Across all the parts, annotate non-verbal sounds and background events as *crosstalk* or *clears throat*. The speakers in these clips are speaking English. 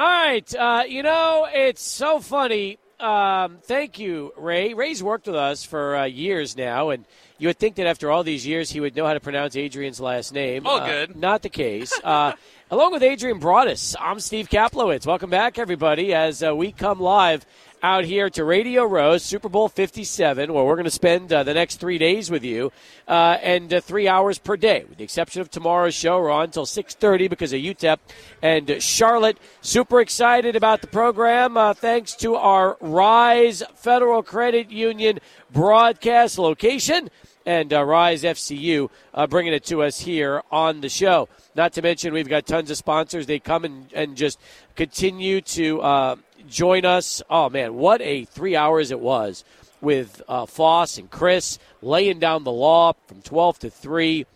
All right. Uh, you know, it's so funny. Um, thank you, Ray. Ray's worked with us for uh, years now, and you would think that after all these years he would know how to pronounce Adrian's last name. Oh, Uh, good. not the case. Uh, *laughs* along with Adrian Broadus, I'm Steve Kaplowitz. Welcome back, everybody, as uh, we come live out here to Radio Row, Super Bowl 57, where we're going to spend uh, the next three days with you, uh, and uh, three hours per day, with the exception of tomorrow's show. We're on until 6:30 because of UTEP and Charlotte. Super excited about the program, uh, thanks to our Rise Federal Credit Union broadcast location and uh, Rise FCU uh, bringing it to us here on the show. Not to mention, we've got tons of sponsors. They come and, and just continue to uh, join us. Oh, man, what a three hours it was with uh, Foss and Chris laying down the law from 12 to 3.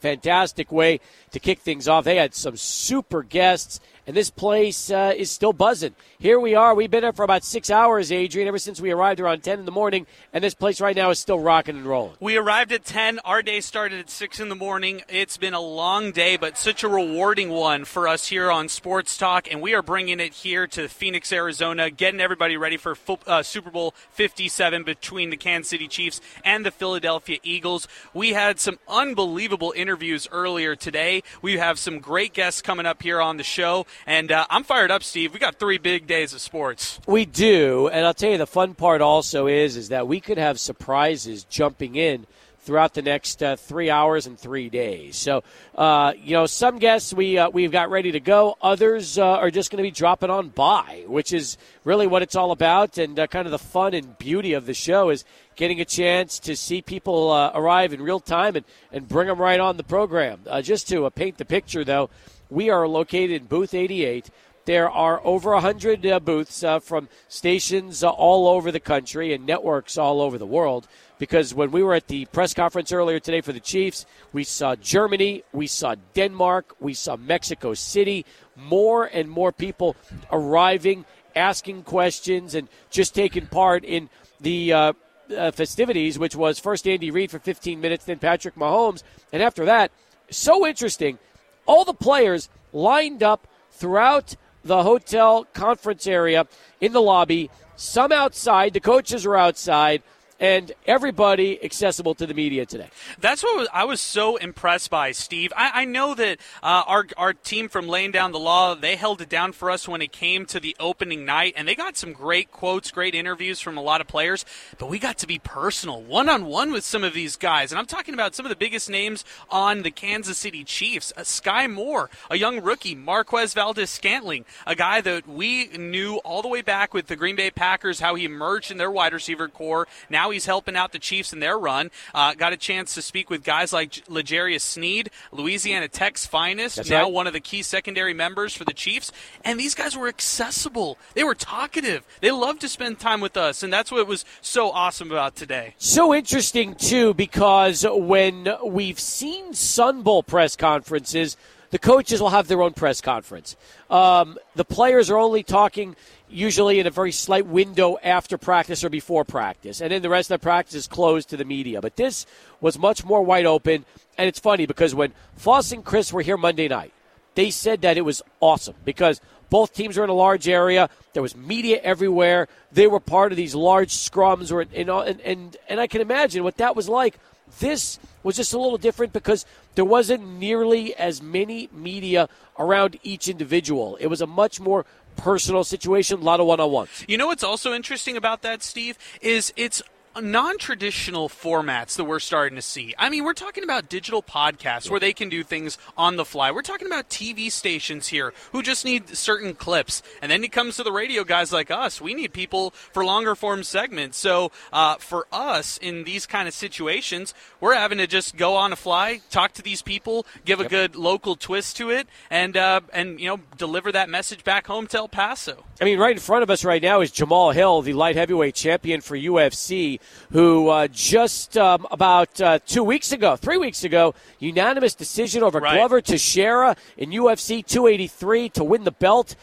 Fantastic way to kick things off. They had some super guests, and this place uh, is still buzzing. Here we are. We've been here for about six hours, Adrian, ever since we arrived around 10 in the morning, and this place right now is still rocking and rolling. We arrived at 10. Our day started at 6 in the morning. It's been a long day, but such a rewarding one for us here on Sports Talk. And we are bringing it here to Phoenix, Arizona, getting everybody ready for fo- uh, Super Bowl 57 between the Kansas City Chiefs and the Philadelphia Eagles. We had some unbelievable interviews earlier today. We have some great guests coming up here on the show. And uh, I'm fired up, Steve. We got three big days of sports. We do, and I'll tell you the fun part also is is that we could have surprises jumping in throughout the next uh, three hours and three days. So, uh, you know, some guests we uh, we've got ready to go. Others uh, are just going to be dropping on by, which is really what it's all about, and uh, kind of the fun and beauty of the show is getting a chance to see people uh, arrive in real time and, and bring them right on the program. Just to paint the picture, though, we are located in booth 88. There are over 100 uh, booths uh, from stations uh, all over the country and networks all over the world. Because when we were at the press conference earlier today for the Chiefs, we saw Germany, we saw Denmark, we saw Mexico City. More and more people arriving, asking questions, and just taking part in the. Uh, uh, festivities, which was first Andy Reid for 15 minutes, then Patrick Mahomes, and after that, so interesting. All the players lined up throughout the hotel conference area in the lobby, some outside, the coaches are outside, and everybody accessible to the media today. That's what I was so impressed by, Steve. I, I know that uh, our our team from laying down the law they held it down for us when it came to the opening night, and they got some great quotes, great interviews from a lot of players. But we got to be personal, one on one with some of these guys, and I'm talking about some of the biggest names on the Kansas City Chiefs. Uh, Sky Moore, a young rookie, Marquez Valdes Scantling, a guy that we knew all the way back with the Green Bay Packers, how he emerged in their wide receiver corps. Now he's helping out the Chiefs in their run. Uh, got a chance to speak with guys like L'Jarius Sneed, Louisiana Tech's finest, That's now right. one of the key secondary members for the Chiefs. And these guys were accessible. They were talkative. They loved to spend time with us, and that's what was so awesome about today. So interesting, too, because when we've seen Sun Bowl press conferences, the coaches will have their own press conference. Um, the players are only talking usually in a very slight window after practice or before practice, and then the rest of the practice is closed to the media. But this was much more wide open, and it's funny because when Foss and Chris were here Monday night, they said that it was awesome because both teams were in a large area. There was media everywhere. They were part of these large scrums, or and and and, and I can imagine what that was like. This was just a little different because there wasn't nearly as many media around each individual. It was a much more personal situation, a lot of one-on-ones. You know what's also interesting about that, Steve, is it's non-traditional formats that we're starting to see. I mean, we're talking about digital podcasts where they can do things on the fly. We're talking about TV stations here who just need certain clips, and then it comes to the radio guys like us. We need people for longer form segments. So uh, for us in these kind of situations, we're having to just go on a fly, talk to these people, give a good local twist to it, and uh, and you know deliver that message back home to El Paso. I mean, right in front of us right now is Jamahal Hill, the light heavyweight champion for UFC, who uh, just um, about uh, two weeks ago, three weeks ago, unanimous decision over Right. Glover Teixeira in UFC 283 to win the belt.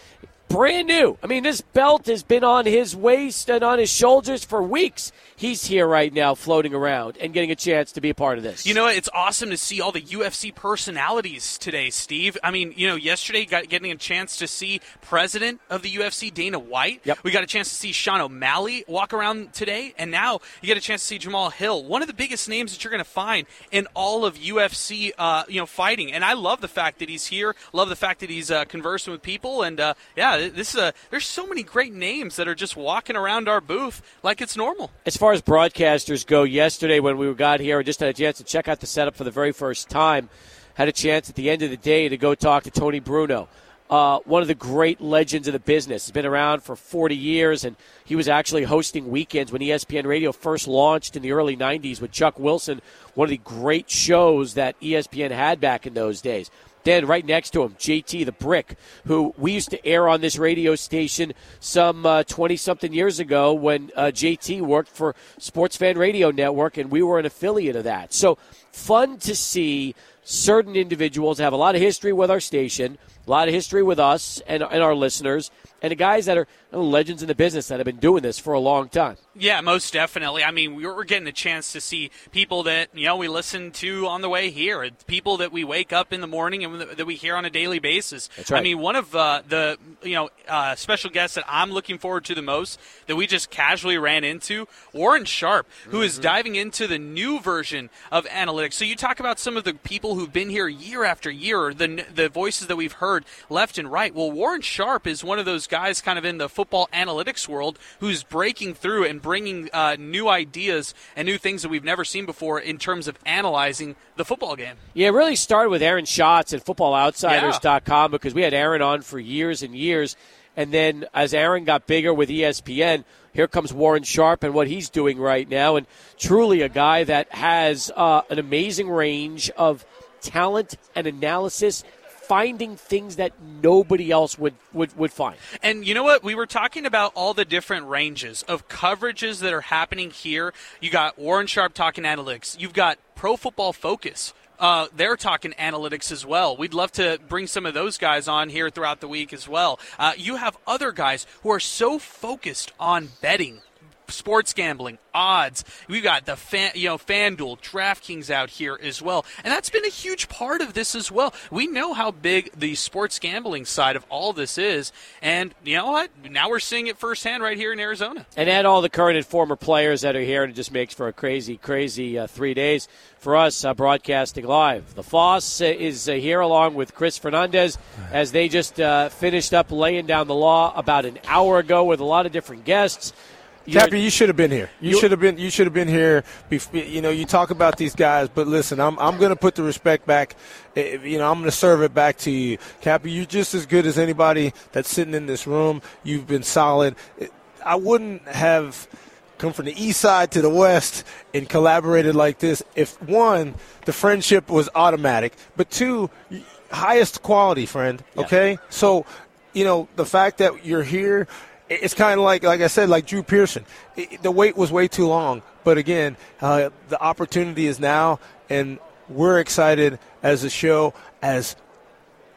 brand new. I mean, this belt has been on his waist and on his shoulders for weeks. He's here right now, floating around and getting a chance to be a part of this. You know, it's awesome to see all the UFC personalities today, Steve. I mean, you know, yesterday got getting a chance to see President of the UFC Dana White. Yep. We got a chance to see Sean O'Malley walk around today, and now you get a chance to see Jamahal Hill, one of the biggest names that you're going to find in all of UFC, uh, you know, fighting. And I love the fact that he's here. Love the fact that he's uh, conversing with people, and uh, yeah, this is a. There's so many great names that are just walking around our booth like it's normal. As far as broadcasters go, yesterday when we got here, I just had a chance to check out the setup for the very first time. Had a chance at the end of the day to go talk to Tony Bruno. Uh, one of the great legends of the business. He's been around for 40 years, and he was actually hosting weekends when ESPN Radio first launched in the early 90s with Chuck Wilson, one of the great shows that ESPN had back in those days. Then right next to him, JT the Brick, who we used to air on this radio station some 20 something years ago when uh, JT worked for Sports Fan Radio Network, and we were an affiliate of that. So fun to see certain individuals have a lot of history with our station, a lot of history with us and, and our listeners, and the guys that are legends in the business that have been doing this for a long time. Yeah, most definitely. I mean, we're getting a chance to see people that you know we listen to on the way here, people that we wake up in the morning and that we hear on a daily basis. That's right. I mean, one of uh, the you know uh, special guests that I'm looking forward to the most that we just casually ran into, Warren Sharp, who is diving into the new version of analytics. So you talk about some of the people who've been here year after year, the the voices that we've heard left and right. Well, Warren Sharp is one of those guys, kind of in the football analytics world, who's breaking through and bringing uh, new ideas and new things that we've never seen before in terms of analyzing the football game. Yeah, it really started with Aaron Schatz at FootballOutsiders.com because we had Aaron on for years and years. And then as Aaron got bigger with ESPN, here comes Warren Sharp and what he's doing right now. And truly a guy that has uh, an amazing range of talent and analysis, finding things that nobody else would, would, would find. And you know what? We were talking about all the different ranges of coverages that are happening here. You got Warren Sharp talking analytics. You've got Pro Football Focus. Uh, they're talking analytics as well. We'd love to bring some of those guys on here throughout the week as well. Uh, you have other guys who are so focused on betting, sports gambling, odds. We've got the fan, you know, FanDuel, DraftKings out here as well, and that's been a huge part of this as well. We know how big the sports gambling side of all this is, and you know what? Now we're seeing it firsthand right here in Arizona. And add all the current and former players that are here, and it just makes for a crazy, crazy uh, three days for us uh, broadcasting live. The Foss uh, is uh, here along with Chris Fernandez as they just uh, finished up laying down the law about an hour ago with a lot of different guests. Cappy, you should have been here. You should have been. You should have been here. Bef- you know, you talk about these guys, but listen, I'm I'm going to put the respect back. eh, You know, I'm going to serve it back to you, Cappy. You're just as good as anybody that's sitting in this room. You've been solid. I wouldn't have come from the east side to the west and collaborated like this if one, the friendship was automatic, but two, highest quality friend. Okay, so you know the fact that you're here it's kind of like like I said, like Drew Pearson. It, the wait was way too long, but again, uh, the opportunity is now, and we're excited as a show, as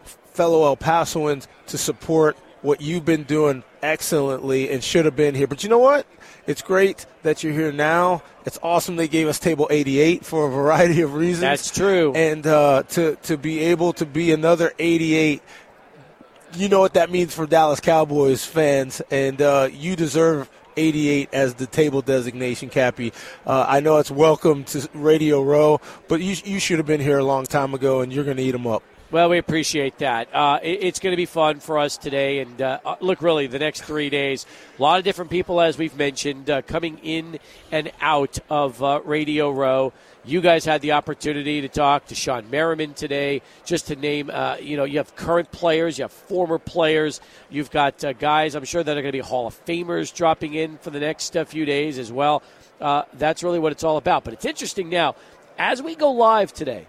fellow El Pasoans, to support what you've been doing excellently and should have been here. But you know what? It's great that you're here now. It's awesome they gave us table 88 for a variety of reasons. That's true. And uh, to to be able to be another 88 you know what that means for Dallas Cowboys fans, and uh, you deserve 88 as the table designation, Cappy. Uh, I know it's welcome to Radio Row, but you, you should have been here a long time ago, and you're going to eat them up. Well, we appreciate that. Uh, it, it's going to be fun for us today. And uh, uh, look, really, the next three days, a lot of different people, as we've mentioned, uh, coming in and out of uh, Radio Row. You guys had the opportunity to talk to Shawne Merriman today, just to name, uh, you know, you have current players, you have former players, you've got uh, guys, I'm sure that are going to be Hall of Famers dropping in for the next uh, few days as well. Uh, that's really what it's all about. But it's interesting now, as we go live today,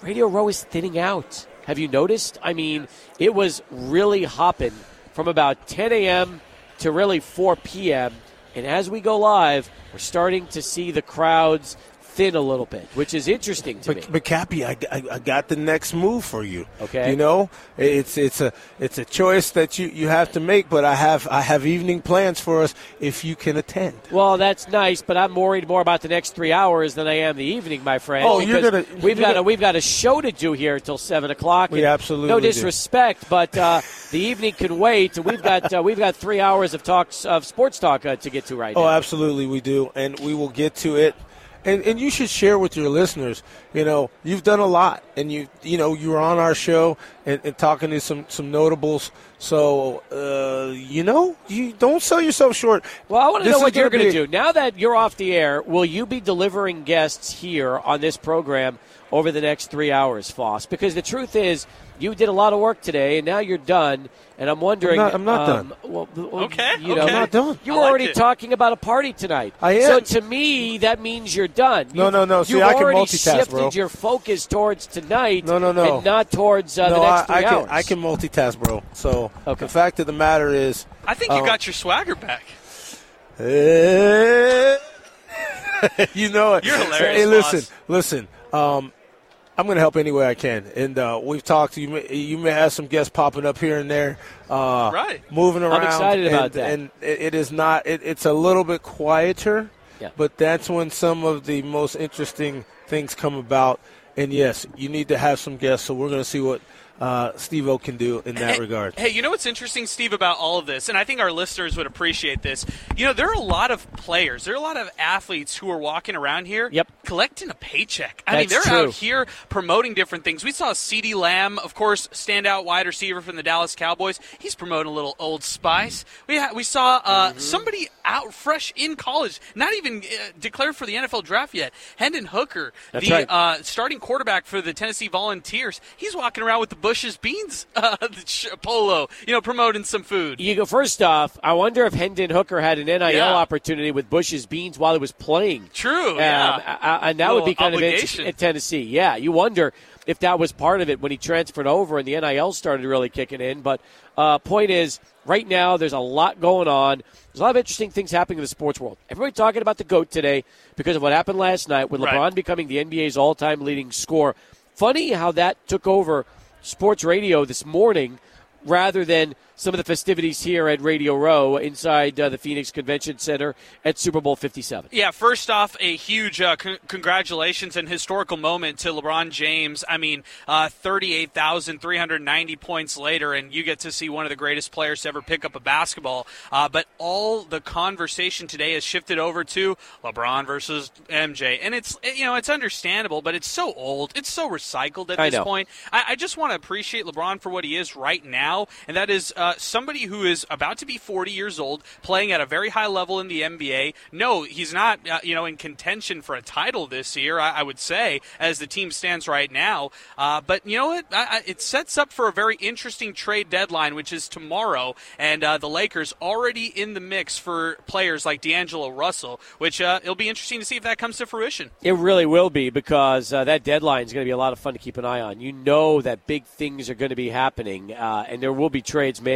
Radio Row is thinning out. Have you noticed? I mean, it was really hopping from about 10 a.m. to really 4 p.m. And as we go live, we're starting to see the crowds thin a little bit, which is interesting to but, me. But Cappy, I, I, I, got the next move for you. Okay. You know, it's it's a it's a choice that you, you have to make. But I have I have evening plans for us if you can attend. Well, that's nice, but I'm worried more about the next three hours than I am the evening, my friend. Oh, you're gonna. We've you're got gonna, a we've got a show to do here until seven o'clock. We absolutely no do. disrespect, but uh, the evening can wait. We've got uh, we've got three hours of talks of sports talk uh, to get to right Oh, now. Oh, absolutely, we do, and we will get to it. And, and you should share with your listeners. You know, you've done a lot, and you you know you were on our show and, and talking to some some notables. So uh, you know, you don't sell yourself short. Well, I want to know what you're going to do. Now that you're off the air, will you be delivering guests here on this program over the next three hours, Foss? Because the truth is, you did a lot of work today, and now you're done. And I'm wondering. I'm not- I'm not um, Well, well, Okay, You know, okay. I'm not done. You were like already it. talking about a party tonight. I am. So to me, that means you're done. No, You've- no, no. See, You've I can already multitask, shifted bro. your focus towards tonight. No, no, no. And not towards uh, the next I, three I can hours. I can multitask, bro. So Okay. the fact of the matter is, I think you Um, got your swagger back. eh, *laughs* you know it. You're hilarious, Hey, listen, boss. listen. Um, I'm going to help any way I can, and uh, we've talked. You may, you may have some guests popping up here and there, uh, Right. Moving around. I'm excited about and, that. And it, it is not. It, it's a little bit quieter, Yeah. but that's when some of the most interesting things come about. And yes, you need to have some guests. So we're going to see what uh, Steve O can do in that Hey- regard. Hey, you know what's interesting, Steve, about all of this, and I think our listeners would appreciate this. You know, there are a lot of players, there are a lot of athletes who are walking around here, Yep. collecting a paycheck. I mean, they're true. out here promoting different things. We saw CeeDee Lamb, of course, standout wide receiver from the Dallas Cowboys. He's promoting a little Old Spice. We ha- we saw uh, Mm-hmm. somebody out fresh in college, not even uh, declared for the NFL draft yet. Hendon Hooker, That's the right. uh, starting quarterback for the Tennessee Volunteers. He's walking around with the Bush's Beans *laughs* uh, polo, you know, promoting some food. You go first off. I wonder if Hendon Hooker had an NIL Yeah. opportunity with Bush's Beans while he was playing. True, Um, yeah. I- I- and that would be kind of interesting at Tennessee. Yeah, you wonder if that was part of it when he transferred over and the NIL started really kicking in. But uh, point is, right now there's a lot going on. There's a lot of interesting things happening in the sports world. Everybody talking about the goat today because of what happened last night with Right. LeBron becoming the NBA's all-time leading scorer. Funny how that took over sports radio this morning rather than some of the festivities here at Radio Row inside uh, the Phoenix Convention Center at Super Bowl 57. Yeah, first off, a huge uh, con- congratulations and historical moment to LeBron James. I mean, uh, 38,390 points later, and you get to see one of the greatest players to ever pick up a basketball. Uh, but all the conversation today has shifted over to LeBron versus MJ. And it's, you know, it's understandable, but it's so old. It's so recycled at I this know. point. I, I just want to appreciate LeBron for what he is right now, and that is uh, somebody who is about to be 40 years old, playing at a very high level in the NBA. No, he's not, uh, you know, in contention for a title this year. I, I would say, as the team stands right now. Uh, but you know what? It sets up for a very interesting trade deadline, which is tomorrow, and uh, the Lakers already in the mix for players like D'Angelo Russell, which uh, it'll be interesting to see if that comes to fruition. It really will be because uh, that deadline is going to be a lot of fun to keep an eye on. You know that big things are going to be happening, and there will be trades made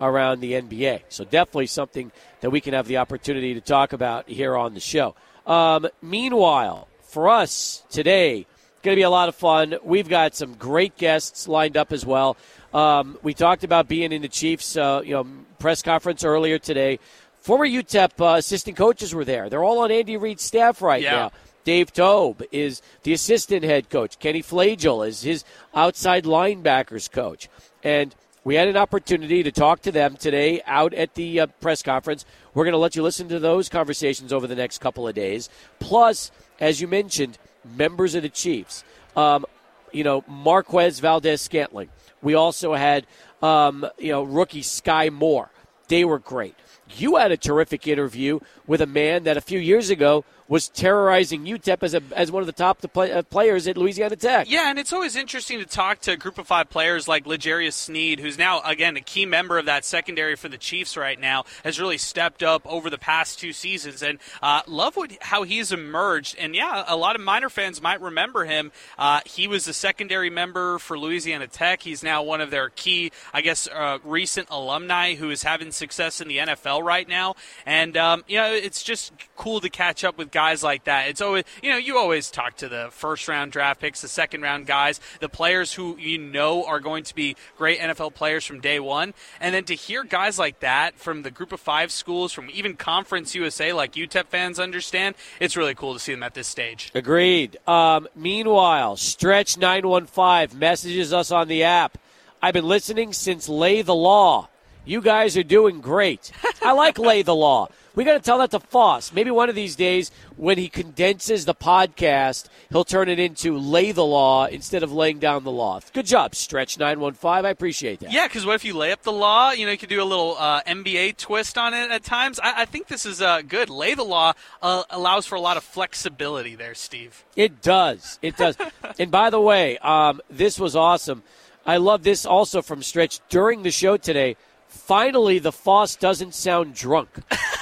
around the NBA. So definitely something that we can have the opportunity to talk about here on the show. Um, meanwhile, for us today, going to be a lot of fun. We've got some great guests lined up as well. Um, we talked about being in the Chiefs, uh, you know, press conference earlier today. Former UTEP uh, assistant coaches were there. They're all on Andy Reid's staff right Yeah. now. Dave Toub is the assistant head coach. Kenny Flajole is his outside linebackers coach. And we had an opportunity to talk to them today out at the uh, press conference. We're going to let you listen to those conversations over the next couple of days. Plus, as you mentioned, members of the Chiefs. Um, you know, Marquez Valdes Scantling. We also had, um, you know, rookie Sky Moore. They were great. You had a terrific interview with a man that a few years ago was terrorizing UTEP as, a, as one of the top play, uh, players at Louisiana Tech. Yeah, and it's always interesting to talk to a group of five players like L'Jarius Sneed, who's now, again, a key member of that secondary for the Chiefs right now, has really stepped up over the past two seasons. And uh, love what, how he's emerged. And yeah, a lot of Miner fans might remember him. Uh, he was a secondary member for Louisiana Tech. He's now one of their key, I guess, uh, recent alumni who is having success in the NFL NFL right now, and um, you know it's just cool to catch up with guys like that. It's always you know you always talk to the first round draft picks, the second round guys, the players who you know are going to be great NFL players from day one, and then to hear guys like that from the group of five schools, from even Conference USA, like UTEP fans understand, it's really cool to see them at this stage. Agreed. Um, meanwhile, Stretch nine one five messages us on the app. I've been listening since Lay the Law. You guys are doing great. I like Lay the Law. We got to tell that to Foss. Maybe one of these days, when he condenses the podcast, he'll turn it into Lay the Law instead of laying down the law. Good job, Stretch 915. I appreciate that. Yeah, because what if you lay up the law? You know, you could do a little uh, NBA twist on it at times. I, I think this is uh, good. Lay the law uh, allows for a lot of flexibility there, Steve. It does. It does. *laughs* and by the way, um, this was awesome. I love this also from Stretch during the show today. Finally, the Foss doesn't sound drunk.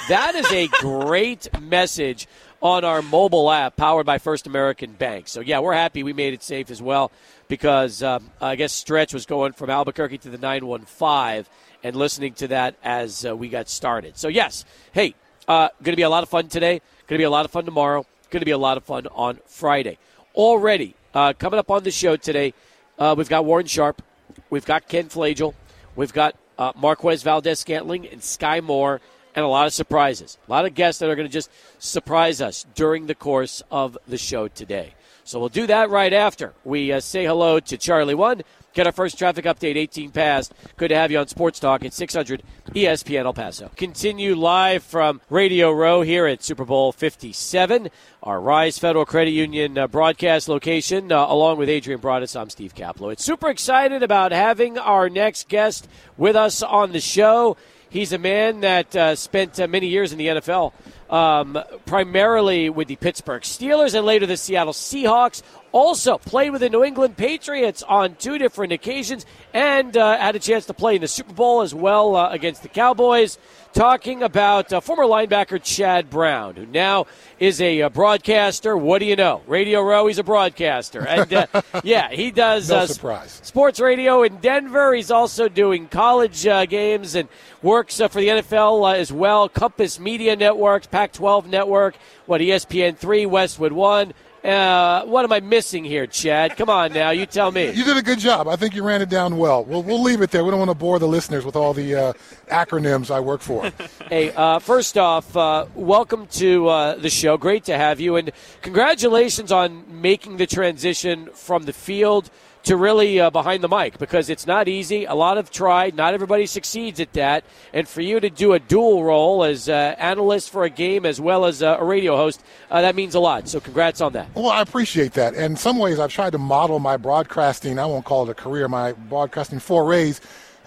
That is a great message on our mobile app powered by First American Bank. So, yeah, we're happy we made it safe as well because um, I guess Stretch was going from Albuquerque to the 915 and listening to that as uh, we got started. So, yes, hey, uh, going to be a lot of fun today, going to be a lot of fun tomorrow, going to be a lot of fun on Friday. Already uh, coming up on the show today, uh, we've got Warren Sharp, we've got Ken Flajole, we've got uh, Marquez Valdes Scantling, and Sky Moore, and a lot of surprises. A lot of guests that are going to just surprise us during the course of the show today. So we'll do that right after we uh, say hello to Charlie One. Get our first traffic update, 18 past. Good to have you on Sports Talk at 600 ESPN El Paso. Continue live from Radio Row here at Super Bowl 57, our Rise Federal Credit Union uh, broadcast location, uh, along with Adrian Broadus. I'm Steve Kaplowitz. Super excited about having our next guest with us on the show. He's a man that uh, spent uh, many years in the NFL, um, primarily with the Pittsburgh Steelers and later the Seattle Seahawks. Also played with the New England Patriots on two different occasions and uh, had a chance to play in the Super Bowl as well uh, against the Cowboys. Talking about uh, former linebacker Chad Brown, who now is a, uh, broadcaster. What do you know? Radio Row, he's a broadcaster. And uh, *laughs* yeah, he does no surprise. sports radio in Denver. He's also doing college uh, games and works for the NFL as well. Compass Media Networks, Pac 12 Network, what, ESPN 3, Westwood 1. Uh, what am I missing here, Chad? Come on now, you tell me. You did a good job. I think you ran it down well. We'll, we'll leave it there. We don't want to bore the listeners with all the uh, acronyms I work for. *laughs* hey, uh, first off, uh, welcome to uh, the show. Great to have you, and congratulations on making the transition from the field to really uh, behind the mic because it's not easy. A lot have tried. Not everybody succeeds at that. And for you to do a dual role as uh, analyst for a game as well as uh, a radio host, uh, that means a lot. So congrats on that. Well, I appreciate that. And in some ways, I've tried to model my broadcasting, I won't call it a career, my broadcasting forays.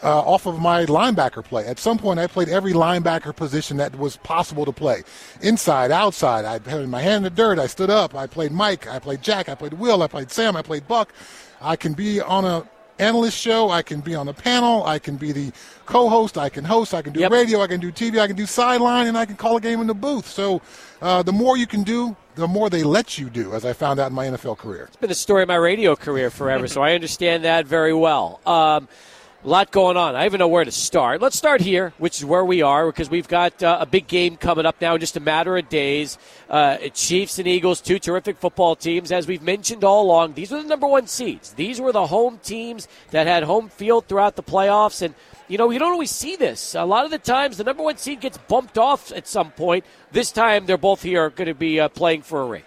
Uh, off of my linebacker play. At some point, I played every linebacker position that was possible to play. Inside, outside, I had my hand in the dirt. I stood up. I played Mike. I played Jack. I played Will. I played Sam. I played Buck. I can be on a analyst show. I can be on a panel. I can be the co-host. I can host. I can do Yep. radio. I can do TV. I can do sideline, and I can call a game in the booth. So uh, the more you can do, the more they let you do, as I found out in my NFL career. It's been the story of my radio career forever, so I understand that very well. Um, a lot going on. I even know where to start. Let's start here, which is where we are, because we've got uh, a big game coming up now in just a matter of days. Uh, Chiefs and Eagles, two terrific football teams. As we've mentioned all along, these were the number one seeds. These were the home teams that had home field throughout the playoffs. And, you know, you don't always see this. A lot of the times, the number one seed gets bumped off at some point. This time, they're both here going to be uh, playing for a ring.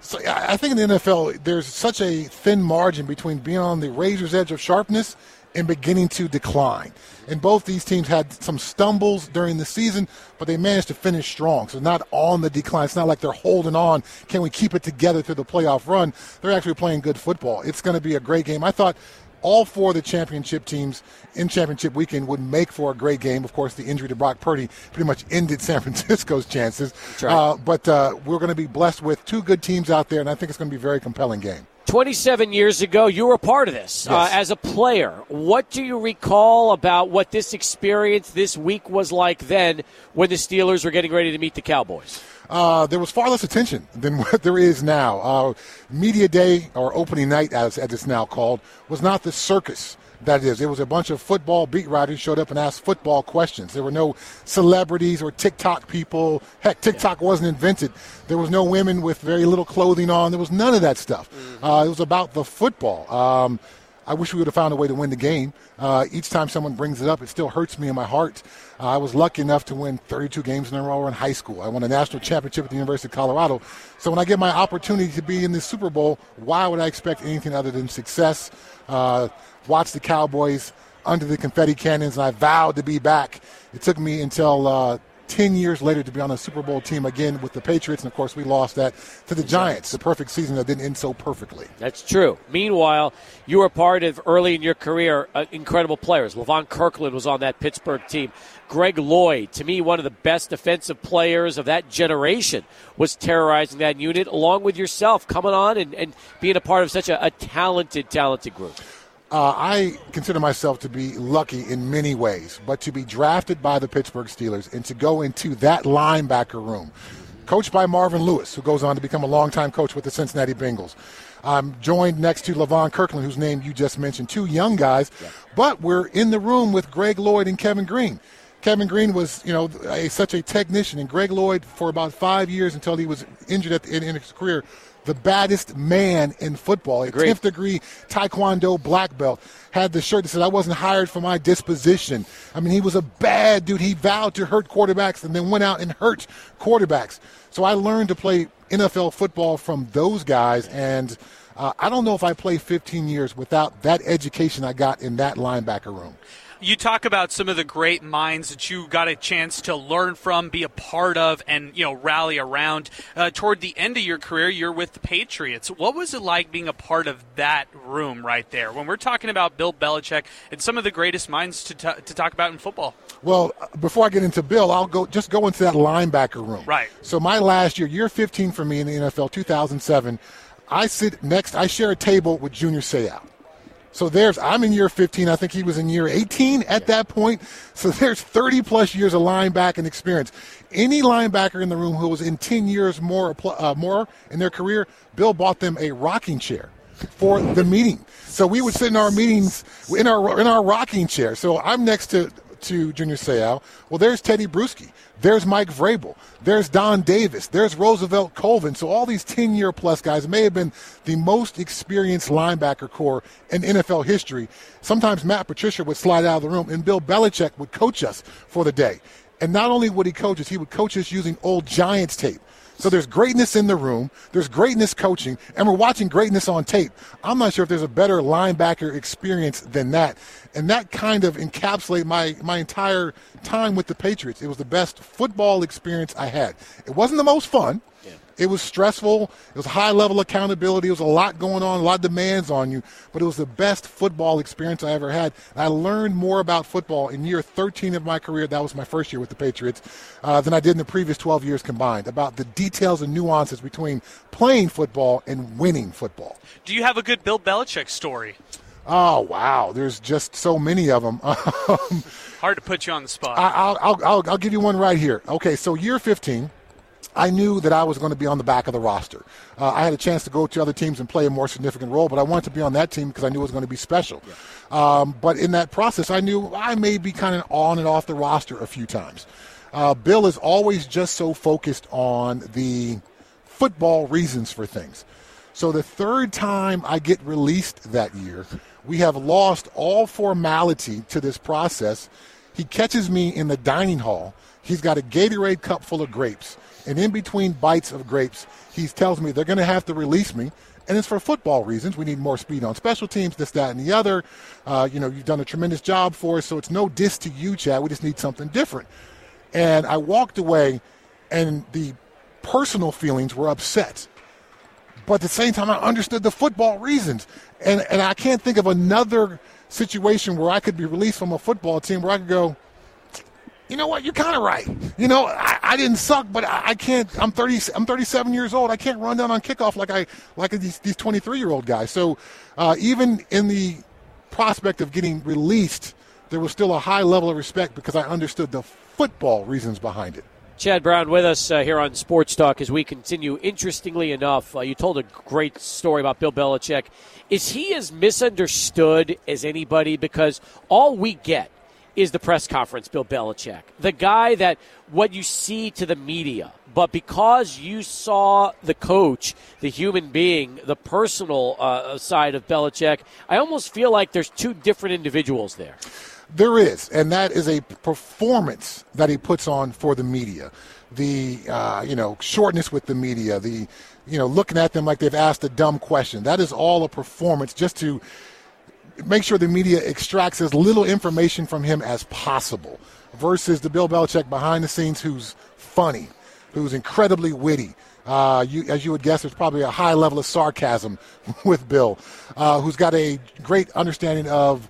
So I I think in the NFL, there's such a thin margin between being on the razor's edge of sharpness and beginning to decline. And both these teams had some stumbles during the season, but they managed to finish strong. So not on the decline. It's not like they're holding on. Can we keep it together through the playoff run? They're actually playing good football. It's going to be a great game. I thought all four of the championship teams in championship weekend would make for a great game. Of course, the injury to Brock Purdy pretty much ended San *laughs* Francisco's chances. right. Uh, but uh, we're going to be blessed with two good teams out there, and I think it's going to be a very compelling game. 27 years ago, you were a part of this uh, as a player. What do you recall about what this experience this week was like then when the Steelers were getting ready to meet the Cowboys? Uh, there was far less attention than *laughs* what there is now. Uh, media day or opening night, as, as it's now called, was not the circus that is. It was a bunch of football beat writers showed up and asked football questions. There were no celebrities or TikTok people. Heck, TikTok yeah. wasn't invented. There was no women with very little clothing on. There was none of that stuff. Mm-hmm. Uh, it was about the football. Um, I wish we would have found a way to win the game. Uh, each time someone brings it up, it still hurts me in my heart. Uh, I was lucky enough to win 32 games in a row in high school. I won a national championship at the University of Colorado. So when I get my opportunity to be in the Super Bowl, why would I expect anything other than success? Uh, watch the Cowboys under the confetti cannons, and I vowed to be back. It took me until uh, 10 years later to be on a Super Bowl team again with the Patriots. And of course, we lost that to the Giants, the perfect season that didn't end so perfectly. That's true. Meanwhile, you were part of early in your career uh, incredible players. Levon Kirkland was on that Pittsburgh team. Greg Lloyd, to me, one of the best defensive players of that generation, was terrorizing that unit, along with yourself coming on and, and being a part of such a, a talented, talented group. Uh, I consider myself to be lucky in many ways, but to be drafted by the Pittsburgh Steelers and to go into that linebacker room, coached by Marvin Lewis, who goes on to become a longtime coach with the Cincinnati Bengals. I'm joined next to Levon Kirkland, whose name you just mentioned, two young guys, yeah. but we're in the room with Greg Lloyd and Kevin Greene. Kevin Greene was, you know, a, such a technician, and Greg Lloyd for about five years until he was injured at the, in, in his career the baddest man in football, a 10th degree Taekwondo black belt, had the shirt that said, I wasn't hired for my disposition. I mean, he was a bad dude. He vowed to hurt quarterbacks and then went out and hurt quarterbacks. So I learned to play NFL football from those guys, and uh, I don't know if I play 15 years without that education I got in that linebacker room you talk about some of the great minds that you got a chance to learn from, be a part of, and you know rally around. Uh, toward the end of your career, you're with the Patriots. What was it like being a part of that room right there? When we're talking about Bill Belichick and some of the greatest minds to, t- to talk about in football. Well, before I get into Bill, I'll go just go into that linebacker room. Right. So my last year, year 15 for me in the NFL, 2007. I sit next. I share a table with Junior Seau. So there's, I'm in year 15. I think he was in year 18 at that point. So there's 30 plus years of linebacking experience. Any linebacker in the room who was in 10 years more, uh, more in their career, Bill bought them a rocking chair for the meeting. So we would sit in our meetings in our in our rocking chair. So I'm next to to Junior Seau. Well, there's Tedy Bruschi. There's Mike Vrabel. There's Don Davis. There's Roosevelt Colvin. So all these 10 year plus guys may have been the most experienced linebacker corps in NFL history. Sometimes Matt Patricia would slide out of the room and Bill Belichick would coach us for the day. And not only would he coach us, he would coach us using old Giants tape. So there's greatness in the room, there's greatness coaching, and we're watching greatness on tape. I'm not sure if there's a better linebacker experience than that. And that kind of encapsulated my, my entire time with the Patriots. It was the best football experience I had. It wasn't the most fun. It was stressful. It was high level accountability. It was a lot going on, a lot of demands on you. But it was the best football experience I ever had. I learned more about football in year 13 of my career. That was my first year with the Patriots uh, than I did in the previous 12 years combined. About the details and nuances between playing football and winning football. Do you have a good Bill Belichick story? Oh wow, there's just so many of them. *laughs* Hard to put you on the spot. I, will I'll, I'll give you one right here. Okay, so year 15. I knew that I was going to be on the back of the roster. Uh, I had a chance to go to other teams and play a more significant role, but I wanted to be on that team because I knew it was going to be special. Yeah. Um, but in that process, I knew I may be kind of on and off the roster a few times. Uh, Bill is always just so focused on the football reasons for things. So the third time I get released that year, we have lost all formality to this process. He catches me in the dining hall. He's got a Gatorade cup full of grapes and in between bites of grapes, he tells me they're going to have to release me. And it's for football reasons. We need more speed on special teams, this, that, and the other. Uh, you know, you've done a tremendous job for us, so it's no diss to you, Chad. We just need something different. And I walked away, and the personal feelings were upset. But at the same time, I understood the football reasons. And, and I can't think of another situation where I could be released from a football team where I could go, you know what? You're kind of right. You know, I, I didn't suck, but I, I, can't. I'm 30. I'm 37 years old. I can't run down on kickoff like I like these these 23 year old guys. So uh, even in the prospect of getting released, there was still a high level of respect because I understood the football reasons behind it. Chad Brown with us uh, here on Sports Talk as we continue. Interestingly enough, uh, you told a great story about Bill Belichick. Is he as misunderstood as anybody? Because all we get is the press conference, Bill Belichick. The guy that what you see to the media. But because you saw the coach, the human being, the personal uh, side of Belichick, I almost feel like there's two different individuals there. There is, and that is a performance that he puts on for the media. The uh, you know shortness with the media, the you know looking at them like they've asked a dumb question. That is all a performance just to make sure the media extracts as little information from him as possible. Versus the Bill Belichick behind the scenes, who's funny, who's incredibly witty. Uh, you, as you would guess, there's probably a high level of sarcasm *laughs* with Bill, uh, who's got a great understanding of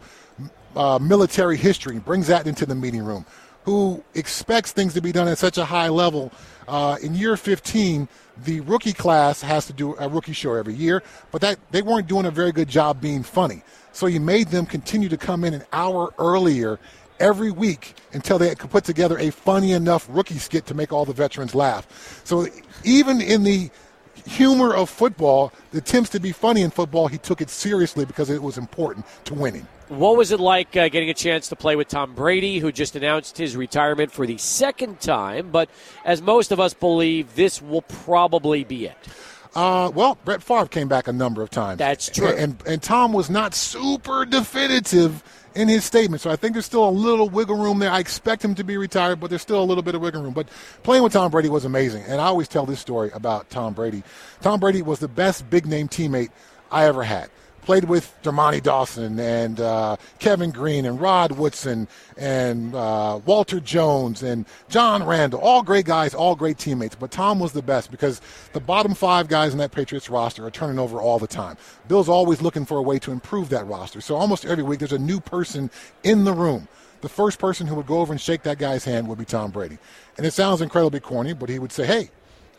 uh, military history, brings that into the meeting room, who expects things to be done at such a high level. Uh, in year 15, the rookie class has to do a rookie show every year, but that they weren't doing a very good job being funny. So he made them continue to come in an hour earlier every week until they could put together a funny enough rookie skit to make all the veterans laugh. So even in the humor of football, the attempts to be funny in football, he took it seriously because it was important to winning. What was it like uh, getting a chance to play with Tom Brady, who just announced his retirement for the second time? But as most of us believe, this will probably be it. Uh, well, Brett Favre came back a number of times. That's true. And, and, and Tom was not super definitive in his statement. So I think there's still a little wiggle room there. I expect him to be retired, but there's still a little bit of wiggle room. But playing with Tom Brady was amazing. And I always tell this story about Tom Brady. Tom Brady was the best big name teammate I ever had played with Dermontti Dawson and uh, Kevin Greene and Rod Woodson and uh, Walter Jones and John Randle. All great guys, all great teammates. But Tom was the best because the bottom five guys in that Patriots roster are turning over all the time. Bill's always looking for a way to improve that roster. So almost every week there's a new person in the room. The first person who would go over and shake that guy's hand would be Tom Brady. And it sounds incredibly corny, but he would say, Hey,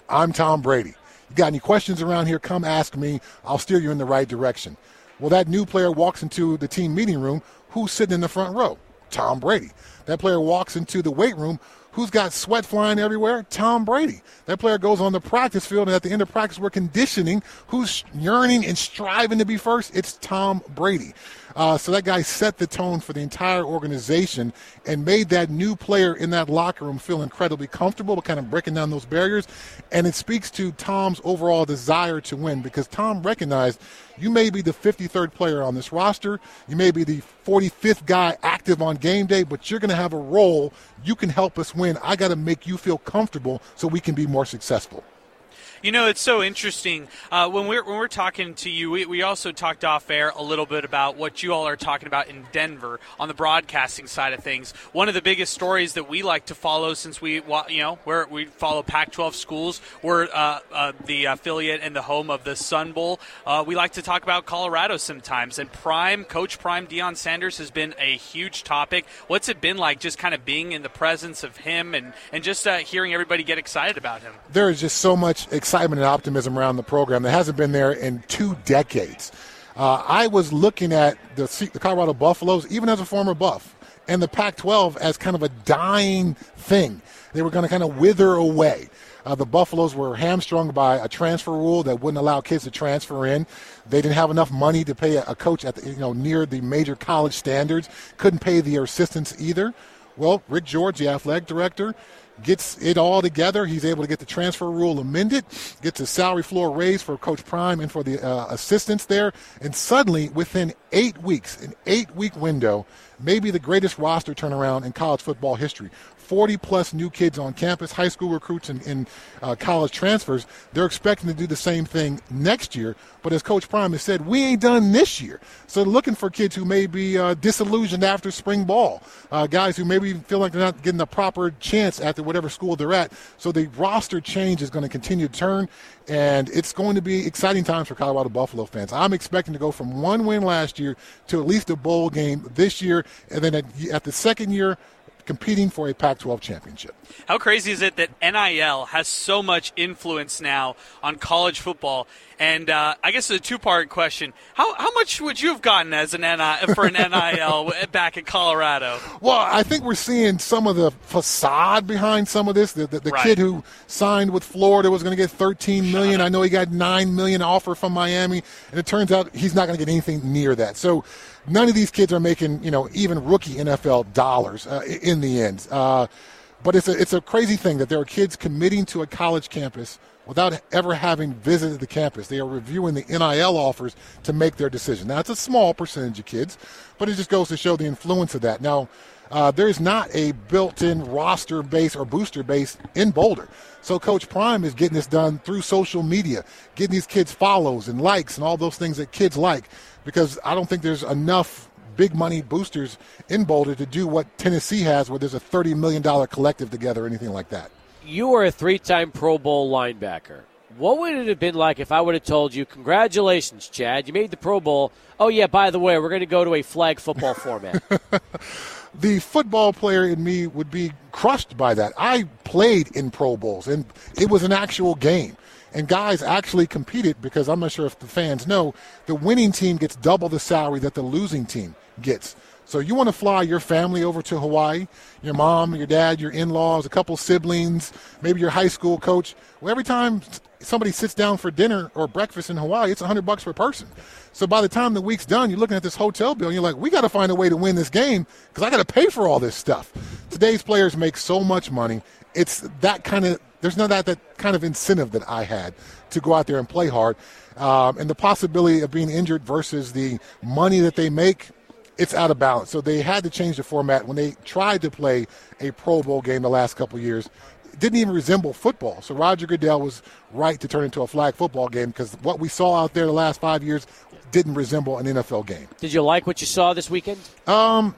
I'm Tom Brady. You got any questions around here? Come ask me. I'll steer you in the right direction. Well, that new player walks into the team meeting room. Who's sitting in the front row? Tom Brady. That player walks into the weight room. Who's got sweat flying everywhere? Tom Brady. That player goes on the practice field, and at the end of practice, we're conditioning. Who's yearning and striving to be first? It's Tom Brady. Uh, so that guy set the tone for the entire organization and made that new player in that locker room feel incredibly comfortable, kind of breaking down those barriers. And it speaks to Tom's overall desire to win because Tom recognized you may be the 53rd player on this roster, you may be the 45th guy active on game day, but you're going to have a role. You can help us win. I got to make you feel comfortable so we can be more successful. You know, it's so interesting. Uh, when we're when we're talking to you, we, we also talked off air a little bit about what you all are talking about in Denver on the broadcasting side of things. One of the biggest stories that we like to follow, since we you know we we follow Pac-12 schools, we're uh, uh, the affiliate and the home of the Sun Bowl. Uh, we like to talk about Colorado sometimes, and Prime Coach Prime Deion Sanders has been a huge topic. What's it been like, just kind of being in the presence of him and and just uh, hearing everybody get excited about him? There is just so much excitement and optimism around the program that hasn't been there in two decades. Uh, I was looking at the, the Colorado Buffaloes, even as a former Buff, and the Pac 12 as kind of a dying thing. They were going to kind of wither away. Uh, the Buffaloes were hamstrung by a transfer rule that wouldn't allow kids to transfer in. They didn't have enough money to pay a, a coach at the, you know near the major college standards. Couldn't pay their assistants either. Well, Rick George, the athletic director, gets it all together. He's able to get the transfer rule amended, gets a salary floor raised for Coach Prime and for the uh, assistants there, and suddenly within eight weeks, an eight-week window, maybe the greatest roster turnaround in college football history. 40 plus new kids on campus, high school recruits and, and uh, college transfers. They're expecting to do the same thing next year. But as Coach Prime has said, we ain't done this year. So looking for kids who may be uh, disillusioned after spring ball, uh, guys who maybe feel like they're not getting the proper chance after whatever school they're at. So the roster change is going to continue to turn, and it's going to be exciting times for Colorado Buffalo fans. I'm expecting to go from one win last year to at least a bowl game this year, and then at, at the second year, competing for a Pac 12 championship. How crazy is it that NIL has so much influence now on college football? And uh, I guess it's a two-part question: How how much would you have gotten as an NIL for an NIL *laughs* back in Colorado? Well, I think we're seeing some of the facade behind some of this. The, the, the right. kid who signed with Florida was going to get 13 *laughs* million. I know he got nine million offer from Miami, and it turns out he's not going to get anything near that. So none of these kids are making you know even rookie NFL dollars uh, in the end. Uh, but it's a, it's a crazy thing that there are kids committing to a college campus without ever having visited the campus. They are reviewing the NIL offers to make their decision. Now, it's a small percentage of kids, but it just goes to show the influence of that. Now, uh, there's not a built-in roster base or booster base in Boulder. So Coach Prime is getting this done through social media, getting these kids follows and likes and all those things that kids like because I don't think there's enough big money boosters in Boulder to do what Tennessee has, where there's a $30 million collective together or anything like that. You were a three time Pro Bowl linebacker. What would it have been like if I would have told you, Congratulations, Chad, you made the Pro Bowl. Oh, yeah, by the way, we're going to go to a flag football *laughs* format. the football player in me would be crushed by that. I played in Pro Bowls, and it was an actual game. And guys actually competed because I'm not sure if the fans know the winning team gets double the salary that the losing team gets. So you want to fly your family over to Hawaii, your mom, your dad, your in-laws, a couple siblings, maybe your high school coach. Well, every time somebody sits down for dinner or breakfast in Hawaii, it's 100 bucks per person. So by the time the week's done, you're looking at this hotel bill and you're like, we got to find a way to win this game because I got to pay for all this stuff. Today's players make so much money. It's that kind of there's none of that, that kind of incentive that I had to go out there and play hard. Um, and the possibility of being injured versus the money that they make, it's out of balance. So they had to change the format when they tried to play a Pro Bowl game the last couple years. It didn't even resemble football. So Roger Goodell was right to turn into a flag football game because what we saw out there the last five years didn't resemble an NFL game. Did you like what you saw this weekend? Um,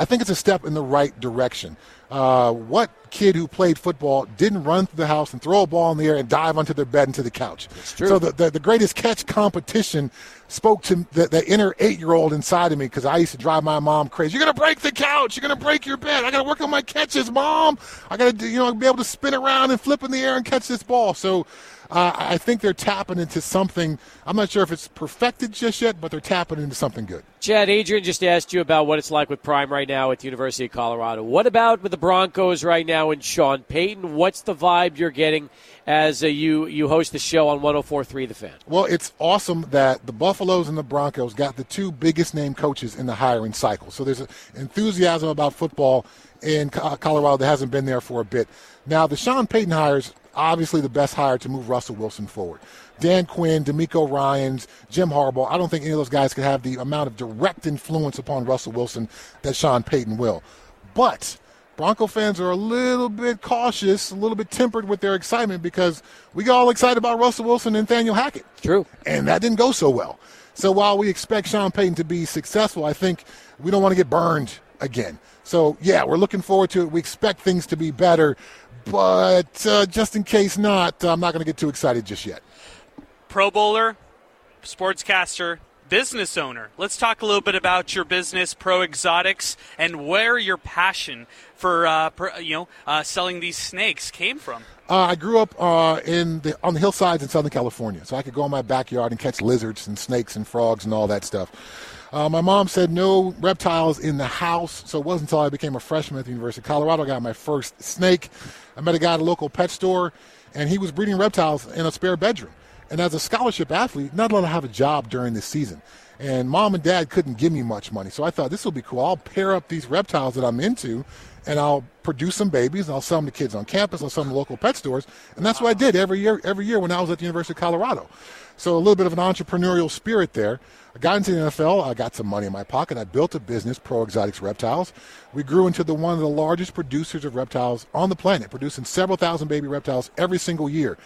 I think it's a step in the right direction. Uh, what kid who played football didn't run through the house and throw a ball in the air and dive onto their bed into the couch? So the, the, the, greatest catch competition spoke to the, the inner eight-year-old inside of me because I used to drive my mom crazy. You're gonna break the couch. You're gonna break your bed. I gotta work on my catches, mom. I gotta you know be able to spin around and flip in the air and catch this ball. So uh, I think they're tapping into something. I'm not sure if it's perfected just yet, but they're tapping into something good. Chad, Adrian just asked you about what it's like with Prime right now at the University of Colorado. What about with the Broncos right now and Sean Payton? What's the vibe you're getting as uh, you you host the show on 104.3 The Fan? Well, it's awesome that the Buffaloes and the Broncos got the two biggest name coaches in the hiring cycle. So there's enthusiasm about football in Colorado that hasn't been there for a bit. Now, the Sean Payton hires obviously the best hire to move Russell Wilson forward. Dan Quinn, DeMeco Ryans, Jim Harbaugh, I don't think any of those guys could have the amount of direct influence upon Russell Wilson that Sean Payton will. But Bronco fans are a little bit cautious, a little bit tempered with their excitement because we got all excited about Russell Wilson and Nathaniel Hackett. True. And that didn't go so well. So while we expect Sean Payton to be successful, I think we don't want to get burned again. So, yeah, we're looking forward to it. We expect things to be better, but uh, just in case not, I'm not going to get too excited just yet. Pro Bowler, sportscaster, business owner. Let's talk a little bit about your business, Pro Exotics, and where your passion for uh, you know uh, selling these snakes came from. Uh, I grew up uh, in the, on the hillsides in Southern California, so I could go in my backyard and catch lizards and snakes and frogs and all that stuff. Uh, my mom said no reptiles in the house, so it wasn't until I became a freshman at the University of Colorado I got my first snake. I met a guy at a local pet store, and he was breeding reptiles in a spare bedroom. And as a scholarship athlete, not allowed to have a job during the season. And mom and dad couldn't give me much money, so I thought this will be cool. I'll pair up these reptiles that I'm into, and I'll produce some babies, and I'll sell them to kids on campus. I'll sell them to local pet stores, and that's what I did every year. Every year when I was at the University of Colorado. So a little bit of an entrepreneurial spirit there. I got into the NFL. I got some money in my pocket. I built a business, Pro Exotics Reptiles. We grew into the one of the largest producers of reptiles on the planet, producing several thousand baby reptiles every single year.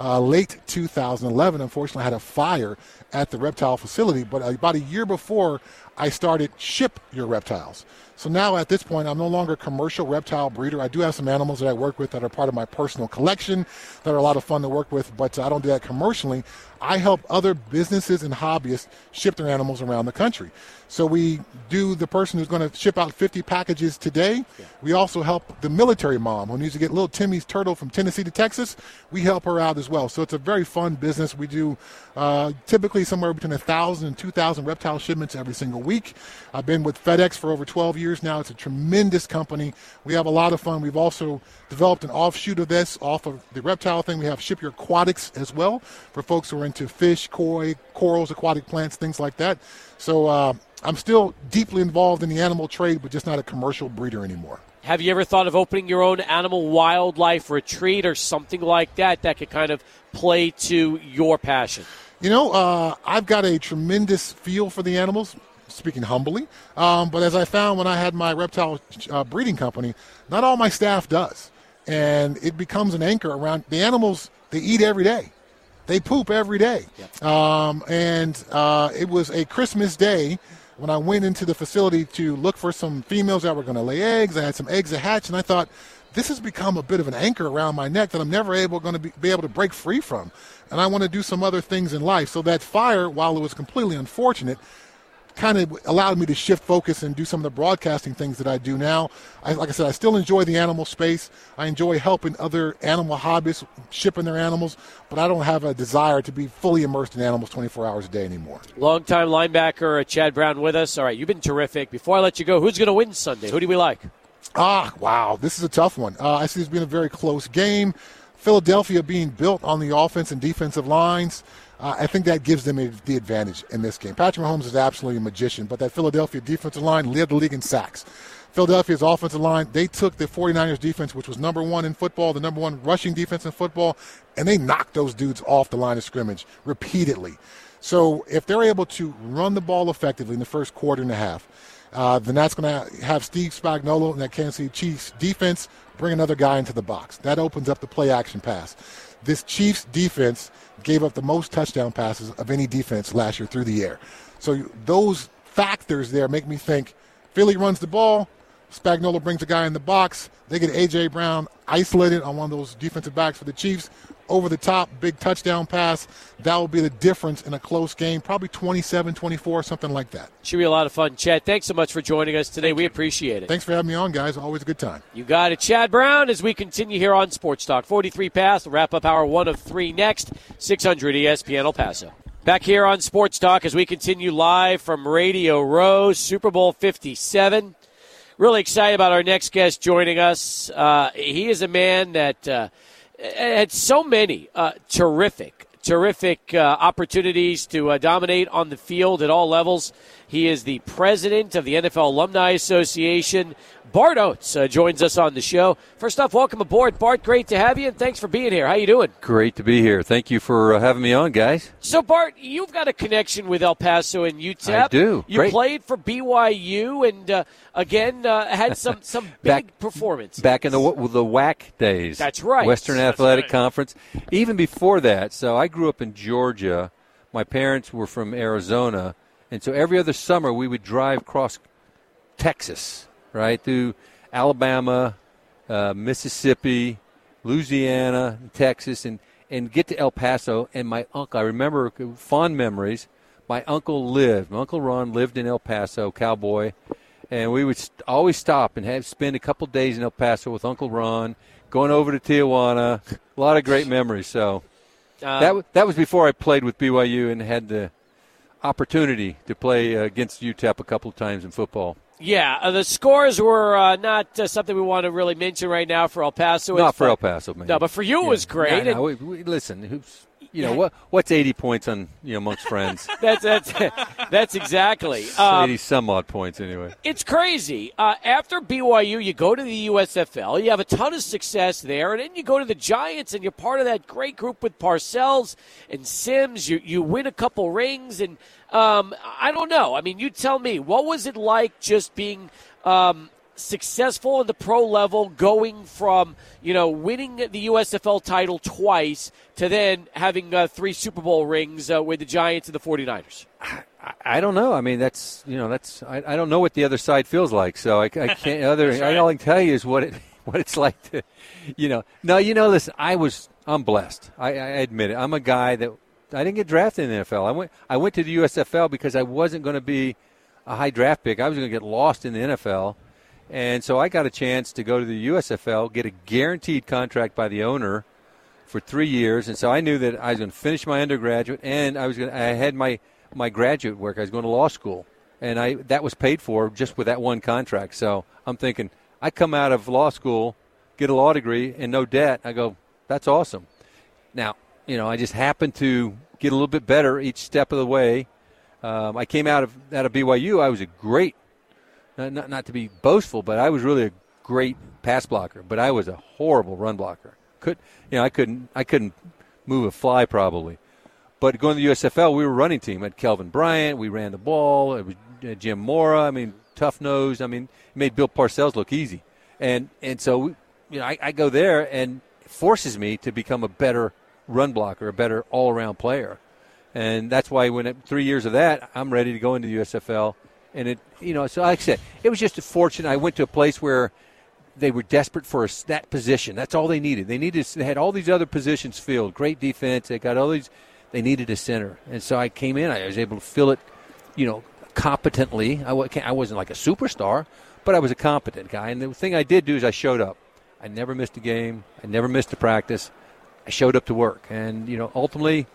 Uh, late 2011, unfortunately, I had a fire at the reptile facility, but about a year before, I started Ship Your Reptiles. So now at this point, I'm no longer a commercial reptile breeder. I do have some animals that I work with that are part of my personal collection that are a lot of fun to work with, but I don't do that commercially. I help other businesses and hobbyists ship their animals around the country. So we do the person who's going to ship out 50 packages today. Yeah. We also help the military mom who needs to get little Timmy's turtle from Tennessee to Texas. We help her out as well. So it's a very fun business. We do uh, typically somewhere between 1,000 and 2,000 reptile shipments every single week. I've been with FedEx for over 12 years now. It's a tremendous company. We have a lot of fun. We've also developed an offshoot of this off of the reptile thing. We have Ship Your Aquatics as well for folks who are into fish, koi, corals, aquatic plants, things like that. So uh, I'm still deeply involved in the animal trade, but just not a commercial breeder anymore. Have you ever thought of opening your own animal wildlife retreat or something like that that could kind of play to your passion? You know, uh, I've got a tremendous feel for the animals, speaking humbly. Um, but as I found when I had my reptile uh, breeding company, not all my staff does. And it becomes an anchor around the animals, they eat every day. They poop every day. Yep. Um, and uh, it was a Christmas day when I went into the facility to look for some females that were going to lay eggs. I had some eggs to hatch, and I thought, this has become a bit of an anchor around my neck that I'm never able going to be, be able to break free from. And I want to do some other things in life. So that fire, while it was completely unfortunate, kind of allowed me to shift focus and do some of the broadcasting things that I do now. I, like I said, I still enjoy the animal space. I enjoy helping other animal hobbyists shipping their animals, but I don't have a desire to be fully immersed in animals 24 hours a day anymore. Longtime linebacker uh, Chad Brown with us. All right, you've been terrific. Before I let you go, who's going to win Sunday? Who do we like? Ah, wow, this is a tough one. Uh, I see it's been a very close game. Philadelphia being built on the offense and defensive lines. Uh, I think that gives them the advantage in this game. Patrick Mahomes is absolutely a magician, but that Philadelphia defensive line led the league in sacks. Philadelphia's offensive line, they took the 49ers defense, which was number one in football, the number one rushing defense in football, and they knocked those dudes off the line of scrimmage repeatedly. So if they're able to run the ball effectively in the first quarter and a half, uh, then that's going to have Steve Spagnuolo and that Kansas City Chiefs defense bring another guy into the box. That opens up the play action pass. This Chiefs defense gave up the most touchdown passes of any defense last year through the air. So those factors there make me think Philly runs the ball, Spagnuolo brings a guy in the box, they get A.J. Brown isolated on one of those defensive backs for the Chiefs over the top, big touchdown pass. That will be the difference in a close game, probably 27 24, something like that. Should be a lot of fun. Chad, thanks so much for joining us today. We appreciate it. Thanks for having me on, guys. Always a good time. You got it. Chad Brown, as we continue here on Sports Talk 43 Pass, We'll wrap up hour one of three next, 600 ESPN El Paso. Back here on Sports Talk as we continue live from Radio Row, Super Bowl 57 really excited about our next guest joining us. Uh, he is a man that uh, had so many uh, terrific, terrific uh, opportunities to uh, dominate on the field at all levels. He is the president of the NFL Alumni Association. Bart Oates uh, joins us on the show. First off, welcome aboard, Bart. Great to have you, and thanks for being here. How you doing? Great to be here. Thank you for uh, having me on, guys. So, Bart, you've got a connection with El Paso and UTEP. I do. You Great. played for BYU, and uh, again uh, had *laughs* some some big back, performances back in the the WAC days. That's right. Western Athletic right. Conference. Even before that, so I grew up in Georgia. My parents were from Arizona, and so every other summer we would drive across Texas, right through Alabama, uh, Mississippi, Louisiana, Texas, and and get to El Paso. And my uncle, I remember fond memories. My uncle lived. My uncle Ron lived in El Paso, cowboy, and we would st- always stop and have spend a couple days in El Paso with Uncle Ron, going over to Tijuana. A lot of great memories. So Uh, that w- that was before I played with BYU and had the opportunity to play uh, against UTEP a couple of times in football. Yeah, uh, the scores were uh, not uh, something we want to really mention right now for El Paso. Not for El Paso, man. No, but for you it was great. No, no, we, we, listen, who's you know what? What's eighty points on you know amongst friends? *laughs* That's that's that's exactly. Um, eighty some odd points anyway. it's crazy. Uh, after BYU, you go to the USFL. You have a ton of success there, and then you go to the Giants, and you're part of that great group with Parcells and Sims. You you win a couple rings, and um, I don't know. I mean, you tell me, what was it like just being um, successful in the pro level, going from you know winning the USFL title twice to then having uh, three Super Bowl rings uh, with the Giants and the 49ers? I, I don't know. I mean, that's you know, that's I, I don't know what the other side feels like. So I, I can't. Other right. all I can tell you is what it *laughs* what it's like to, you know. No, you know. Listen, I was I'm blessed. I, I admit it. I'm a guy that I didn't get drafted in the NFL. I went I went to the USFL because I wasn't going to be a high draft pick. I was going to get lost in the NFL. And so I got a chance to go to the USFL, get a guaranteed contract by the owner for three years. And so I knew that I was going to finish my undergraduate and I was going to, I had my, my graduate work. I was going to law school. And I that was paid for just with that one contract. So I'm thinking, I come out of law school, get a law degree, and no debt. I go, that's awesome. Now, you know, I just happened to get a little bit better each step of the way. Um, I came out of out of BYU. I was a great, not, not, to be boastful, but I was really a great pass blocker. But I was a horrible run blocker. Could you know? I couldn't I couldn't move a fly probably. But going to the USFL, we were running team. at Kelvin Bryant. We ran the ball. It was uh, Jim Mora. I mean, tough nose. I mean, made Bill Parcells look easy. And and so you know, I, I go there and forces me to become a better run blocker, a better all around player. And that's why when it, three years of that, I'm ready to go into the USFL. And it, you know, so like I said, it was just a fortune. I went to a place where they were desperate for a, that position. That's all they needed. They needed. They had all these other positions filled. Great defense. They got all these. They needed a center, and so I came in. I was able to fill it, you know, competently. I, I wasn't like a superstar, but I was a competent guy. And the thing I did do is I showed up. I never missed a game. I never missed a practice. I showed up to work, and you know, ultimately,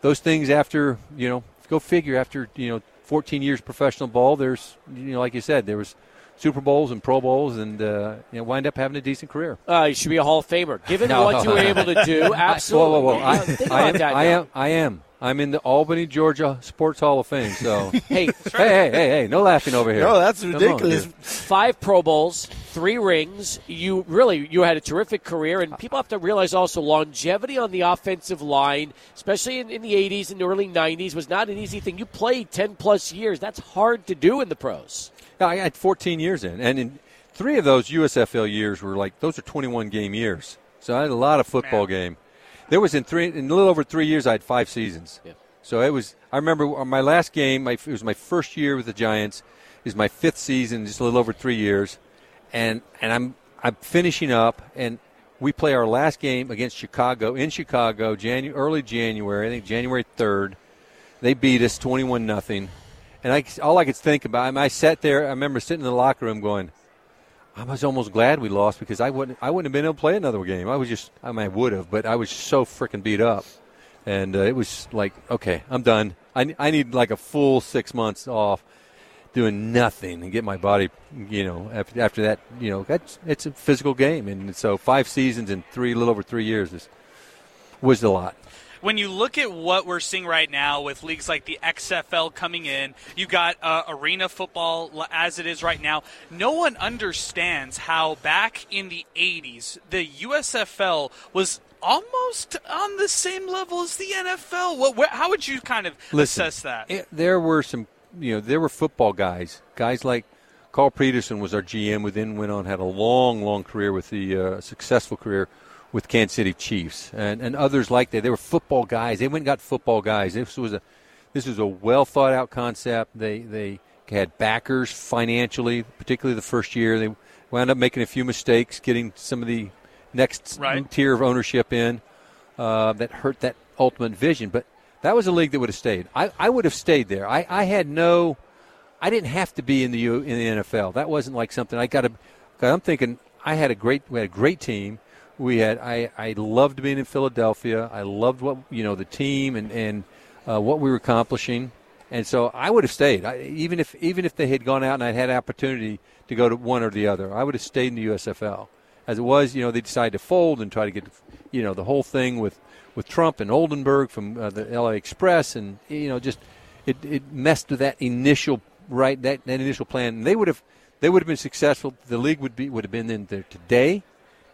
those things after you know, go figure. After you know, 14 years professional ball, there's you know, like you said, there was Super Bowls and Pro Bowls, and uh, you know, wind up having a decent career. Uh, you should be a Hall of Famer, given no. what you were able to do. Absolutely. *laughs* whoa, whoa, whoa. I, I, am, I am. I am. I'm in the Albany, Georgia Sports Hall of Fame. So *laughs* hey, hey, hey, hey, hey, no laughing over here. No, that's ridiculous. On, Five Pro Bowls, three rings. You really you had a terrific career, and people have to realize also longevity on the offensive line, especially in, in the '80s and early '90s, was not an easy thing. You played 10 plus years. That's hard to do in the pros. I had 14 years in, and in three of those USFL years were like those are 21 game years. So I had a lot of football Man. game. There was in three in a little over three years. I had five seasons. Yeah. So it was. I remember my last game. My, it was my first year with the Giants. It was my fifth season, just a little over three years, and and I'm I'm finishing up, and we play our last game against Chicago in Chicago, Janu- early January. I think January third. They beat us twenty-one nothing, and I all I could think about. I, mean, I sat there. I remember sitting in the locker room going, I was almost glad we lost because I wouldn't I wouldn't have been able to play another game. I was just I mean I would have, but I was so freaking beat up, and uh, it was like okay, I'm done. I, I need like a full six months off, doing nothing and get my body, you know, after, after that, you know, that's it's a physical game, and so five seasons in three, a little over three years is was a lot when you look at what we're seeing right now with leagues like the XFL coming in, you got uh, arena football as it is right now. No one understands how back in the 80s, the USFL was almost on the same level as the NFL. What, where, how would you kind of Listen, assess that? It, there were some, you know, there were football guys, guys like Carl Peterson was our GM, who then went on had a long, long career with the uh, successful career with Kansas City Chiefs and, and others like that. They were football guys. They went and got football guys. This was a this was a well thought out concept. They they had backers financially, particularly the first year. They wound up making a few mistakes, getting some of the next right. tier of ownership in uh, that hurt that ultimate vision. But that was a league that would have stayed. I, I would have stayed there. I, I had no. I didn't have to be in the in the NFL. That wasn't like something I got to. I'm thinking I had a great we had a great team we had I, I loved being in Philadelphia. I loved what you know the team and and uh, what we were accomplishing, and so I would have stayed. I, even if even if they had gone out and I had opportunity to go to one or the other, I would have stayed in the USFL. As it was, you know, they decided to fold and try to get you know the whole thing with with Trump and Oldenburg from uh, the LA Express, and you know just it, it messed with that initial right that, that initial plan. And they would have they would have been successful. The league would be would have been in there today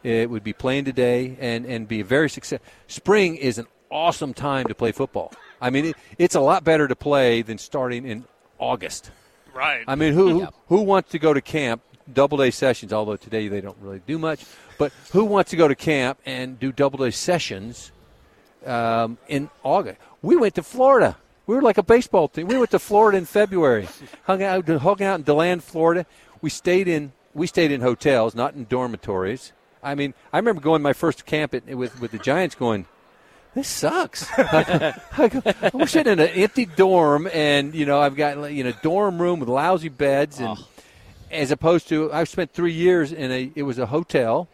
it would be playing today and, and be a very success. Spring is an awesome time to play football. I mean, it, it's a lot better to play than starting in August. Right. I mean, who yeah. who wants to go to camp double day sessions? Although today they don't really do much, but who wants to go to camp and do double day sessions um, in August? We went to Florida. We were like a baseball team. We went to Florida in February, hung out hung out in Deland, Florida. We stayed in we stayed in hotels, not in dormitories. I mean, I remember going my first camp at, with with the Giants, going, this sucks. *laughs* I wish I'm in an empty dorm, and you know I've got you know dorm room with lousy beds, and Oh. as opposed to I've spent three years in a it was a hotel.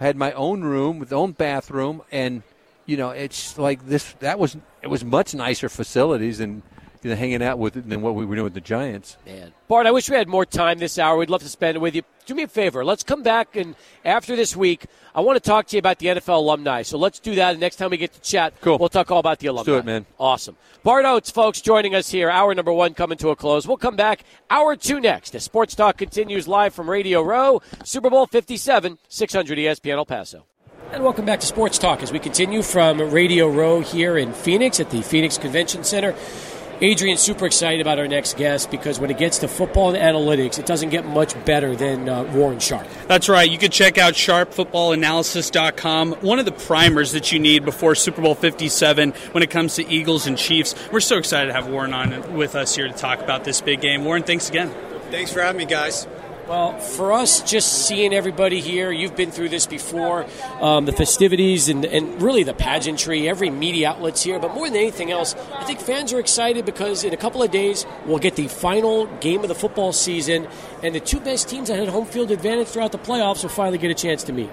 I had my own room with own bathroom, and you know it's like this. That was it was much nicer facilities than you know, hanging out with than what we were doing with the Giants. Man. Bart, I wish we had more time this hour. We'd love to spend it with you. Do me a favor. Let's come back and after this week, I want to talk to you about the NFL alumni. So let's do that. And next time we get to chat, Cool. we'll talk all about the alumni. do it, man. Awesome. Bart Oates, folks, joining us here. Hour number one coming to a close. We'll come back hour two next as Sports Talk continues live from Radio Row, Super Bowl 57, 600 ESPN El Paso. And welcome back to Sports Talk as we continue from Radio Row here in Phoenix at the Phoenix Convention Center. Adrian's super excited about our next guest because when it gets to football and analytics, it doesn't get much better than uh, Warren Sharp. That's right. You can check out sharpfootballanalysis.com. One of the primers that you need before Super Bowl 57 when it comes to Eagles and Chiefs. We're so excited to have Warren on with us here to talk about this big game. Warren, thanks again. Thanks for having me, guys. Well, for us, just seeing everybody here, you've been through this before, um, the festivities and, and really the pageantry, every media outlet's here. But more than anything else, I think fans are excited because in a couple of days, we'll get the final game of the football season, and the two best teams that had home field advantage throughout the playoffs will finally get a chance to meet.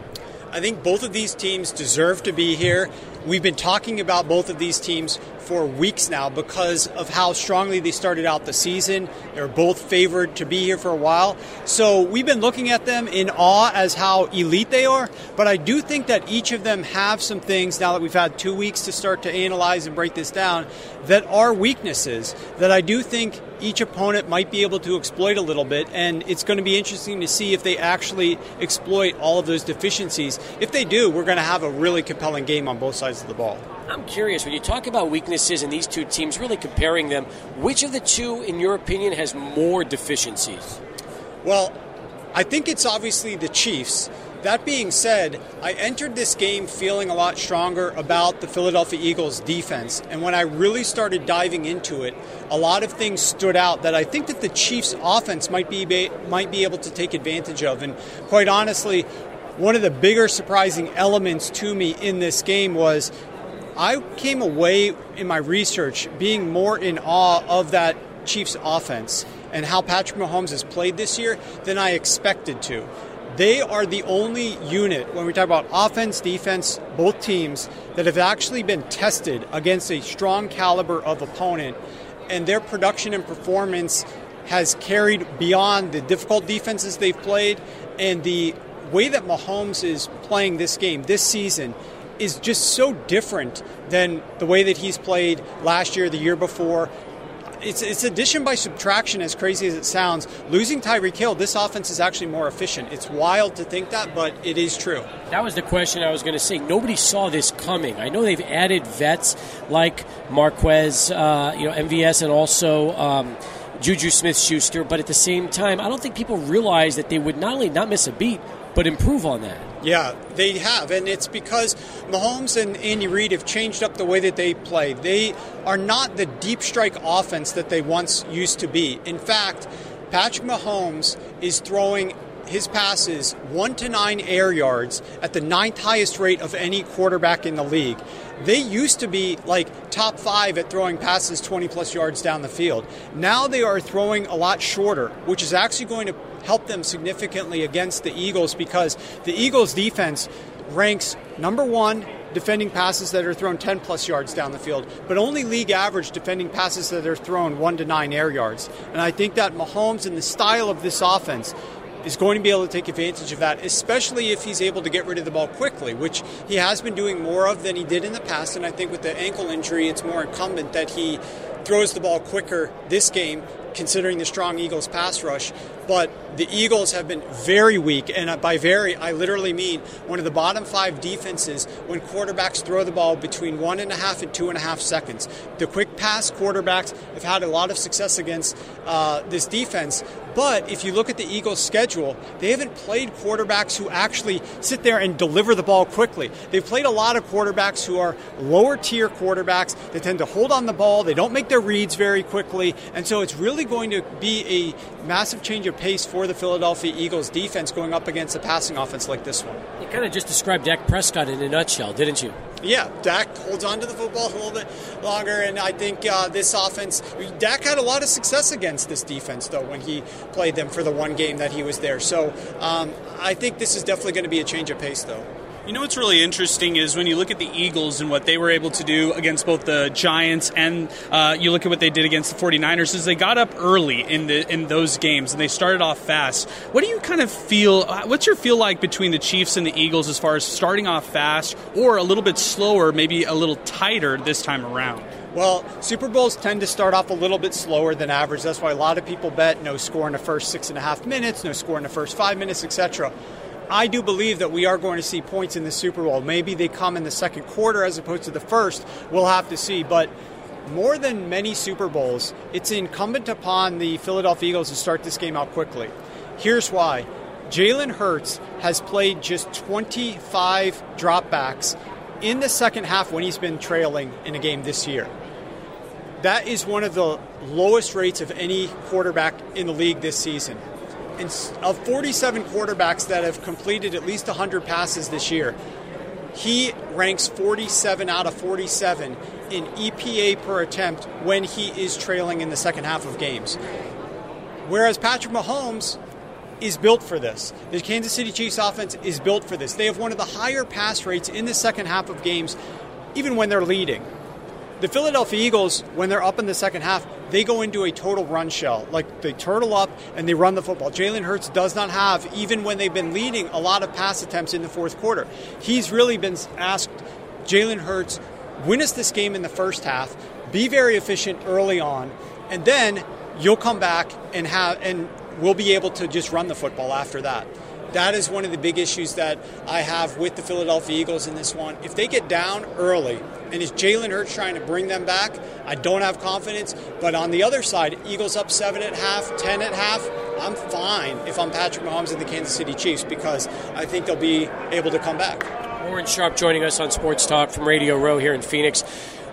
I think both of these teams deserve to be here. We've been talking about both of these teams for weeks now because of how strongly they started out the season. They're both favored to be here for a while. So we've been looking at them in awe as how elite they are. But I do think that each of them have some things now that we've had two weeks to start to analyze and break this down that are weaknesses that I do think each opponent might be able to exploit a little bit. And it's going to be interesting to see if they actually exploit all of those deficiencies. If they do, we're going to have a really compelling game on both sides of the ball. I'm curious, when you talk about weaknesses in these two teams, really comparing them, which of the two, in your opinion, has more deficiencies? Well, I think it's obviously the Chiefs. That being said, I entered this game feeling a lot stronger about the Philadelphia Eagles defense. And when I really started diving into it, a lot of things stood out that I think that the Chiefs offense might be might be able to take advantage of. And quite honestly, one of the bigger surprising elements to me in this game was I came away in my research being more in awe of that Chiefs offense and how Patrick Mahomes has played this year than I expected to. They are the only unit, when we talk about offense, defense, both teams, that have actually been tested against a strong caliber of opponent, and their production and performance has carried beyond the difficult defenses they've played, and the way that Mahomes is playing this game this season is just so different than the way that he's played last year, the year before. It's, it's addition by subtraction, as crazy as it sounds. Losing Tyreek Hill, this offense is actually more efficient. It's wild to think that, but it is true. That was the question I was going to say. Nobody saw this coming. I know they've added vets like Marquez, uh, you know, MVS, and also um, Juju Smith-Schuster. But at the same time, I don't think people realize that they would not only not miss a beat, but improve on that. Yeah, they have, and it's because Mahomes and Andy Reid have changed up the way that they play. They are not the deep strike offense that they once used to be. In fact, Patrick Mahomes is throwing his passes one to nine air yards at the ninth highest rate of any quarterback in the league. They used to be like top five at throwing passes 20 plus yards down the field. Now they are throwing a lot shorter, which is actually going to help them significantly against the Eagles because the Eagles defense ranks number one defending passes that are thrown 10 plus yards down the field, but only league average defending passes that are thrown 1 to 9 air yards. And I think that Mahomes and the style of this offense is going to be able to take advantage of that, especially if he's able to get rid of the ball quickly, which he has been doing more of than he did in the past. And I think with the ankle injury, it's more incumbent that he throws the ball quicker this game, considering the strong Eagles pass rush. But the Eagles have been very weak, and by very, I literally mean one of the bottom five defenses when quarterbacks throw the ball between one and a half and two and a half seconds. The quick pass quarterbacks have had a lot of success against uh, this defense, but if you look at the Eagles' schedule, they haven't played quarterbacks who actually sit there and deliver the ball quickly. They've played a lot of quarterbacks who are lower tier quarterbacks. They tend to hold on the ball, they don't make their reads very quickly, and so it's really going to be a massive change of pace for the Philadelphia Eagles defense going up against a passing offense like this one. You kind of just described Dak Prescott in a nutshell, didn't you? Yeah, Dak holds on to the football a little bit longer, and I think uh, this offense, Dak had a lot of success against this defense, though, when he played them for the one game that he was there. So um, I think this is definitely going to be a change of pace, though. You know what's really interesting is when you look at the Eagles and what they were able to do against both the Giants and uh, you look at what they did against the 49ers is they got up early in the in those games and they started off fast. What do you kind of feel uh, what's your feel like between the Chiefs and the Eagles as far as starting off fast or a little bit slower, maybe a little tighter this time around? Well, Super Bowls tend to start off a little bit slower than average. That's why a lot of people bet no score in the first six and a half minutes, no score in the first five minutes, etc. I do believe that we are going to see points in the Super Bowl. Maybe they come in the second quarter as opposed to the first. We'll have to see. But more than many Super Bowls, it's incumbent upon the Philadelphia Eagles to start this game out quickly. Here's why Jalen Hurts has played just 25 dropbacks in the second half when he's been trailing in a game this year. That is one of the lowest rates of any quarterback in the league this season of 47 quarterbacks that have completed at least 100 passes this year, he ranks 47 out of 47 in EPA per attempt when he is trailing in the second half of games. Whereas Patrick Mahomes is built for this. The Kansas City Chiefs offense is built for this. They have one of the higher pass rates in the second half of games, even when they're leading. The Philadelphia Eagles, when they're up in the second half, they go into a total run shell. Like they turtle up and they run the football. Jalen Hurts does not have, even when they've been leading, a lot of pass attempts in the fourth quarter. He's really been asked, Jalen Hurts, win us this game in the first half, be very efficient early on, and then you'll come back and have and we'll be able to just run the football after that that is one of the big issues that I have with the Philadelphia Eagles in this one. If they get down early, and is Jalen Hurts trying to bring them back? I don't have confidence. But on the other side, Eagles up seven at half, ten at half. I'm fine if I'm Patrick Mahomes and the Kansas City Chiefs because I think they'll be able to come back. Warren Sharp joining us on Sports Talk from Radio Row here in Phoenix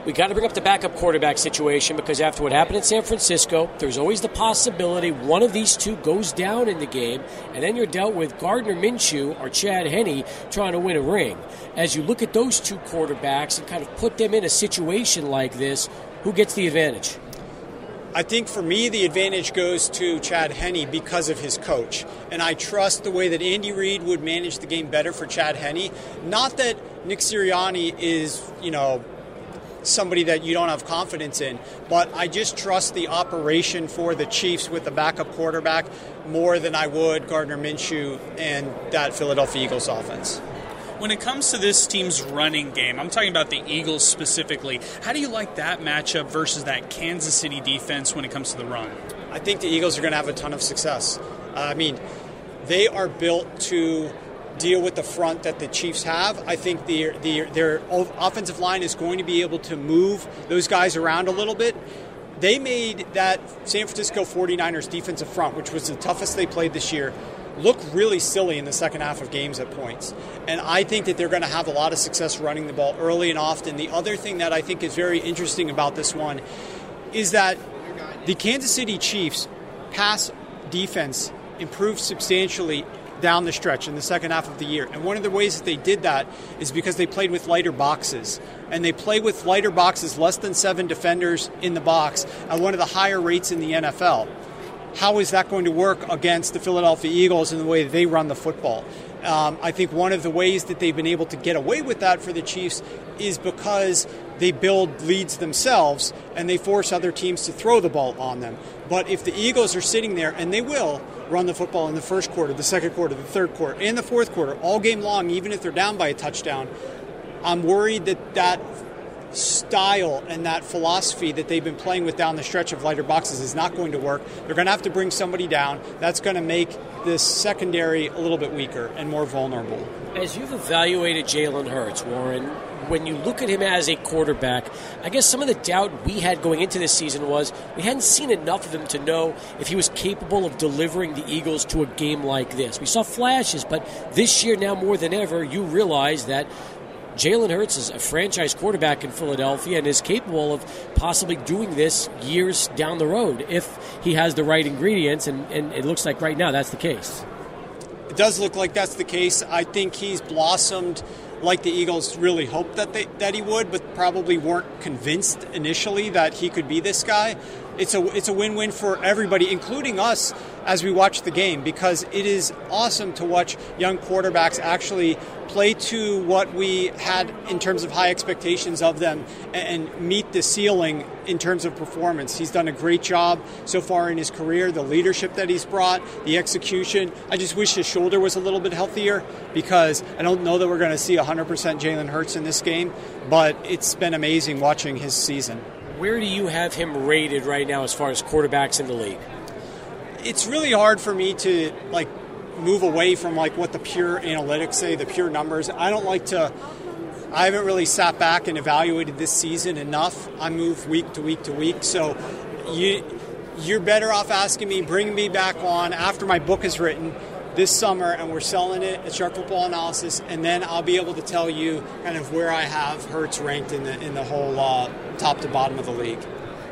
we got to bring up the backup quarterback situation because after what happened in San Francisco, there's always the possibility one of these two goes down in the game, and then you're dealt with Gardner Minshew or Chad Henne trying to win a ring. As you look at those two quarterbacks and kind of put them in a situation like this, who gets the advantage? I think for me, the advantage goes to Chad Henne because of his coach. And I trust the way that Andy Reid would manage the game better for Chad Henne. Not that Nick Sirianni is, you know, somebody that you don't have confidence in. But I just trust the operation for the Chiefs with the backup quarterback more than I would Gardner Minshew and that Philadelphia Eagles offense. When it comes to this team's running game, I'm talking about the Eagles specifically. How do you like that matchup versus that Kansas City defense when it comes to the run? I think the Eagles are going to have a ton of success. Uh, I mean, they are built to deal with the front that the Chiefs have. I think the, the, their offensive line is going to be able to move those guys around a little bit. They made that San Francisco 49ers defensive front, which was the toughest they played this year, look really silly in the second half of games at points. And I think that they're going to have a lot of success running the ball early and often. The other thing that I think is very interesting about this one is that the Kansas City Chiefs pass defense improved substantially down the stretch in the second half of the year. And one of the ways that they did that is because they played with lighter boxes. And they play with lighter boxes, less than seven defenders in the box, at one of the higher rates in the NFL. How is that going to work against the Philadelphia Eagles in the way they run the football? Um, I think one of the ways that they've been able to get away with that for the Chiefs is because they build leads themselves and they force other teams to throw the ball on them. But if the Eagles are sitting there, and they will, run the football in the first quarter, the second quarter, the third quarter, and the fourth quarter, all game long, even if they're down by a touchdown, I'm worried that that style and that philosophy that they've been playing with down the stretch of lighter boxes is not going to work. They're going to have to bring somebody down. That's going to make this secondary a little bit weaker and more vulnerable. As you've evaluated Jalen Hurts, Warren, when you look at him as a quarterback, I guess some of the doubt we had going into this season was we hadn't seen enough of him to know if he was capable of delivering the Eagles to a game like this. We saw flashes, but this year, now more than ever, you realize that Jalen Hurts is a franchise quarterback in Philadelphia and is capable of possibly doing this years down the road if he has the right ingredients, and, and it looks like right now that's the case. It does look like that's the case. I think he's blossomed like the Eagles really hoped that they, that he would, but probably weren't convinced initially that he could be this guy. It's a it's a win-win for everybody, including us as we watch the game, because it is awesome to watch young quarterbacks actually play to what we had in terms of high expectations of them and meet the ceiling in terms of performance. He's done a great job so far in his career, the leadership that he's brought, the execution. I just wish his shoulder was a little bit healthier because I don't know that we're going to see 100% Jalen Hurts in this game, but it's been amazing watching his season. Where do you have him rated right now as far as quarterbacks in the league? It's really hard for me to like move away from like what the pure analytics say, the pure numbers. I don't like to. I haven't really sat back and evaluated this season enough. I move week to week to week, so you you're better off asking me, bring me back on after my book is written this summer, and we're selling it at Sharp Football Analysis, and then I'll be able to tell you kind of where I have Hurts ranked in the in the whole uh, top to bottom of the league.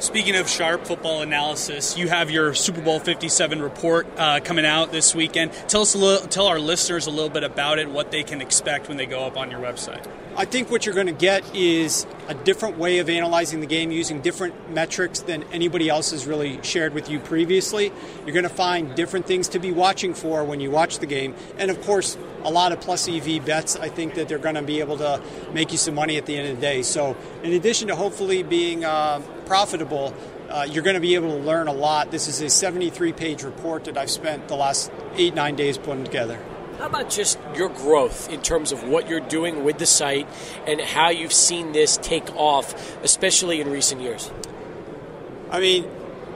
Speaking of sharp football analysis, you have your Super Bowl 57 report uh, coming out this weekend. Tell us a little, tell our listeners a little bit about it, what they can expect when they go up on your website. I think what you're going to get is a different way of analyzing the game using different metrics than anybody else has really shared with you previously. You're going to find different things to be watching for when you watch the game. And of course, a lot of plus EV bets. I think that they're going to be able to make you some money at the end of the day. So, in addition to hopefully being uh, profitable, uh, you're going to be able to learn a lot. This is a 73 page report that I've spent the last eight, nine days putting together. How about just your growth in terms of what you're doing with the site and how you've seen this take off, especially in recent years? I mean,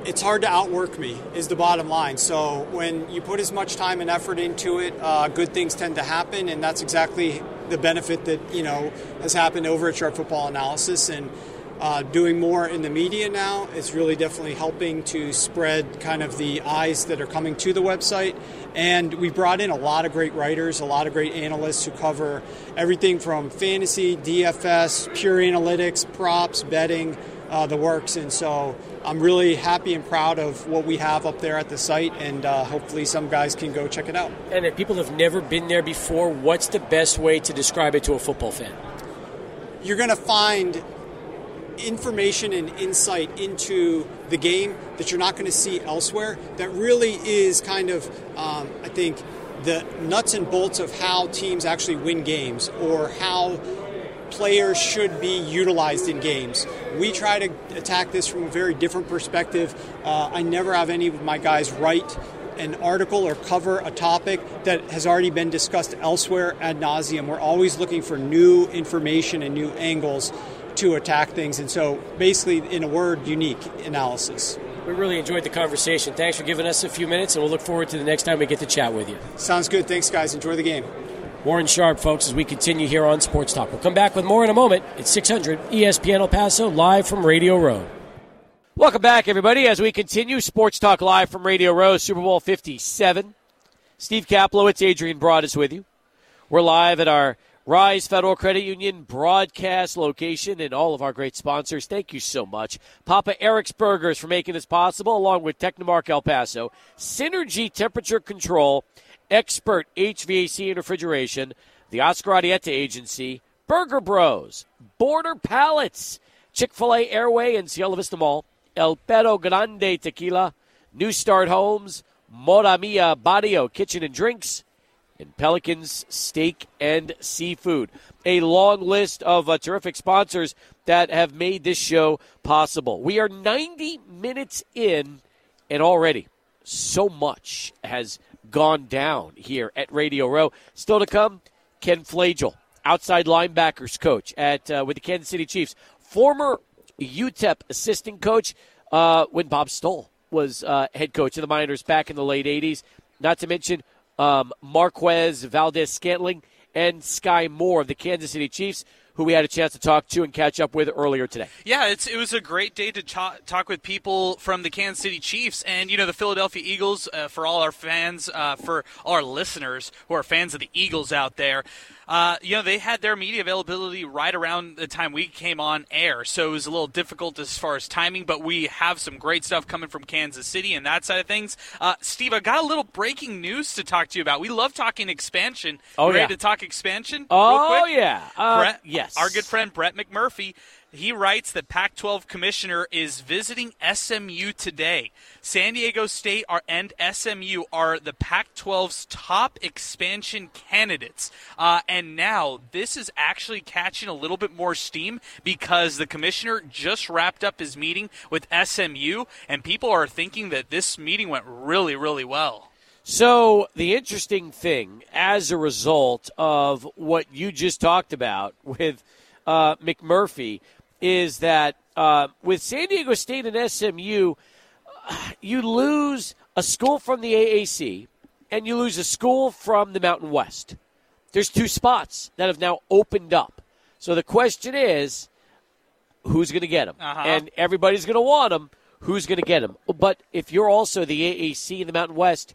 it's hard to outwork me, is the bottom line. So when you put as much time and effort into it, uh, good things tend to happen, and that's exactly the benefit that you know has happened over at Sharp Football Analysis and uh, doing more in the media now is really definitely helping to spread kind of the eyes that are coming to the website. And we brought in a lot of great writers, a lot of great analysts who cover everything from fantasy, DFS, pure analytics, props, betting, uh, the works. And so I'm really happy and proud of what we have up there at the site, and uh, hopefully some guys can go check it out. And if people have never been there before, what's the best way to describe it to a football fan? You're going to find information and insight into the game that you're not going to see elsewhere that really is kind of, um, I think, the nuts and bolts of how teams actually win games or how players should be utilized in games. We try to attack this from a very different perspective. Uh, I never have any of my guys write an article or cover a topic that has already been discussed elsewhere ad nauseum. We're always looking for new information and new angles to attack things. And so, basically, in a word, unique analysis. We really enjoyed the conversation. Thanks for giving us a few minutes, and we'll look forward to the next time we get to chat with you. Sounds good. Thanks, guys. Enjoy the game. Warren Sharp, folks, as we continue here on Sports Talk. We'll come back with more in a moment. It's 600 ESPN El Paso, live from Radio Row. Welcome back, everybody, as we continue Sports Talk live from Radio Row, Super Bowl 57. Steve Kaplowitz, Adrian Broad is with you. We're live at our Rise Federal Credit Union broadcast location and all of our great sponsors. Thank you so much. Papa Eric's Burgers for making this possible, along with Technomark El Paso, Synergy Temperature Control, Expert HVAC and Refrigeration, the Oscar Arieta Agency, Burger Bros, Border Pallets, Chick fil A Airway and Cielo Vista Mall, El Perro Grande Tequila, New Start Homes, Mora Mia Barrio Kitchen and Drinks, and Pelicans Steak and Seafood. A long list of uh, terrific sponsors that have made this show possible. We are 90 minutes in, and already so much has gone down here at Radio Row. Still to come, Ken Flajole, outside linebackers coach at uh, with the Kansas City Chiefs, former UTEP assistant coach uh, when Bob Stull was uh, head coach of the Miners back in the late 80s. Not to mention um, Marquez Valdes Scantling and Skyy Moore of the Kansas City Chiefs, who we had a chance to talk to and catch up with earlier today. Yeah, it was a great day to talk, talk with people from the Kansas City Chiefs and, you know, the Philadelphia Eagles. Uh, for all our fans, uh, for all our listeners who are fans of the Eagles out there, uh, you know, they had their media availability right around the time we came on air, so it was a little difficult as far as timing. But we have some great stuff coming from Kansas City and that side of things. Uh, Steve, I got a little breaking news to talk to you about. We love talking expansion. Oh, You ready yeah. to talk expansion? Oh real quick? yeah, uh, Brett, yes. Our good friend Brett McMurphy. He writes that Pac 12 commissioner is visiting SMU today. San Diego State are, and SMU are the Pac 12's top expansion candidates. Uh, and now this is actually catching a little bit more steam because the commissioner just wrapped up his meeting with SMU, and people are thinking that this meeting went really, really well. So the interesting thing, as a result of what you just talked about with uh, McMurphy, is that uh, with San Diego State and SMU, you lose a school from the AAC and you lose a school from the Mountain West. There's two spots that have now opened up. So the question is, who's going to get them? Uh-huh. And everybody's going to want them. Who's going to get them? But if you're also the AAC in the Mountain West,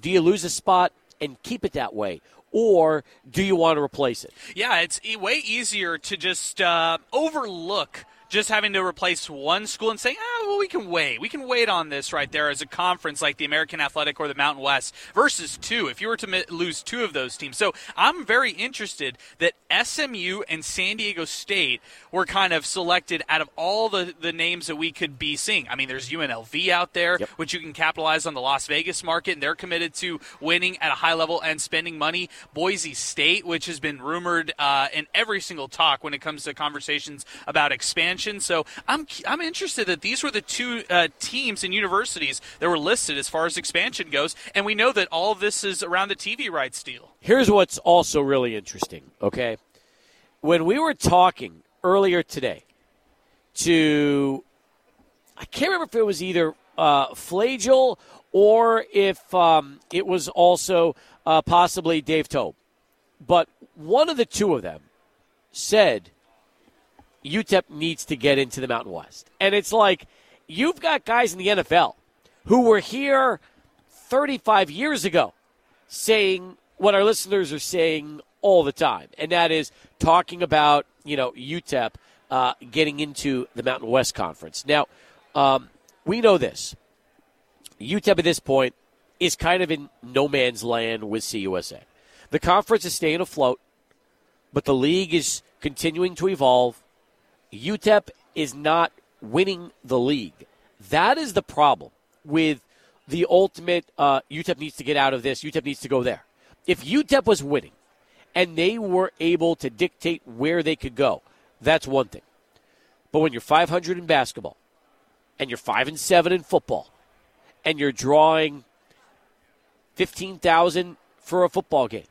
do you lose a spot and keep it that way? Or do you want to replace it? Yeah, it's way easier to just uh, overlook just having to replace one school and saying, ah, well, we can wait. We can wait on this right there as a conference like the American Athletic or the Mountain West versus two, if you were to lose two of those teams. So I'm very interested that SMU and San Diego State were kind of selected out of all the, the names that we could be seeing. I mean, there's UNLV out there, Yep. which you can capitalize on the Las Vegas market, and they're committed to winning at a high level and spending money. Boise State, which has been rumored uh, in every single talk when it comes to conversations about expansion. So I'm I'm interested that these were the two uh, teams and universities that were listed as far as expansion goes, and we know that all this is around the TV rights deal. Here's what's also really interesting, okay? When we were talking earlier today to, I can't remember if it was either uh, Flajole or if um, it was also uh, possibly Dave Toub, but one of the two of them said UTEP needs to get into the Mountain West. And it's like, you've got guys in the NFL who were here 35 years ago saying what our listeners are saying all the time, and that is talking about you know UTEP uh, getting into the Mountain West Conference. Now, um, we know this. UTEP at this point is kind of in no man's land with CUSA. The conference is staying afloat, but the league is continuing to evolve. UTEP is not winning the league. That is the problem with the ultimate uh, UTEP needs to get out of this, UTEP needs to go there. If UTEP was winning and they were able to dictate where they could go, that's one thing. But when you're 500 in basketball and you're 5 and 7 in football and you're drawing 15,000 for a football game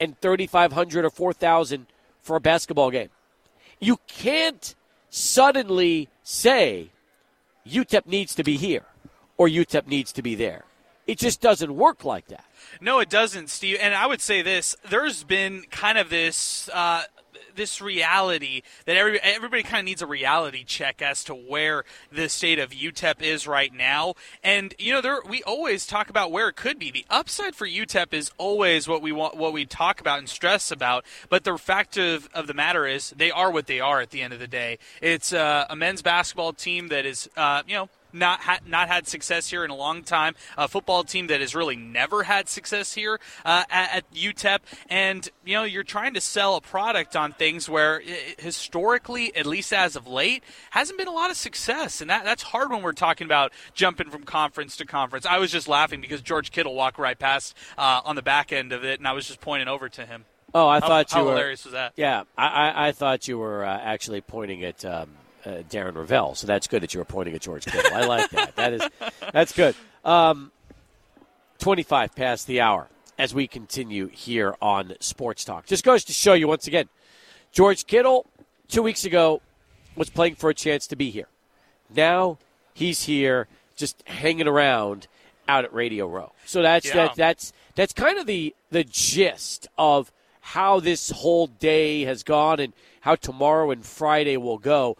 and 3,500 or 4,000 for a basketball game, you can't suddenly say UTEP needs to be here or UTEP needs to be there. It just doesn't work like that. No, it doesn't, Steve. And I would say this: there's been kind of this. Uh, this reality that every, everybody kind of needs a reality check as to where the state of UTEP is right now. And you know, there we always talk about where it could be. The upside for UTEP is always what we want, what we talk about and stress about. But the fact of, of the matter is, they are what they are at the end of the day. It's uh, a men's basketball team that is, uh, you know, not ha- not had success here in a long time. A football team that has really never had success here uh, at, at UTEP, and you know you're trying to sell a product on things where historically, at least as of late, hasn't been a lot of success, and that that's hard when we're talking about jumping from conference to conference. I was just laughing because George Kittle walked right past uh, on the back end of it, and I was just pointing over to him. Oh, I How- thought you how were. hilarious was that? Yeah, I, I, I thought you were uh, actually pointing at um, uh, Darren Ravel. So that's good that you were pointing at George Kittle. I like that. That is that's good. Um, Twenty-five past the hour as we continue here on Sports Talk. Just goes to show you once again, George Kittle two weeks ago was playing for a chance to be here. Now he's here, just hanging around out at Radio Row. So that's Yeah. that, that's that's kind of the the gist of how this whole day has gone and how tomorrow and Friday will go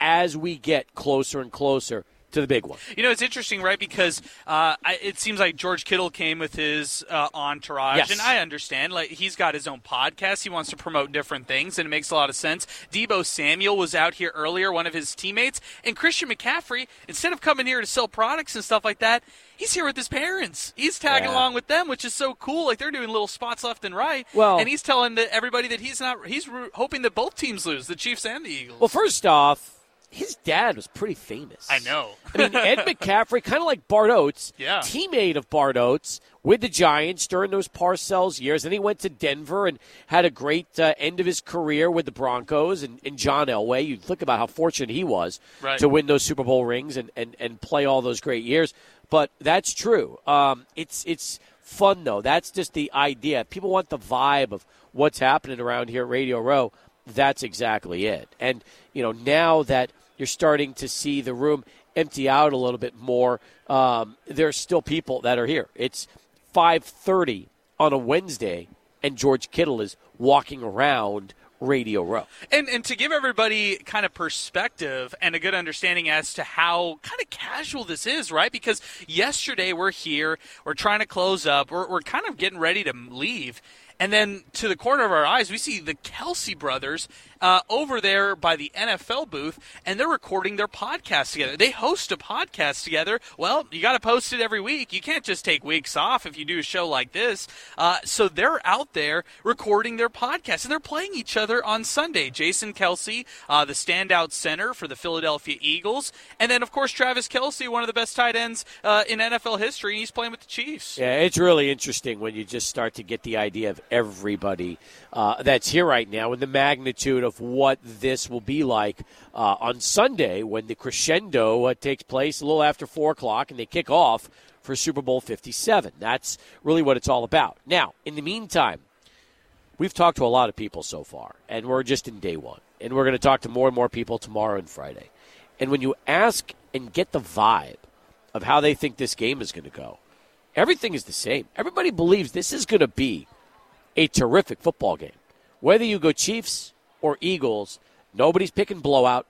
as we get closer and closer to the big one. You know, it's interesting, right? Because uh, I, it seems like George Kittle came with his uh, entourage, Yes. and I understand. Like he's got his own podcast, he wants to promote different things, and it makes a lot of sense. Deebo Samuel was out here earlier, one of his teammates, and Christian McCaffrey, instead of coming here to sell products and stuff like that. He's here with his parents. He's tagging Yeah. along with them, which is so cool. Like they're doing little spots left and right. Well- and he's telling the, everybody that he's not. He's hoping that both teams lose, the Chiefs and the Eagles. Well, first off, his dad was pretty famous. I know. I mean, Ed *laughs* McCaffrey, kind of like Bart Oates, Yeah. teammate of Bart Oates with the Giants during those Parcells years. Then he went to Denver and had a great uh, end of his career with the Broncos and, and John Elway. You think about how fortunate he was Right. to win those Super Bowl rings and, and, and play all those great years. But that's true. Um, it's it's fun though. That's just the idea. People want the vibe of what's happening around here at Radio Row. That's exactly it. And you know now that you're starting to see the room empty out a little bit more, um, there's still people that are here. It's 5:30 on a Wednesday, and George Kittle is walking around Radio Row. And and to give everybody kind of perspective and a good understanding as to how kind of casual this is, right? Because yesterday we're here, we're trying to close up, we're, we're kind of getting ready to leave. And then to the corner of our eyes, we see the Kelce brothers uh, over there by the NFL booth, and they're recording their podcast together. They host a podcast together. Well, you got to post it every week. You can't just take weeks off if you do a show like this. Uh, so they're out there recording their podcast, and they're playing each other on Sunday. Jason Kelce, uh, the standout center for the Philadelphia Eagles, and then of course Travis Kelce, one of the best tight ends uh, in NFL history. and He's playing with the Chiefs. Yeah, it's really interesting when you just start to get the idea of everybody uh, that's here right now and the magnitude of what this will be like uh, on Sunday when the crescendo uh, takes place a little after 4 o'clock and they kick off for Super Bowl 57. That's really what it's all about. Now, in the meantime, we've talked to a lot of people so far, and we're just in day one. And we're going to talk to more and more people tomorrow and Friday. And when you ask and get the vibe of how they think this game is going to go, everything is the same. Everybody believes this is going to be a terrific football game. Whether you go Chiefs or Eagles, nobody's picking blowout.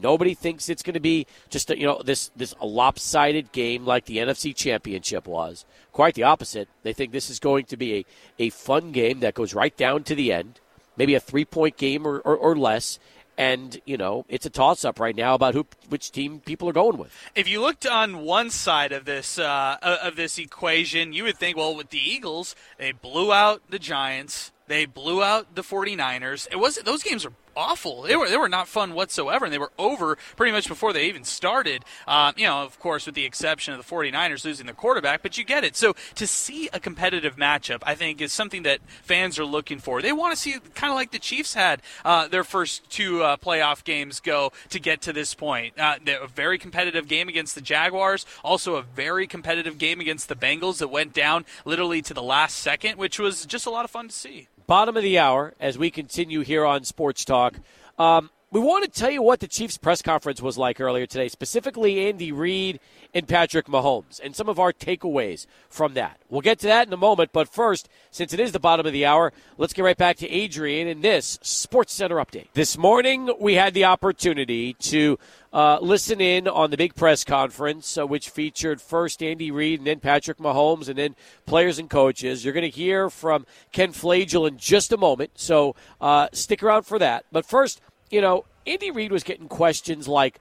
Nobody thinks it's going to be just a, you know this this lopsided game like the NFC Championship was. Quite the opposite. They think this is going to be a, a fun game that goes right down to the end, maybe a three point game or, or, or less. And you know it's a toss up right now about who which team people are going with. If you looked on one side of this uh, of this equation, you would think, well, with the Eagles, they blew out the Giants, they blew out the 49ers. It was those games are awful. They were they were not fun whatsoever, and they were over pretty much before they even started. Um, you know, of course, with the exception of the 49ers losing the quarterback, but you get it. So to see a competitive matchup, I think, is something that fans are looking for. They want to see kind of like the Chiefs had uh, their first two uh, playoff games go to get to this point. Uh, a very competitive game against the Jaguars, also a very competitive game against the Bengals that went down literally to the last second, which was just a lot of fun to see. Bottom of the hour as we continue here on Sports Talk. Um, we want to tell you what the Chiefs press conference was like earlier today, specifically Andy Reid and Patrick Mahomes, and some of our takeaways from that. We'll get to that in a moment, but first, since it is the bottom of the hour, let's get right back to Adrian in this Sports Center update. This morning, we had the opportunity to uh, listen in on the big press conference, uh, which featured first Andy Reid and then Patrick Mahomes and then players and coaches. You're going to hear from Ken Flajole in just a moment, so uh, stick around for that. But first, you know, Andy Reid was getting questions like,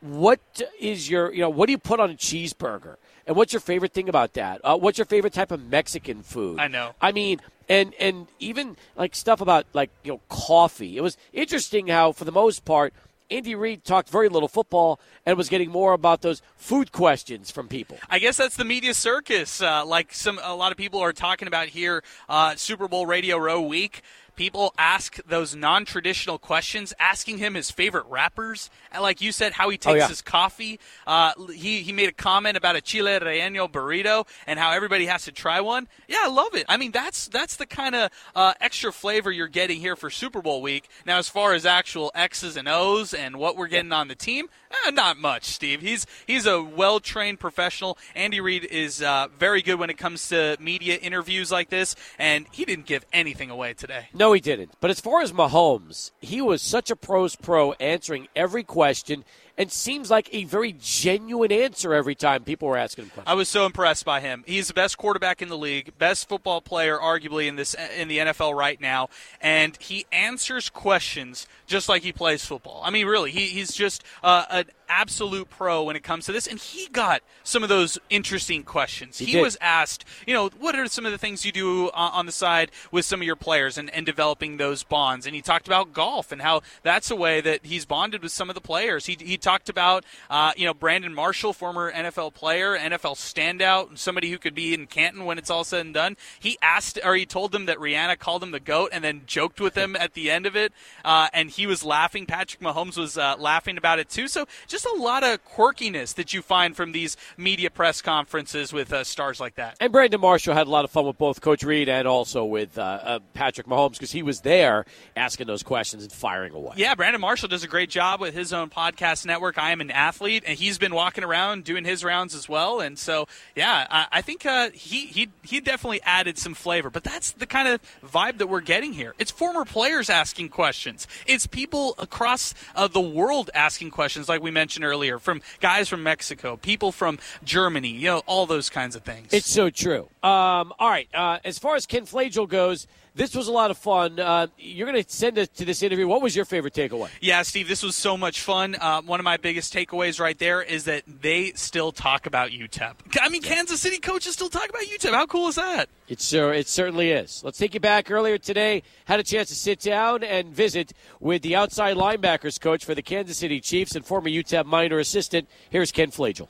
"What is your, you know, what do you put on a cheeseburger?" And what's your favorite thing about that? Uh, what's your favorite type of Mexican food? I know. I mean, and and even like stuff about like you know coffee. It was interesting how, for the most part, Andy Reid talked very little football and was getting more about those food questions from people. I guess that's the media circus, uh, like some a lot of people are talking about here. Uh, Super Bowl Radio Row week. People ask those non-traditional questions, asking him his favorite rappers, and like you said, how he takes yeah. his coffee. Uh, he he made a comment about a chile relleno burrito and how everybody has to try one. Yeah, I love it. I mean, that's that's the kind of uh, extra flavor you're getting here for Super Bowl week. Now, as far as actual X's and O's and what we're getting on the team, eh, not much, Steve. He's he's a well-trained professional. Andy Reid is uh, very good when it comes to media interviews like this, and he didn't give anything away today. No, he didn't. But as far as Mahomes, he was such a pro's pro answering every question and seems like a very genuine answer every time people were asking him questions. I was so impressed by him. He's the best quarterback in the league, best football player, arguably in this in the NFL right now, and he answers questions just like he plays football. I mean, really, he, he's just uh, an absolute pro when it comes to this, and he got some of those interesting questions. He He, was asked, you know, what are some of the things you do on, on the side with some of your players and, and developing those bonds? And he talked about golf and how that's a way that he's bonded with some of the players. He, he talked about, uh, you know, Brandon Marshall, former NFL player, NFL standout, somebody who could be in Canton when it's all said and done. He asked, or he told them that Rihanna called him the GOAT and then joked with him at the end of it. Uh, and he was laughing. Patrick Mahomes was uh, laughing about it too. So just a lot of quirkiness that you find from these media press conferences with uh, stars like that. And Brandon Marshall had a lot of fun with both Coach Reid and also with uh, uh, Patrick Mahomes because he was there asking those questions and firing away. Yeah, Brandon Marshall does a great job with his own podcast network. I am an athlete, and he's been walking around doing his rounds as well. And so, yeah, I, I think uh, he he he definitely added some flavor. But that's the kind of vibe that we're getting here. It's former players asking questions. It's people across uh, the world asking questions, like we mentioned earlier, from guys from Mexico, people from Germany. You know, all those kinds of things. It's so true. Um, all right. Uh, as far as Ken Flajole goes, this was a lot of fun. Uh, you're going to send us to this interview. What was your favorite takeaway? Yeah, Steve, this was so much fun. Uh, one of my biggest takeaways right there is that they still talk about UTEP. I mean, Kansas City coaches still talk about UTEP. How cool is that? It sure it certainly is. Let's take you back earlier today. Had a chance to sit down and visit with the outside linebackers coach for the Kansas City Chiefs and former UTEP Miner assistant. Here's Ken Flajole.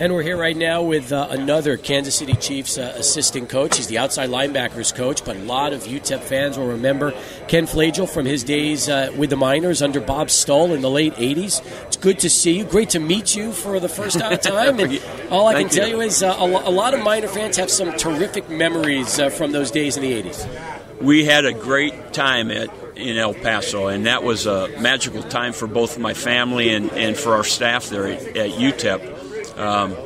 And we're here right now with uh, another Kansas City Chiefs uh, assistant coach. He's the outside linebackers coach, but a lot of UTEP fans will remember Ken Flajole from his days uh, with the Miners under Bob Stull in the late 80s. It's good to see you. Great to meet you for the first time. *laughs* And all I can tell you. you is uh, a, a lot of Miner fans have some terrific memories uh, from those days in the 80s. we had a great time at in El Paso, and that was a magical time for both my family and, and for our staff there at, at UTEP. Um,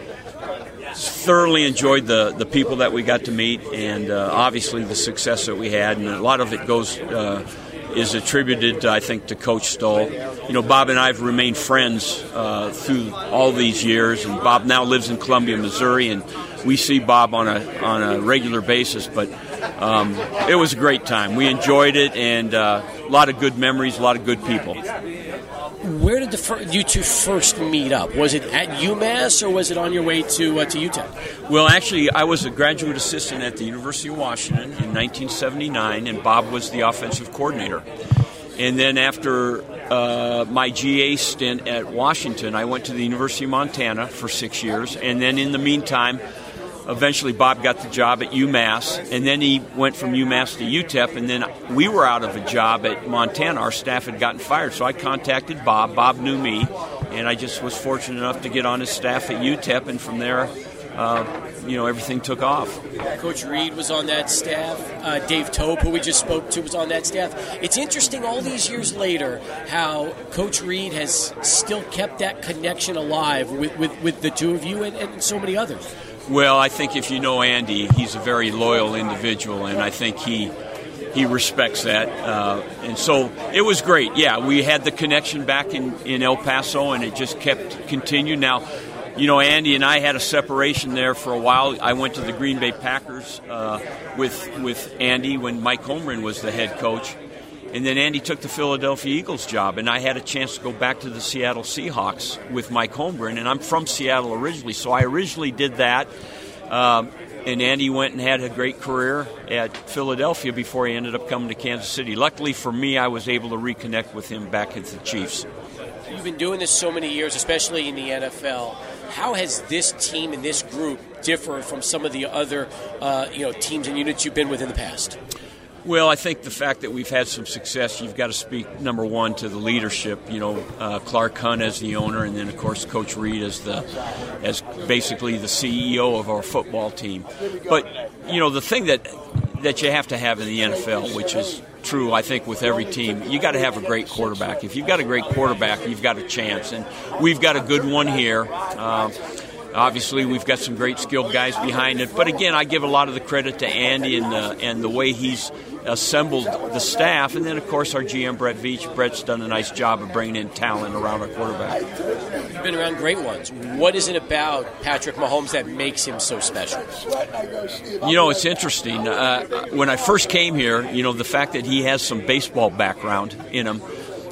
thoroughly enjoyed the, the people that we got to meet, and uh, obviously the success that we had, and a lot of it goes. Uh, is attributed, I think, to Coach Stull. You know, Bob and I have remained friends uh, through all these years, and Bob now lives in Columbia, Missouri, and we see Bob on a on a regular basis. But um, it was a great time. We enjoyed it, and uh, a lot of good memories, a lot of good people. Where did the fir- you two first meet up? Was it at UMass or was it on your way to uh, to UTEP? Well, actually, I was a graduate assistant at the University of Washington in 1979, and Bob was the offensive coordinator. And then after uh, my GA stint at Washington, I went to the University of Montana for six years. And then in the meantime, eventually Bob got the job at UMass, and then he went from UMass to UTEP, and then we were out of a job at Montana. Our staff had gotten fired, so I contacted Bob. Bob knew me, and I just was fortunate enough to get on his staff at UTEP, and from there, uh, you know, everything took off. Coach Reid was on that staff. Uh, Dave Toub, who we just spoke to, was on that staff. It's interesting all these years later how Coach Reid has still kept that connection alive with, with, with the two of you and, and so many others. Well, I think if you know Andy, he's a very loyal individual, and I think he he respects that. Uh, and so it was great. Yeah, we had the connection back in, in El Paso, and it just kept continued. Now, you know, Andy and I had a separation there for a while. I went to the Green Bay Packers uh, with with Andy when Mike Holmgren was the head coach. And then Andy took the Philadelphia Eagles job, and I had a chance to go back to the Seattle Seahawks with Mike Holmgren. And I'm from Seattle originally, so I originally did that. Um, and Andy went and had a great career at Philadelphia before he ended up coming to Kansas City. Luckily for me, I was able to reconnect with him back at the Chiefs. You've been doing this so many years, especially in the NFL. How has this team and this group differed from some of the other uh, you know teams and units you've been with in the past? Well, I think the fact that we've had some success, you've got to speak number one to the leadership. You know, uh, Clark Hunt as the owner, and then of course Coach Reid as the as basically the CEO of our football team. But you know, the thing that that you have to have in the NFL, which is true, I think, with every team, you got to have a great quarterback. If you've got a great quarterback, you've got a chance, and we've got a good one here. Uh, Obviously, we've got some great skilled guys behind it, but again, I give a lot of the credit to Andy and the, and the way he's assembled the staff, and then of course our GM Brett Veach. Brett's done a nice job of bringing in talent around our quarterback. You've been around great ones. What is it about Patrick Mahomes that makes him so special? You know, it's interesting. Uh, when I first came here, you know, the fact that he has some baseball background in him.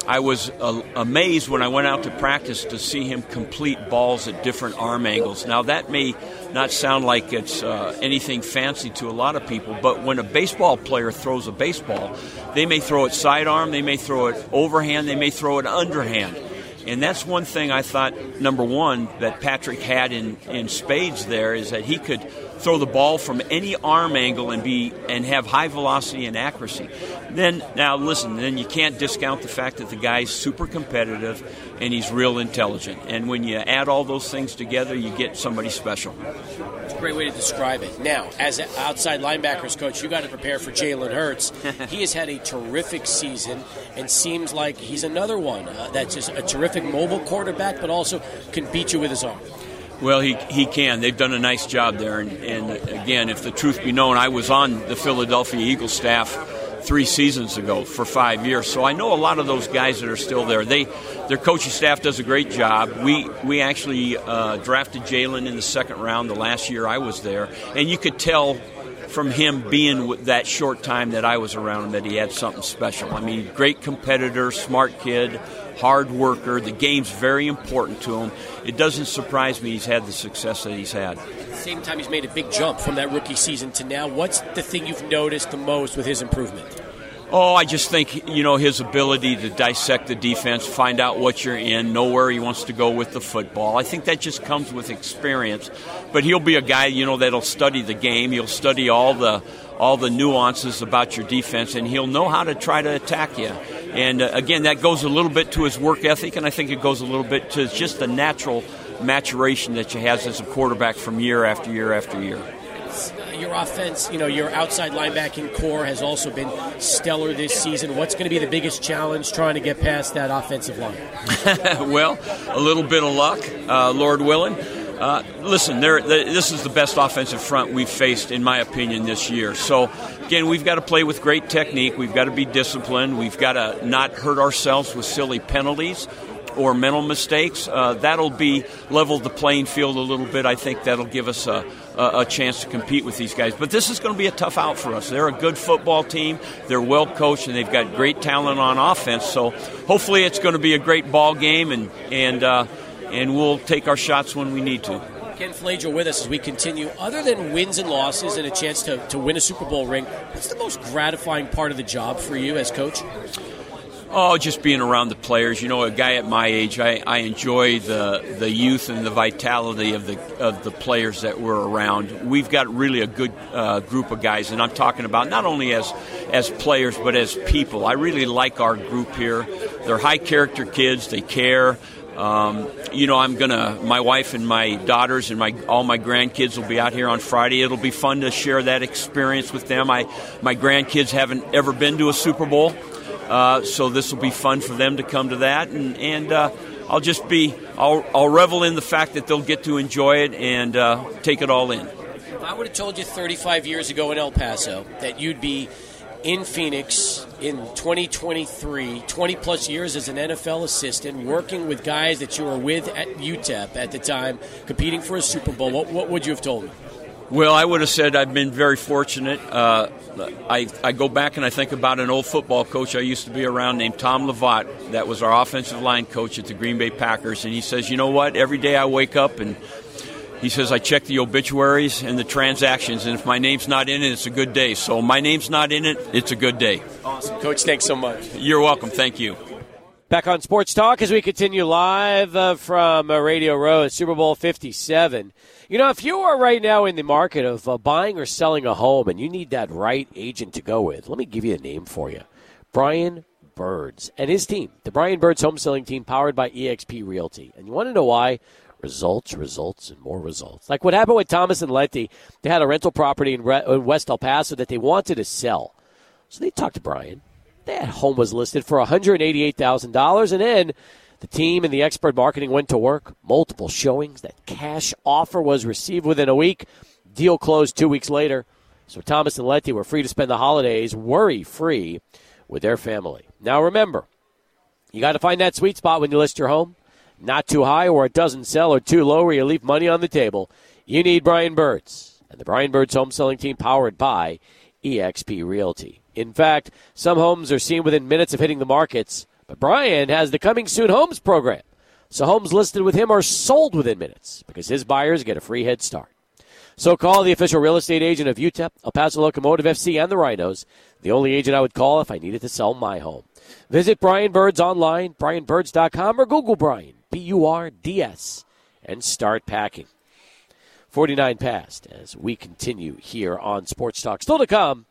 I was uh, amazed when I went out to practice to see him complete balls at different arm angles. Now, that may not sound like it's uh, anything fancy to a lot of people, but when a baseball player throws a baseball, they may throw it sidearm, they may throw it overhand, they may throw it underhand. And that's one thing I thought, number one, that Patrick had in, in spades there is that he could throw the ball from any arm angle and be and have high velocity and accuracy. Then now listen, then you can't discount the fact that the guy's super competitive and he's real intelligent. And when you add all those things together, you get somebody special. It's a great way to describe it. Now, as an outside linebackers coach, you got to prepare for Jalen Hurts. *laughs* he has had a terrific season and seems like he's another one uh, that's just a terrific mobile quarterback, but also can beat you with his arm. Well, he, he can. They've done a nice job there. And, and again, if the truth be known, I was on the Philadelphia Eagles staff three seasons ago for five years. So I know a lot of those guys that are still there. They, their coaching staff does a great job. We we actually uh, drafted Jalen in the second round the last year I was there, and you could tell from him being that short time that I was around him that he had something special. I mean, great competitor, smart kid, hard worker. The game's very important to him. It doesn't surprise me he's had the success that he's had. At the same time, he's made a big jump from that rookie season to now. What's the thing you've noticed the most with his improvement? Oh, I just think, you know, his ability to dissect the defense, find out what you're in, know where he wants to go with the football. I think that just comes with experience. But he'll be a guy, you know, that'll study the game. He'll study all the all the nuances about your defense and he'll know how to try to attack you. And uh, again, that goes a little bit to his work ethic, and I think it goes a little bit to just the natural maturation that you have as a quarterback from year after year after year. Your offense, you know, your outside linebacking corps has also been stellar this season. What's going to be the biggest challenge trying to get past that offensive line? *laughs* well, a little bit of luck, uh, Lord willing. Uh, listen, this is the best offensive front we've faced, in my opinion, this year. So, again, we've got to play with great technique. We've got to be disciplined. We've got to not hurt ourselves with silly penalties or mental mistakes. Uh, that'll be level the playing field a little bit. I think that'll give us a, a, a, chance to compete with these guys. But this is going to be a tough out for us. They're a good football team. They're well coached and they've got great talent on offense. So hopefully it's going to be a great ball game and and uh, and we'll take our shots when we need to. Ken Flajole with us as we continue. Other than wins and losses and a chance to, to win a Super Bowl ring, what's the most gratifying part of the job for you as coach? Oh, just being around the players. You know, a guy at my age, I, I enjoy the the youth and the vitality of the of the players that we're around. We've got really a good uh, group of guys, and I'm talking about not only as as players but as people. I really like our group here. They're high character kids. They care. Um, you know, I'm gonna. My wife and my daughters and my all my grandkids will be out here on Friday. It'll be fun to share that experience with them. I my grandkids haven't ever been to a Super Bowl. Uh, so this will be fun for them to come to that, and, and uh, I'll just be I'll, I'll revel in the fact that they'll get to enjoy it and uh, take it all in. If I would have told you 35 years ago in El Paso that you'd be in Phoenix in 2023, 20 plus years as an NFL assistant, working with guys that you were with at UTEP at the time, competing for a Super Bowl, what, what would you have told me? Well, I would have said I've been very fortunate. Uh, I, I go back and I think about an old football coach I used to be around named Tom Lovat. That was our offensive line coach at the Green Bay Packers. And he says, You know what? Every day I wake up and he says, I check the obituaries and the transactions, and if my name's not in it, it's a good day. So my name's not in it, it's a good day. Awesome. Coach, thanks so much. You're welcome. Thank you. Back on Sports Talk as we continue live uh, from uh, Radio Row at Super Bowl 57. You know, if you are right now in the market of uh, buying or selling a home and you need that right agent to go with, let me give you a name for you Brian Burds and his team, the Brian Burds home selling team powered by eXp Realty. And you want to know why? Results, results, and more results. Like what happened with Thomas and Letty. They had a rental property in, West El Paso that they wanted to sell. So they talked to Brian. That home was listed for $188,000. And then the team and the expert marketing went to work. Multiple showings. That cash offer was received within a week. Deal closed two weeks later. So Thomas and Letty were free to spend the holidays worry free with their family. Now remember, you got to find that sweet spot when you list your home. Not too high or it doesn't sell, or too low or you leave money on the table. You need Brian Burds and the Brian Burds home selling team powered by eXp Realty. In fact, some homes are seen within minutes of hitting the markets, but Brian has the Coming Soon Homes program. So homes listed with him are sold within minutes because his buyers get a free head start. So call the official real estate agent of UTEP, El Paso Locomotive FC, and the Rhinos. The only agent I would call if I needed to sell my home. Visit Brian Burds online, brianburds.com, or Google Brian, B U R D S, and start packing. 49 past as we continue here on Sports Talk. Still to come,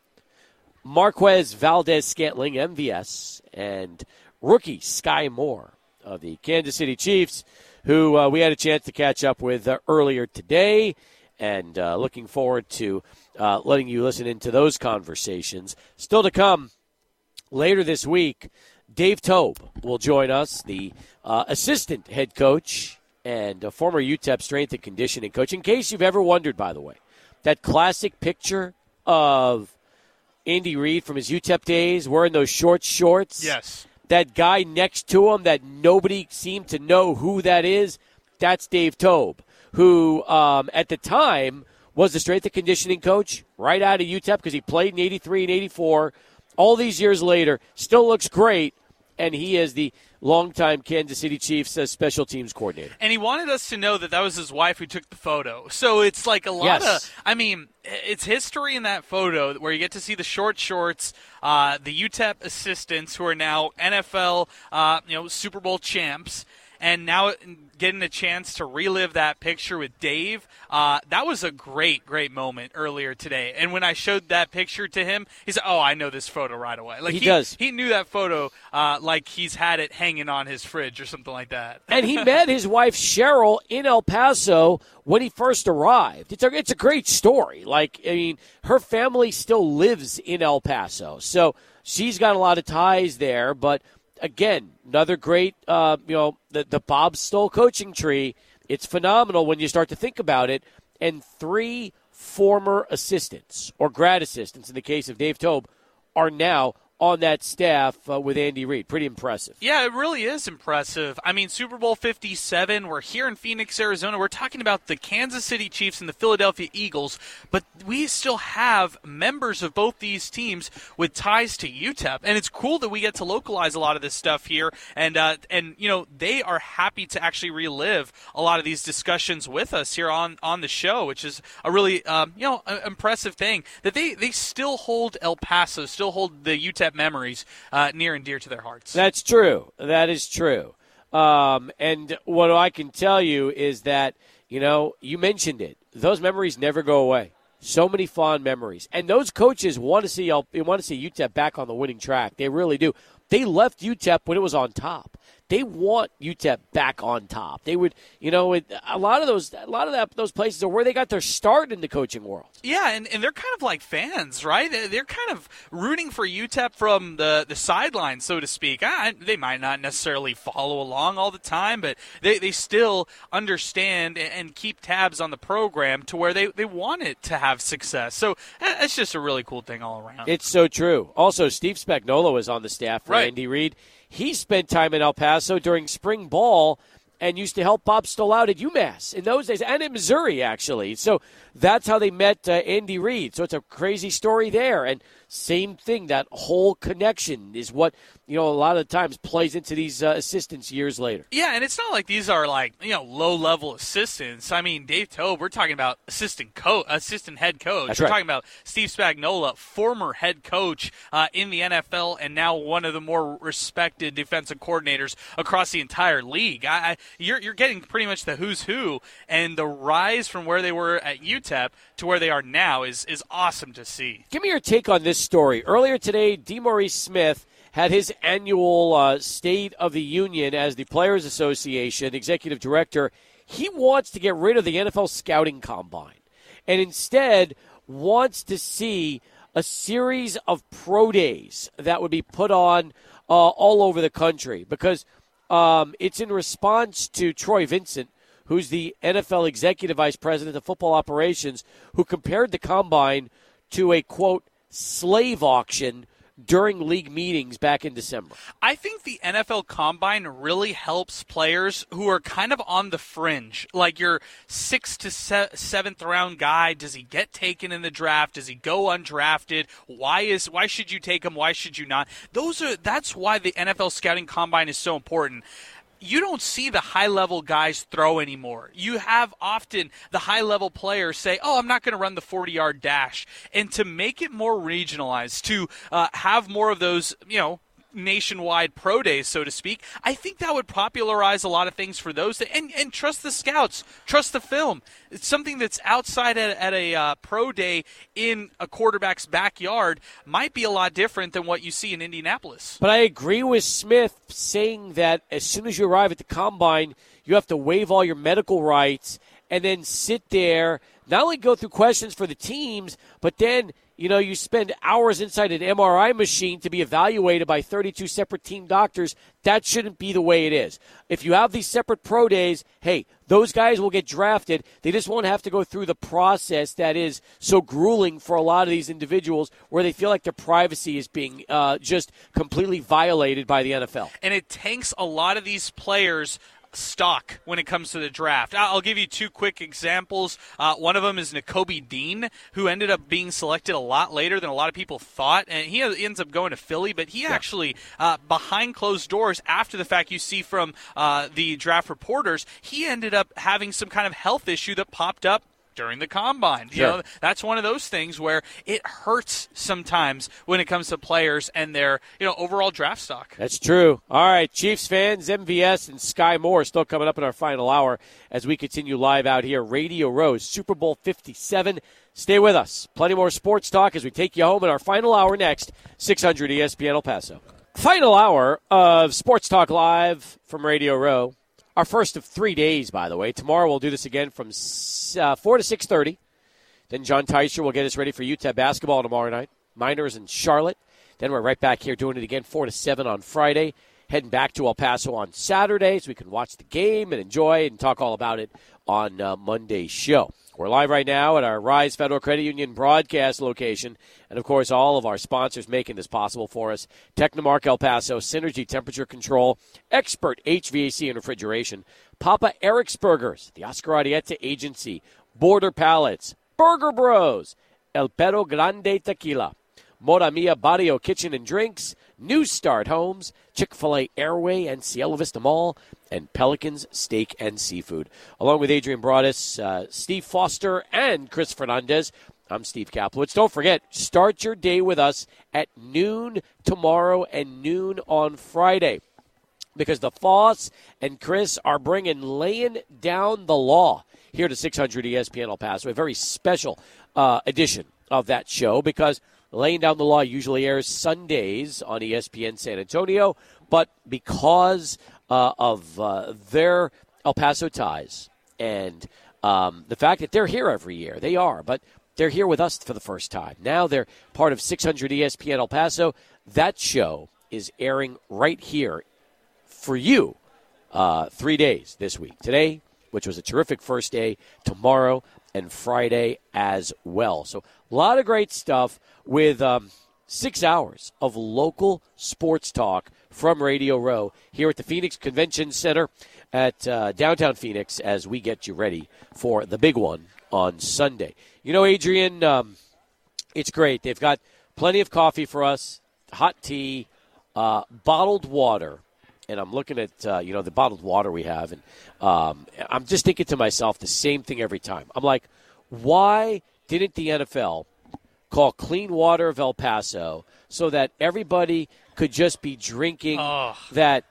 Marquez Valdes Scantling, MVS, and rookie Skyy Moore of the Kansas City Chiefs, who uh, we had a chance to catch up with uh, earlier today, and uh, looking forward to uh, letting you listen into those conversations. Still to come later this week, Dave Toub will join us, the uh, assistant head coach and a former UTEP strength and conditioning coach. In case you've ever wondered, by the way, that classic picture of Andy Reid from his UTEP days wearing those short shorts. Yes. That guy next to him that nobody seemed to know who that is, that's Dave Toub, who um, at the time was the strength and conditioning coach right out of UTEP because he played in 83 and 84. All these years later, still looks great, and he is the longtime Kansas City Chiefs uh, special teams coordinator. And he wanted us to know that that was his wife who took the photo. So it's like a lot Yes. of, I mean, it's history in that photo where you get to see the short shorts, uh, the UTEP assistants who are now NFL, uh, you know, Super Bowl champs. And now getting a chance to relive that picture with Dave, uh, that was a great, great moment earlier today. And when I showed that picture to him, he said, "Oh, I know this photo right away." Like He does. He knew that photo uh, like he's had it hanging on his fridge or something like that. and he *laughs* met his wife Cheryl in El Paso when he first arrived. It's a it's a great story. Like I mean, her family still lives in El Paso, so she's got a lot of ties there. But again, another great uh, you know the the Bob Stull coaching tree. It's phenomenal when you start to think about it. And three former assistants or grad assistants, in the case of Dave Toub, are now on that staff uh, with Andy Reid. Pretty impressive. Yeah, it really is impressive. I mean, Super Bowl 57, we're here in Phoenix, Arizona. We're talking about the Kansas City Chiefs and the Philadelphia Eagles, but we still have members of both these teams with ties to UTEP. And it's cool that we get to localize a lot of this stuff here. And, uh, and you know, they are happy to actually relive a lot of these discussions with us here on, on the show, which is a really, um, you know, impressive thing that they, they still hold El Paso, still hold the UTEP memories uh, near and dear to their hearts. That's true. That is true. Um, and what I can tell you is that, you know, you mentioned it. Those memories never go away. So many fond memories. And those coaches want to see want to see UTEP back on the winning track. They really do. They left UTEP when it was on top. They want UTEP back on top. They would, you know, it, a lot of those, a lot of that, those places are where they got their start in the coaching world. Yeah, and, and they're kind of like fans, right? They're, they're kind of rooting for UTEP from the, the sidelines, so to speak. I, they might not necessarily follow along all the time, but they, they still understand and, keep tabs on the program to where they, they want it to have success. So it's just a really cool thing all around. It's so true. Also, Steve Spagnuolo is on the staff for Right. Andy Reid. He spent time in El Paso during spring ball and used to help Bob Stull out at UMass in those days and in Missouri, actually. So that's how they met uh, Andy Reid. So it's a crazy story there. And same thing, that whole connection is what, you know, a lot of times plays into these uh, assistants years later. Yeah, and it's not like these are like you know low level assistants. I mean, Dave Toub, we're talking about assistant coach, assistant head coach. That's we're right. talking about Steve Spagnuolo, former head coach uh, in the NFL, and now one of the more respected defensive coordinators across the entire league. I, I, you're you're getting pretty much the who's who, and the rise from where they were at UTEP to where they are now is is awesome to see. Give me your take on this story. Earlier today, DeMaurice Smith had his annual uh, State of the Union as the Players Association executive director. He wants to get rid of the NFL scouting combine and instead wants to see a series of pro days that would be put on uh, all over the country because um, it's in response to Troy Vincent, who's the NFL executive vice president of football operations, who compared the combine to a quote slave auction during league meetings back in December. I think the NFL Combine really helps players who are kind of on the fringe. Like your sixth to se- seventh round guy, does he get taken in the draft? Does he go undrafted? Why is why should you take him? Why should you not? Those are that's why the NFL Scouting Combine is so important you don't see the high level guys throw anymore. You have often the high level players say, "Oh, I'm not going to run the 40 yard dash," and to make it more regionalized, to uh, have more of those, you know, nationwide pro days, so to speak, I think that would popularize a lot of things for those. That, and, and trust the scouts, trust the film. It's something that's outside at, at a uh, pro day in a quarterback's backyard might be a lot different than what you see in Indianapolis. But I agree with Smith saying that as soon as you arrive at the combine, you have to waive all your medical rights and then sit there, not only go through questions for the teams, but then you know, you spend hours inside an MRI machine to be evaluated by 32 separate team doctors. That shouldn't be the way it is. If you have these separate pro days, hey, those guys will get drafted. They just won't have to go through the process that is so grueling for a lot of these individuals where they feel like their privacy is being uh, just completely violated by the NFL. And it tanks a lot of these players stock when it comes to the draft. I'll give you two quick examples. Uh, one of them is Nakobe Dean, who ended up being selected a lot later than a lot of people thought, and he ends up going to Philly. But he actually, uh, behind closed doors, after the fact, you see from uh, the draft reporters, he ended up having some kind of health issue that popped up during the combine. Sure. You know, that's one of those things where it hurts sometimes when it comes to players and their, you know, overall draft stock. That's true. All right, Chiefs fans, MVS and Skyy Moore still coming up in our final hour as we continue live out here Radio Row Super Bowl 57. Stay with us. Plenty more sports talk as we take you home in our final hour next, 600 ESPN El Paso. Final hour of Sports Talk Live from Radio Row. Our first of three days, by the way. Tomorrow we'll do this again from uh, 4 to 6.30. Then John Teicher will get us ready for UTEP basketball tomorrow night. Miners in Charlotte. Then we're right back here doing it again 4 to 7 on Friday. Heading back to El Paso on Saturday so we can watch the game and enjoy and talk all about it on uh, Monday's show. We're live right now at our Rise Federal Credit Union broadcast location. And of course, all of our sponsors making this possible for us Technomark El Paso, Synergy Temperature Control, Expert HVAC and Refrigeration, Papa Eric's Burgers, the Oscar Arieta Agency, Border Pallets, Burger Bros, El Perro Grande Tequila, Moramia Barrio Kitchen and Drinks, New Start Homes, Chick fil A Airway and Cielo Vista Mall, and Pelicans Steak and Seafood. Along with Adrian Broadus, uh, Steve Foster, and Chris Fernandez, I'm Steve Kaplowitz. Don't forget, start your day with us at noon tomorrow and noon on Friday because the Foss and Chris are bringing laying down the law here to 600 ESPN El Paso. A very special uh, edition of that show because – Laying Down the Law usually airs Sundays on ESPN San Antonio, but because uh, of uh, their El Paso ties and um, the fact that they're here every year, they are, but they're here with us for the first time. Now they're part of 600 ESPN El Paso. That show is airing right here for you uh, three days this week. Today, which was a terrific first day, tomorrow, and Friday as well. So a lot of great stuff with um, six hours of local sports talk from Radio Row here at the Phoenix Convention Center at uh, downtown Phoenix as we get you ready for the big one on Sunday. You know, Adrian, um, it's great. They've got plenty of coffee for us, hot tea, uh, bottled water. And I'm looking at uh, you know the bottled water we have, and um, I'm just thinking to myself the same thing every time. I'm like, why didn't the NFL call Clean Water of El Paso so that everybody could just be drinking oh. that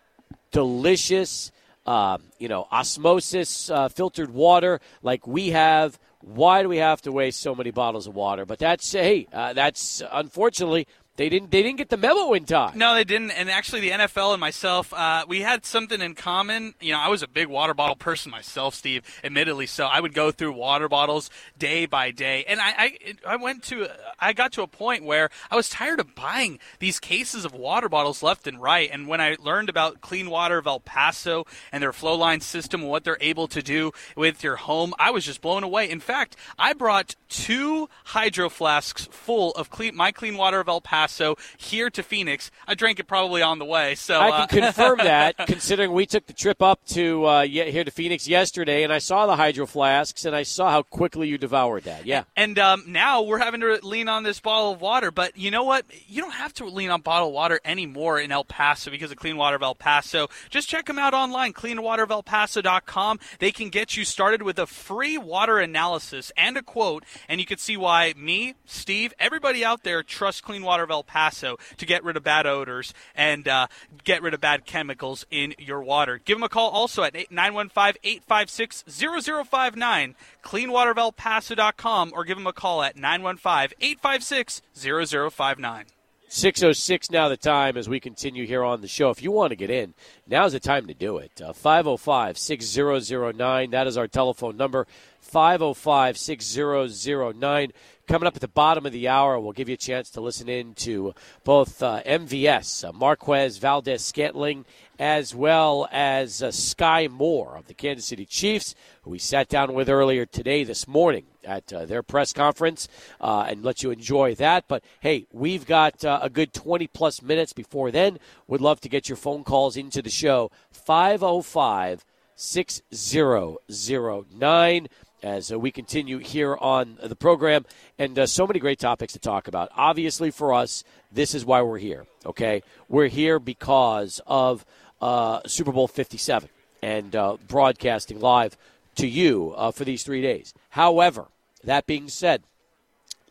delicious, um, you know, osmosis uh, filtered water like we have. Why do we have to waste so many bottles of water? But that's hey, uh, that's unfortunately They didn't. They didn't get the memo in time. No, they didn't. And actually, the NFL and myself, uh, we had something in common. You know, I was a big water bottle person myself, Steve. Admittedly, so I would go through water bottles day by day, and I, I, I went to, I got to a point where I was tired of buying these cases of water bottles left and right. And when I learned about Clean Water of El Paso and their flow line system and what they're able to do with your home, I was just blown away. In fact, I brought two hydro flasks full of clean, my Clean Water of El Paso Paso here to Phoenix. I drank it probably on the way. So I can uh, confirm *laughs* that, considering we took the trip up to uh, here to Phoenix yesterday, and I saw the hydro flasks, and I saw how quickly you devoured that. Yeah. And um, now we're having to lean on this bottle of water, but you know what? You don't have to lean on bottled water anymore in El Paso because of Clean Water of El Paso. Just check them out online, cleanwaterofelpaso.com. They can get you started with a free water analysis and a quote, and you can see why me, Steve, everybody out there trusts Clean Water of El Paso to get rid of bad odors and uh, get rid of bad chemicals in your water. Give them a call also at 915 856 0059, cleanwaterofelpaso.com, or give them a call at 915 856 0059. 606 now the time as we continue here on the show. If you want to get in, now's the time to do it. Uh, 505 6009, that is our telephone number. 505 6009. Coming up at the bottom of the hour, we'll give you a chance to listen in to both uh, MVS, uh, Marquez Valdes Scantling, as well as uh, Skyy Moore of the Kansas City Chiefs, who we sat down with earlier today, this morning at uh, their press conference, uh, and let you enjoy that. But hey, we've got uh, a good 20 plus minutes before then. Would love to get your phone calls into the show. 505 6009 as uh, we continue here on the program. And uh, so many great topics to talk about. Obviously, for us, this is why we're here, okay? We're here because of uh, Super Bowl 57 and uh, broadcasting live to you uh, for these three days. However, that being said,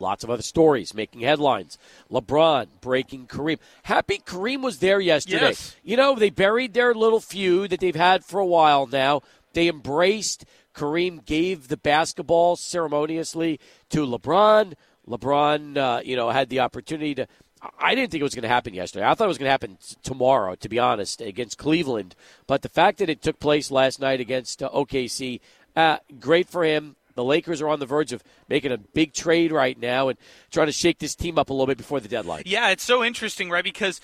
Lots of other stories making headlines. LeBron breaking Kareem. Happy Kareem was there yesterday. Yes. You know, they buried their little feud that they've had for a while now. They embraced Kareem gave the basketball ceremoniously to LeBron. LeBron, uh, you know, had the opportunity to. I didn't think it was going to happen yesterday. I thought it was going to happen t- tomorrow, to be honest, against Cleveland. But the fact that it took place last night against uh, OKC, uh, great for him. The Lakers are on the verge of making a big trade right now and trying to shake this team up a little bit before the deadline. Yeah, it's so interesting, right? Because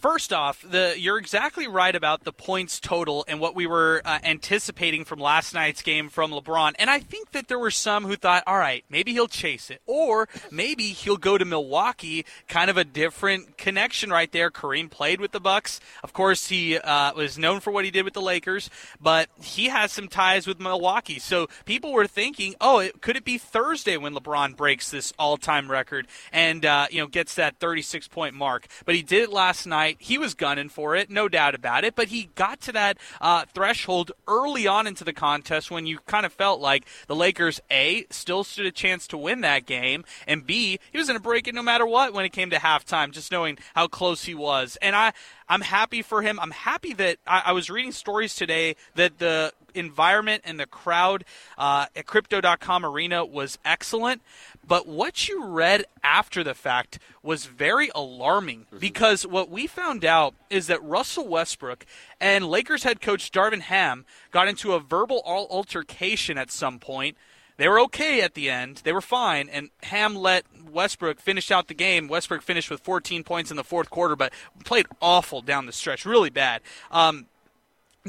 First off, the you're exactly right about the points total and what we were uh, anticipating from last night's game from LeBron. And I think that there were some who thought, all right, maybe he'll chase it, or maybe he'll go to Milwaukee. Kind of a different connection right there. Kareem played with the Bucks. Of course, he uh, was known for what he did with the Lakers, but he has some ties with Milwaukee. So people were thinking, oh, it, could it be Thursday when LeBron breaks this all-time record and uh, you know gets that 36 point mark? But he did it last night night. He was gunning for it, no doubt about it. But he got to that uh, threshold early on into the contest when you kind of felt like the Lakers, A, still stood a chance to win that game, and B, he was going to break it no matter what when it came to halftime, just knowing how close he was. And I, I'm happy for him. I'm happy that I, I was reading stories today that the environment and the crowd uh, at Crypto.com Arena was excellent. But what you read after the fact was very alarming mm-hmm. because what we found out is that Russell Westbrook and Lakers head coach Darvin Ham got into a verbal altercation at some point. They were okay at the end. They were fine. And Ham let Westbrook finish out the game. Westbrook finished with 14 points in the fourth quarter, but played awful down the stretch, really bad. Um,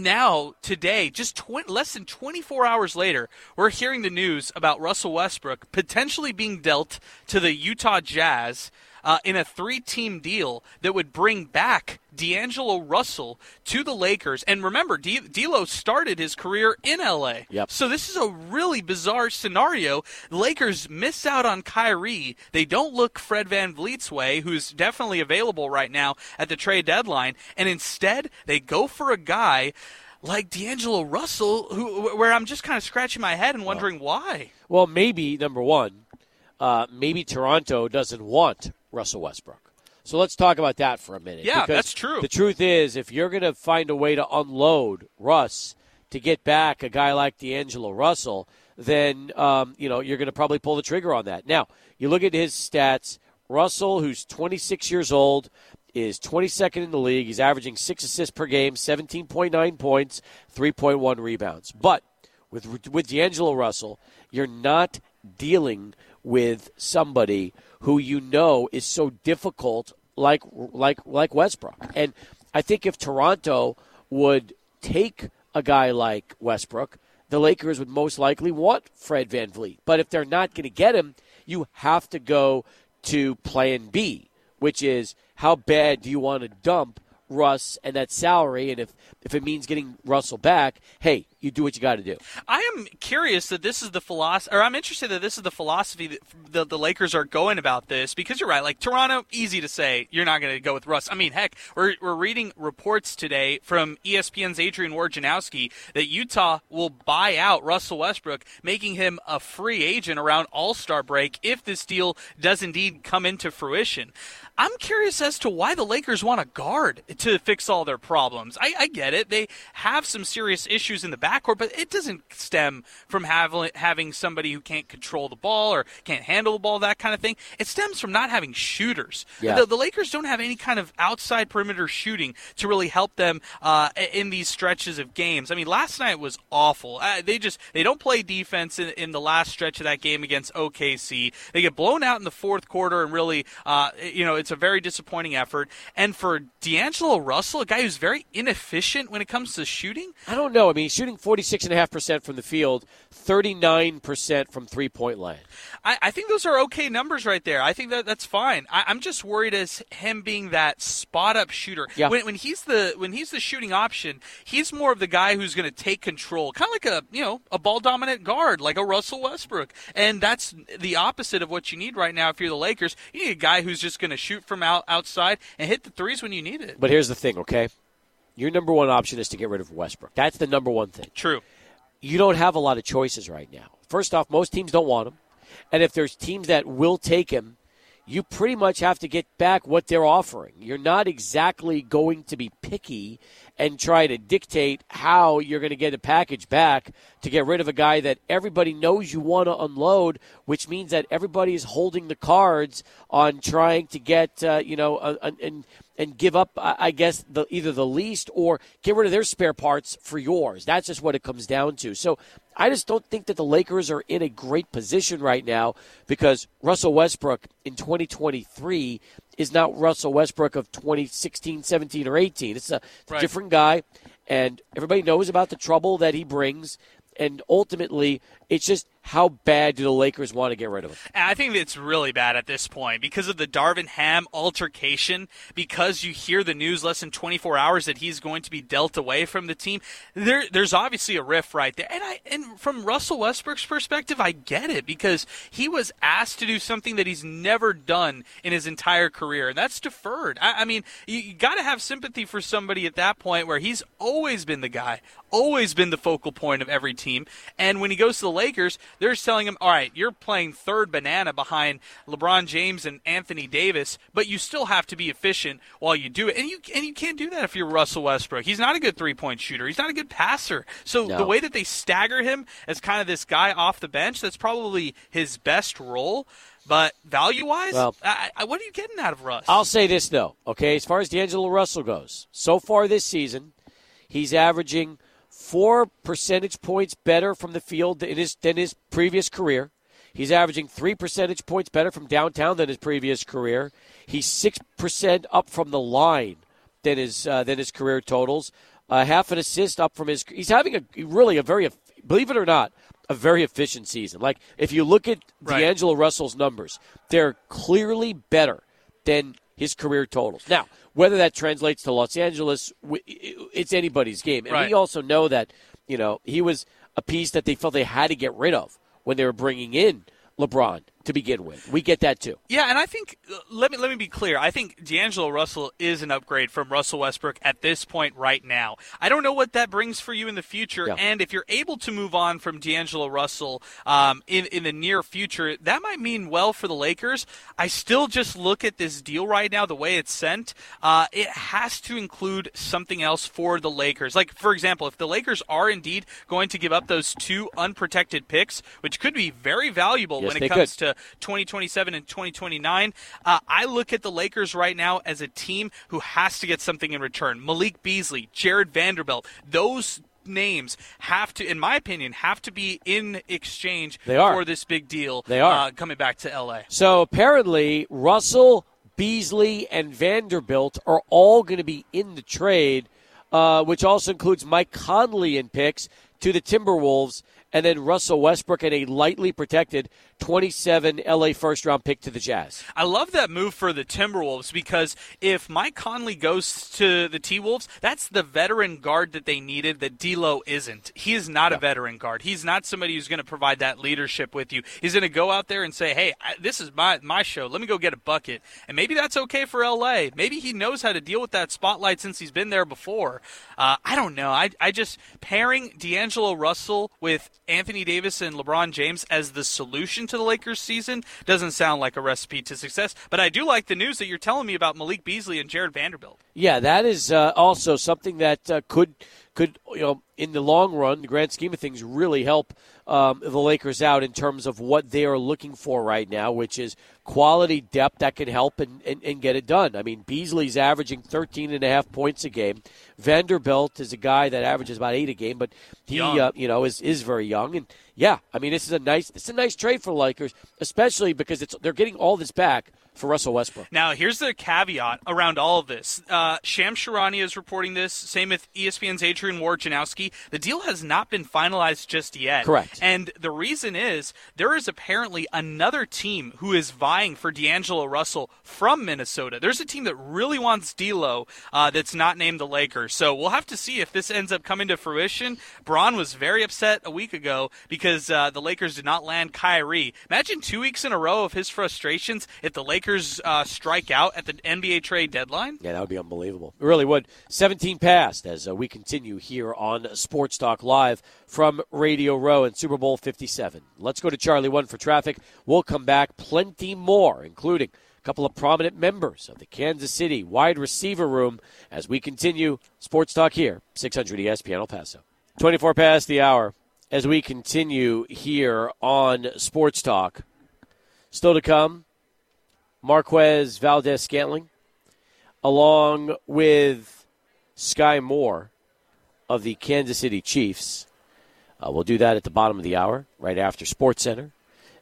now today just 20, less than 24 hours later we're hearing the news about russell westbrook potentially being dealt to the utah jazz uh, in a three-team deal that would bring back D'Angelo Russell to the Lakers. And remember, D- D'Lo started his career in LA. Yep. So this is a really bizarre scenario. Lakers miss out on Kyrie. They don't look Fred VanVleet's way, who's definitely available right now at the trade deadline. And instead, they go for a guy like D'Angelo Russell, who where I'm just kind of scratching my head and wondering well, why. Well, maybe number one, uh, maybe Toronto doesn't want Russell Westbrook. So let's talk about that for a minute. Yeah, that's true. The truth is, if you're going to find a way to unload Russ to get back a guy like D'Angelo Russell, then um, you know you're going to probably pull the trigger on that. Now, you look at his stats Russell, who's 26 years old, is 22nd in the league. He's averaging six assists per game, 17.9 points, 3.1 rebounds. But with with D'Angelo Russell, you're not dealing with somebody who you know is so difficult, like like like Westbrook. And I think if Toronto would take a guy like Westbrook, the Lakers would most likely want Fred VanVleet. But if they're not going to get him, you have to go to plan B, which is how bad do you want to dump Russ and that salary? And if, if it means getting Russell back, hey, you do what you got to do. I am curious that this is the philosophy, or I'm interested that this is the philosophy that the, the Lakers are going about this because you're right. Like Toronto, easy to say you're not going to go with Russ. I mean, heck, we're, we're reading reports today from ESPN's Adrian Wojnarowski that Utah will buy out Russell Westbrook, making him a free agent around All Star break if this deal does indeed come into fruition. I'm curious as to why the Lakers want a guard to fix all their problems. I, I get it; they have some serious issues in the backcourt, but it doesn't stem from having having somebody who can't control the ball or can't handle the ball, that kind of thing. It stems from not having shooters. Yeah. The, the Lakers don't have any kind of outside perimeter shooting to really help them uh, in these stretches of games. I mean, last night was awful. Uh, they just they don't play defense in, in, the last stretch of that game against OKC. They get blown out in the fourth quarter, and really, uh, you know, it's a very disappointing effort. And for D'Angelo Russell, a guy who's very inefficient when it comes to shooting, I don't know. I mean, he's shooting 46.5% from the field, 39% from three point line. I, I, think those are okay numbers right there. I think that that's fine. I, am just worried as him being that spot up shooter. Yeah. When, when he's the when he's the shooting option, he's more of the guy who's going to take control, kind of like a you know a ball dominant guard, like a Russell Westbrook. And that's the opposite of what you need right now. If you're the Lakers, you need a guy who's just going to shoot from out outside and hit the threes when you need it. But here's the thing, okay? Your number one option is to get rid of Westbrook. That's the number one thing. True. You don't have a lot of choices right now. First off, most teams don't want him. And if there's teams that will take him, you pretty much have to get back what they're offering. You're not exactly going to be picky and try to dictate how you're going to get a package back to get rid of a guy that everybody knows you want to unload, which means that everybody is holding the cards on trying to get, uh, you know, and and give up, I guess, the, either the least or get rid of their spare parts for yours. That's just what it comes down to. So I just don't think that the Lakers are in a great position right now because Russell Westbrook in 2023 is not Russell Westbrook of 2016, 17, or 18. It's a, it's a different guy, and everybody knows about the trouble that he brings. And ultimately, it's just how bad do the Lakers want to get rid of him? I think it's really bad at this point because of the Darvin Ham altercation. Because you hear the news less than 24 hours that he's going to be dealt away from the team. There, there's obviously a riff right there, and I, and from Russell Westbrook's perspective, I get it because he was asked to do something that he's never done in his entire career, and that's deferred. I, I mean, you, you got to have sympathy for somebody at that point where he's always been the guy, always been the focal point of every team, and when he goes to the Lakers, they're telling him, all right, you're playing third banana behind LeBron James and Anthony Davis, but you still have to be efficient while you do it. And you and you can't do that if you're Russell Westbrook. He's not a good three point shooter. He's not a good passer. So no. the way that they stagger him as kind of this guy off the bench, that's probably his best role. But value wise, well, what are you getting out of Russ? I'll say this though, okay. As far as D'Angelo Russell goes, so far this season, he's averaging four percentage points better from the field than his, than his previous career. He's averaging three percentage points better from downtown than his previous career. He's six percent up from the line than his uh, than his career totals. Uh, half an assist up from his. He's having a really a very believe it or not a very efficient season. Like if you look at right. D'Angelo Russell's numbers, they're clearly better than his career totals. Now, whether that translates to Los Angeles, it's anybody's game. And right. we also know that, you know, he was a piece that they felt they had to get rid of when they were bringing in LeBron to begin with. We get that too. Yeah, and I think let me let me be clear. I think D'Angelo Russell is an upgrade from Russell Westbrook at this point right now. I don't know what that brings for you in the future, yeah. and if you're able to move on from D'Angelo Russell um, in in the near future, that might mean well for the Lakers. I still just look at this deal right now, the way it's sent. Uh, it has to include something else for the Lakers. Like for example, if the Lakers are indeed going to give up those two unprotected picks, which could be very valuable yes, when it comes could. to 2027 and 2029. Uh, I look at the Lakers right now as a team who has to get something in return. Malik Beasley, Jared Vanderbilt, those names have to, in my opinion, have to be in exchange They are. for this big deal. They are. uh, coming back to LA. So apparently, Russell, Beasley, and Vanderbilt are all going to be in the trade, uh, which also includes Mike Conley in picks to the Timberwolves, and then Russell Westbrook and a lightly protected 27 LA first round pick to the Jazz. I love that move for the Timberwolves because if Mike Conley goes to the T Wolves, that's the veteran guard that they needed that D'Lo isn't. He is not a veteran guard. He's not somebody who's going to provide that leadership with you. He's going to go out there and say, "Hey, I, this is my my show. Let me go get a bucket." And maybe that's okay for LA. Maybe he knows how to deal with that spotlight since he's been there before. Uh, I don't know. I I just pairing D'Angelo Russell with Anthony Davis and LeBron James as the solution to the Lakers season doesn't sound like a recipe to success. But I do like the news that you're telling me about Malik Beasley and Jared Vanderbilt. Yeah, that is uh, also something that uh, could could you know in the long run, the grand scheme of things, really help um, the Lakers out in terms of what they are looking for right now, which is quality depth that can help and, and, and get it done. I mean, Beasley's averaging 13 and a half points a game. Vanderbilt is a guy that averages about eight a game, but he uh, you know is is very young and yeah, I mean this is a nice it's a nice trade for Lakers, especially because it's they're getting all this back for Russell Westbrook. Now, here's the caveat around all of this. Uh, Shams Charania is reporting this. Same with ESPN's Adrian Wojnarowski. The deal has not been finalized just yet. Correct. And the reason is there is apparently another team who is vying for D'Angelo Russell from Minnesota. There's a team that really wants D'Lo uh, that's not named the Lakers. So we'll have to see if this ends up coming to fruition. Braun was very upset a week ago because uh, the Lakers did not land Kyrie. Imagine two weeks in a row of his frustrations if the Lakers uh, strike out at the NBA trade deadline. Yeah, that would be unbelievable. It really would. 17 past as uh, we continue here on Sports Talk Live from Radio Row and Super Bowl 57. Let's go to Charlie 1 for traffic. We'll come back. Plenty more, including a couple of prominent members of the Kansas City wide receiver room as we continue Sports Talk here, 600 ESPN El Paso. 24 past the hour as we continue here on Sports Talk. Still to come, Marquez Valdes Scantling along with Skyy Moore of the Kansas City Chiefs. Uh, we'll do that at the bottom of the hour, right after Sports Center.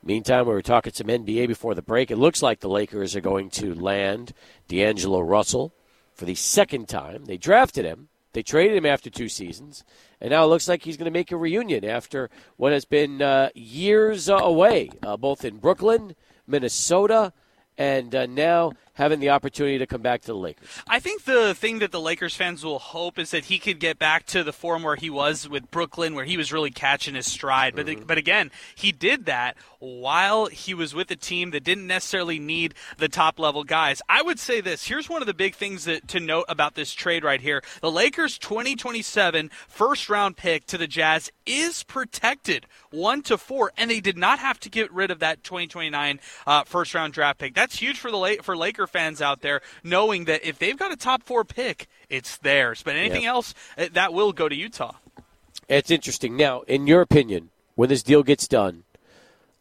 Meantime, we were talking some NBA before the break. It looks like the Lakers are going to land D'Angelo Russell for the second time. They drafted him, they traded him after two seasons, and now it looks like he's going to make a reunion after what has been uh, years away, uh, both in Brooklyn, Minnesota, and uh, now having the opportunity to come back to the Lakers. I think the thing that the Lakers fans will hope is that he could get back to the form where he was with Brooklyn, where he was really catching his stride. But but again, he did that while he was with a team that didn't necessarily need the top level guys. I would say this: here's one of the big things that, to note about this trade right here: the Lakers' 2027 first round pick to the Jazz is protected one to four, and they did not have to get rid of that 2029 uh, first round draft pick. That's huge for the La- for Laker fans out there, knowing that if they've got a top four pick, it's theirs. But anything Yep. else, uh, that will go to Utah. It's interesting. Now, in your opinion, when this deal gets done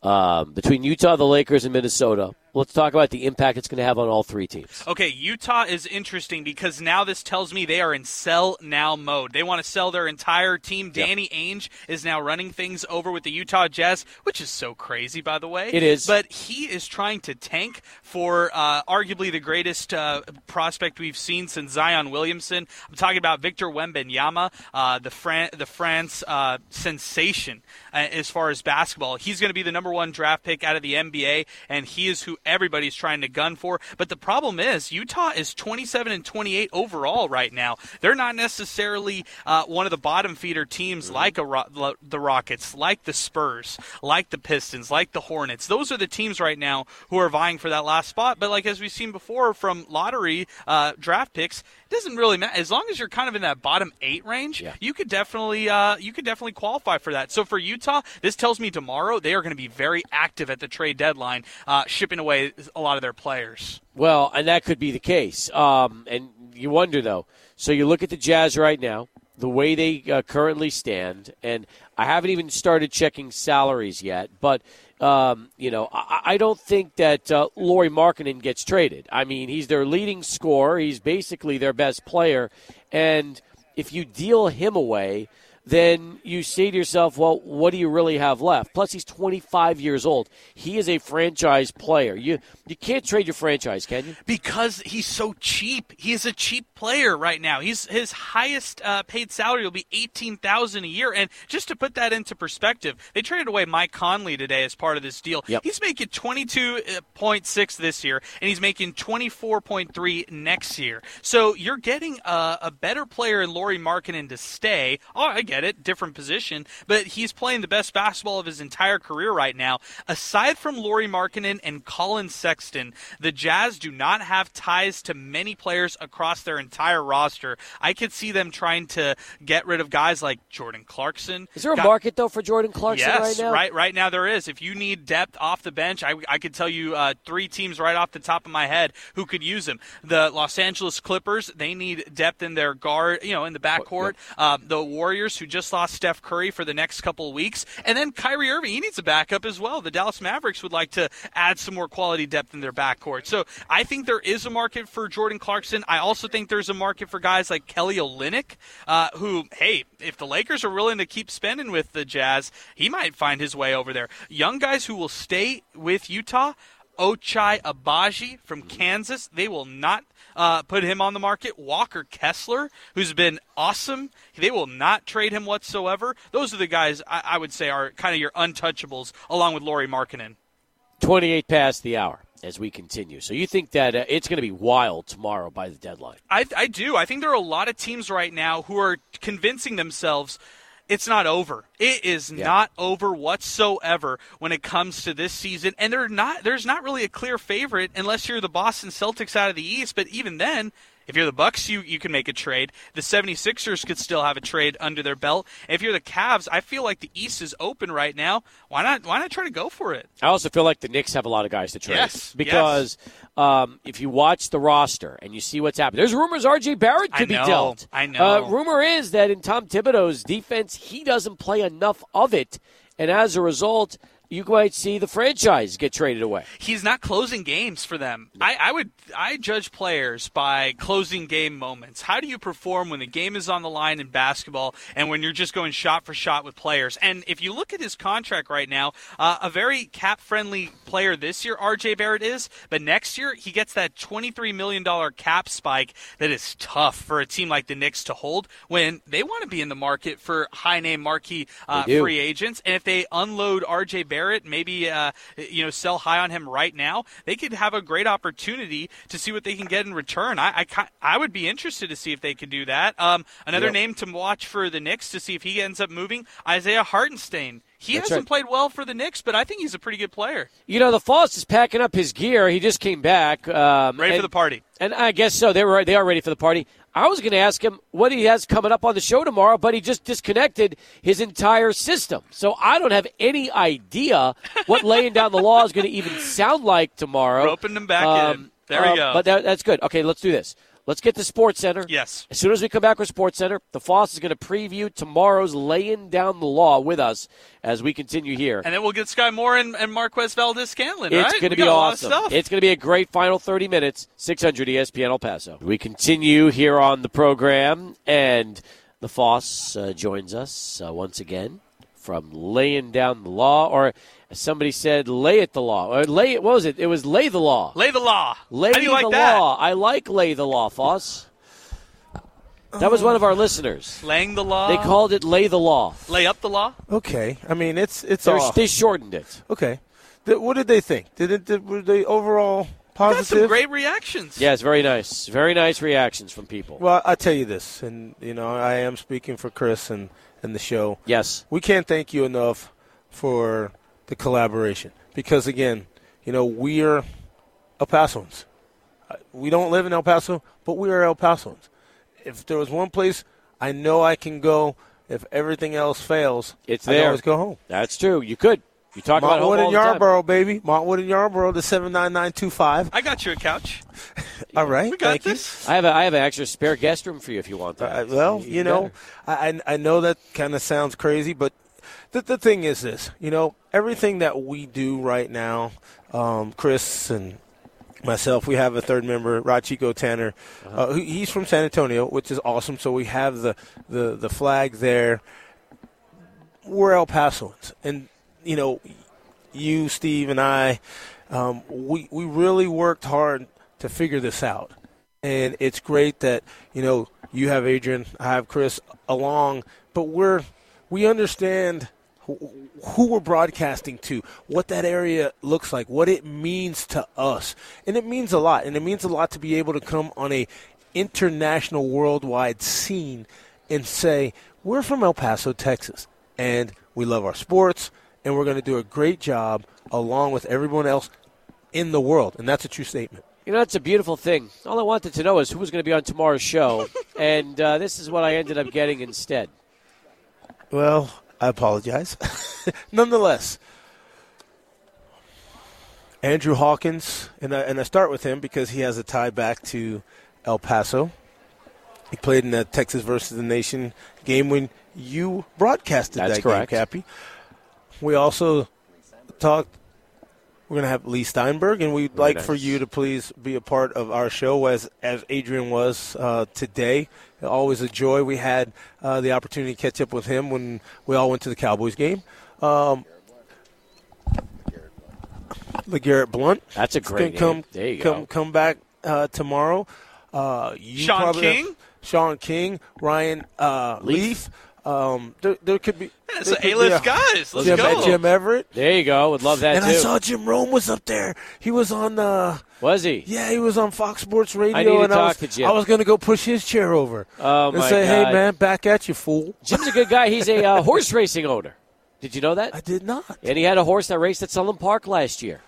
um, between Utah, the Lakers, and Minnesota, let's talk about the impact it's going to have on all three teams. Okay, Utah is interesting because now this tells me they are in sell now mode. They want to sell their entire team. Danny Ainge is now running things over with the Utah Jazz, which is so crazy, by the way. It is. But he is trying to tank for uh, arguably the greatest uh, prospect we've seen since Zion Williamson. I'm talking about Victor Wembanyama, uh, the Fran- the France uh, sensation uh, as far as basketball. He's going to be the number one draft pick out of the NBA, and he is who everybody's trying to gun for. But the problem is Utah is 27 and 28 overall right now. They're not necessarily uh, one of the bottom feeder teams like a Ro- the Rockets, like the Spurs, like the Pistons, like the Hornets. Those are the teams right now who are vying for that last spot. But like as we've seen before from lottery uh, draft picks, it doesn't really matter as long as you're kind of in that bottom eight range. Yeah. You could definitely uh, you could definitely qualify for that. So for Utah, this tells me tomorrow they are going to be very active at the trade deadline, uh, shipping away a lot of their players. Well, and that could be the case. Um, and you wonder, though. So you look at the Jazz right now. the way they uh, currently stand, and I haven't even started checking salaries yet, but. Um, you know, I, I, don't think that uh, Lauri Markkanen gets traded. I mean, he's their leading scorer. He's basically their best player, and if you deal him away, then you say to yourself, well, what do you really have left? Plus, he's 25 years old. He is a franchise player. You you can't trade your franchise, can you? Because he's so cheap. He is a cheap player right now. He's his highest uh, paid salary will be 18,000 a year. And just to put that into perspective, they traded away Mike Conley today as part of this deal. Yep. He's making 22.6 this year, and he's making 24.3 next year. So you're getting a, a better player in Lauri Markkanen to stay. Oh, I get it, different position, but he's playing the best basketball of his entire career right now. Aside from Lauri Markkanen and Collin Sexton, the Jazz do not have ties to many players across their entire roster. I could see them trying to get rid of guys like Jordan Clarkson. Is there a Got- market though for Jordan Clarkson yes, right now? right, right now there is. If you need depth off the bench, I, I could tell you uh, three teams right off the top of my head who could use him. The Los Angeles Clippers, they need depth in their guard, you know, in the backcourt. Um, the Warriors, who just lost Steph Curry for the next couple of weeks, and then Kyrie Irving, he needs a backup as well. The Dallas Mavericks would like to add some more quality depth in their backcourt. So I think there is a market for Jordan Clarkson. I also think there's a market for guys like Kelly Olynyk, uh, who, hey, if the Lakers are willing to keep spending with the Jazz, he might find his way over there. Young guys who will stay with Utah. Ochai Agbaji from Kansas. They will not uh, put him on the market. Walker Kessler, who's been awesome. They will not trade him whatsoever. Those are the guys I, I would say are kind of your untouchables, along with Lauri Markkanen. 28 past the hour as we continue. So you think that uh, it's going to be wild tomorrow by the deadline? I, I do. I think there are a lot of teams right now who are convincing themselves it's not over. It is Yeah. not over whatsoever when it comes to this season. And they're not there's not really a clear favorite unless you're the Boston Celtics out of the East, but even then if you're the Bucks, you, you can make a trade. The 76ers could still have a trade under their belt. If you're the Cavs, I feel like the East is open right now. Why not why not try to go for it? I also feel like the Knicks have a lot of guys to trade. Yes, Because Um, if you watch the roster and you see what's happening, there's rumors R.J. Barrett could be dealt. I know. Uh, rumor is that in Tom Thibodeau's defense, he doesn't play enough of it. And as a result, you might see the franchise get traded away. he's not closing games for them. I, I would I judge players by closing game moments. How do you perform when the game is on the line in basketball and when you're just going shot for shot with players? And if you look at his contract right now, uh, a very cap friendly player this year, RJ Barrett is, but next year he gets that twenty three million dollar cap spike that is tough for a team like the Knicks to hold when they want to be in the market for high name marquee uh, free agents. And if they unload RJ Barrett, maybe uh, you know sell high on him right now, they could have a great opportunity to see what they can get in return. I I, I would be interested to see if they could do that. Um, another Yep. name to watch for the Knicks to see if he ends up moving, Isaiah Hartenstein. He That's hasn't right. played well for the Knicks, but I think he's a pretty good player. You know, the Foss is packing up his gear. He just came back. Um, Ready and- for the party. And I guess so. They were they are ready for the party. I was going to ask him what he has coming up on the show tomorrow, but he just disconnected his entire system. So I don't have any idea what *laughs* laying down the law is going to even sound like tomorrow. Roping them back in. There we uh, go. But that, that's good. Okay, let's do this. Let's get to Sports Center. Yes. As soon as we come back with Sports Center, the Foss is going to preview tomorrow's laying down the law with us as we continue here. And then we'll get Skyy Moore and, and Marquez Valdez Scanlon, It's right? going to be a lot of awesome. It's going to be a great final 30 minutes. 600 ESPN El Paso. We continue here on the program, and the Foss uh, joins us uh, once again from laying down the law, or somebody said, lay it the law, or lay it. What was it? It was lay the law. Lay the law. Lay How do you like the that? law. I like lay the law, Foss. That was one of our listeners. Laying the law. They called it lay the law. lay up the law. Okay, I mean it's it's They're- They shortened it. Okay, Th- what did they think? Did it? Did, were they overall positive? Got some great reactions. Yes, very nice. Very nice reactions from people. Well, I tell you this, and you know I am speaking for Chris and the show. Yes. we can't thank you enough for the collaboration because again, you know we're El Pasoans. Uh, We don't live in El Paso, but we are El Pasoans. If there was one place I know I can go if everything else fails, It's I there. always go home. That's true. You could. You talk about home Montwood all and the time. Yarborough, baby. Montwood and Yarborough, the seven nine nine two five. I got you a couch. *laughs* All right. We got thank you. this. I have a, I have an extra spare guest room for you if you want that. Uh, well, Even you know, better. I, I I know that kind of sounds crazy, but the, the thing is this, you know, everything that we do right now, um, Chris and myself, we have a third member, Rachiko Tanner. uh who he's from San Antonio, which is awesome. So we have the, the, the flag there. We're El Pasoans. And, you know, you, Steve, and I, um, we, we really worked hard to figure this out. And it's great that, you know, you have Adrian, I have Chris along, but we're, we understand who, we're broadcasting to, what that area looks like, what it means to us. And it means a lot. And it means a lot to be able to come on a international worldwide scene and say, we're from El Paso, Texas, and we love our sports, and we're going to do a great job along with everyone else in the world. And that's a true statement. You know, that's a beautiful thing. All I wanted to know is who was going to be on tomorrow's show, *laughs* and uh, this is what I ended up getting instead. Well, I apologize. *laughs* Nonetheless, Andrew Hawkins, and I, and I start with him because he has a tie back to El Paso. He played in the Texas versus the Nation game when you broadcasted That's that correct. game, Cappy. We also talked. We're going to have Leigh Steinberg, and we'd like for you to please be a part of our show as as Adrian was uh, today. Always a joy. We had uh, the opportunity to catch up with him when we all went to the Cowboys game. Um, LeGarrette Blunt. That's a great gonna. Come, There you come, go. Come back uh, tomorrow. Uh, you Sean probably King? Sean King, Ryan uh, Leaf. Leaf. Um, there, there could be. Yeah, there so could be A-list a- guys. Let's Jim, go. Jim Everett. There you go. Would love that and too. I saw Jim Rome was up there. He was on uh was he? yeah, he was on Fox Sports Radio I need to and I talk was to Jim. I was going to go push his chair over Oh and my say, God. "Hey man, back at you, fool." Jim's a good guy. He's a uh, *laughs* horse racing owner. Did you know that? I did not. And he had a horse that raced at Sunland Park last year.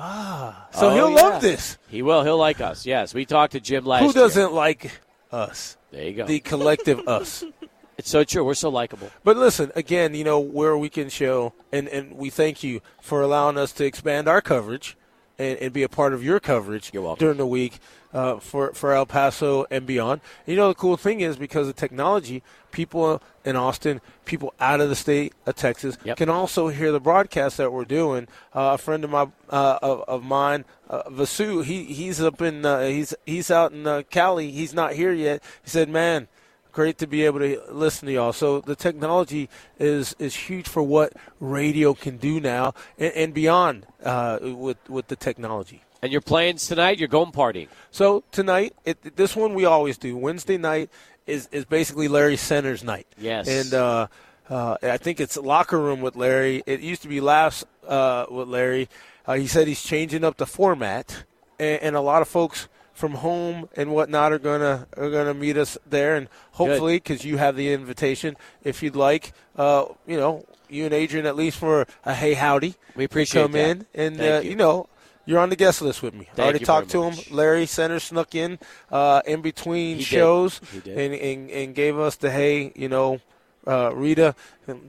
Ah, so Oh, he'll yeah. love this. He will. He'll like us. Yes, we talked to Jim last Who doesn't like us? There you go. The collective us. *laughs* it's so true. We're so likable. But listen, again, you know, where we're a weekend show, and, and we thank you for allowing us to expand our coverage and, and be a part of your coverage during the week uh, for, for El Paso and beyond. You know, the cool thing is because of technology, people in Austin, people out of the state of Texas Yep. can also hear the broadcast that we're doing. Uh, a friend of my uh, of, of mine, uh, Vasu, he he's up in uh, he's he's out in uh, Cali. He's not here yet. He said, "Man, great to be able to listen to y'all. So the technology is is huge for what radio can do now and, and beyond uh, with with the technology. And your plans tonight? You're going partying. So tonight, it, this one we always do. Wednesday night is is basically Larry Center's night. Yes. and. Uh, uh, I think it's locker room with Larry. It used to be laughs uh, with Larry. Uh, he said he's changing up the format, and, and a lot of folks from home and whatnot are gonna are gonna meet us there, and hopefully, because you have the invitation, if you'd like, uh, you know, you and Adrian at least for a hey howdy. We appreciate come that. in and uh, you. you know. You're on the guest list with me. I already talked to very him. much. Larry Center snuck in uh, in between He shows and, and and gave us the hey, you know, uh, Rita.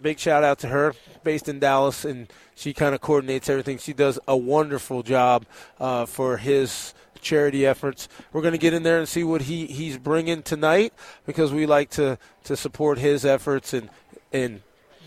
Big shout out to her, based in Dallas, and she kind of coordinates everything. She does a wonderful job uh, for his charity efforts. We're going to get in there and see what he, he's bringing tonight because we like to, to support his efforts and and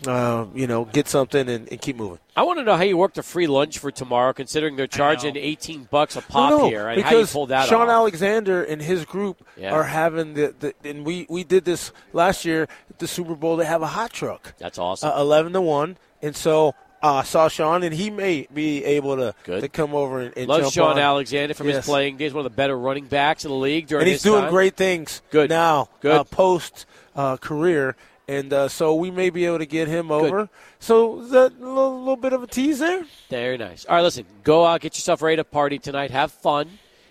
uh, you know get something and, and keep moving. I want to know how you worked a free lunch for tomorrow, considering they're charging 18 bucks a pop No, no, here, and how you because pulled that Shaun off. Alexander and his group Yeah. are having the, the and we, we did this last year at the Super Bowl. They have a hot truck. That's awesome. uh, eleven to one, and so uh, saw Shaun, and he may be able to Good. to come over and, and Love Shaun on. Alexander from his playing days, one of the better running backs in the league during and he's doing time. great things. Good. now, Good. Uh, post uh, career, and uh, so we may be able to get him over. So that little, little bit of a tease there. Very nice. All right, listen, go out, get yourself ready to party tonight, have fun,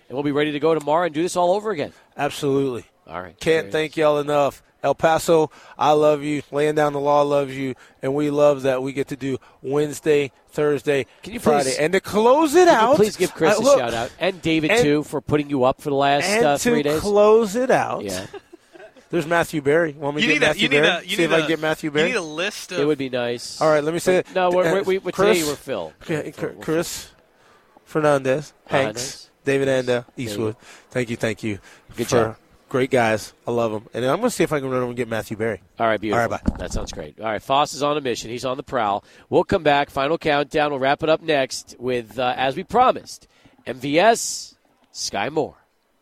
and we'll be ready to go tomorrow and do this all over again. Absolutely. All right. Can't thank y'all enough. El Paso, I love you. Laying down the law loves you, and we love that we get to do Wednesday, Thursday, Can you Friday, please- and to close it Can you out. please give Chris uh, a shout out and David and- too for putting you up for the last And uh, to three days. close it out, yeah, *laughs* there's Matthew Berry. Want me You to need get a Matthew you need Berry? a you See need if I a can get Matthew you need a list of it would be nice. All right, let me say it. No, we're, we, we, Chris, today we're Phil. Yeah, We're- Cr- we're Chris Fernandez, Hanks, nice. David and uh, Eastwood. Thank you, thank you. Good for job. Great guys. I love them. And I'm going to see if I can run over and get Matthew Berry. All right, beautiful. All right, bye. That sounds great. All right, Foss is on a mission. He's on the prowl. We'll come back. Final countdown. We'll wrap it up next with, uh, as we promised, MVS Skyy Moore,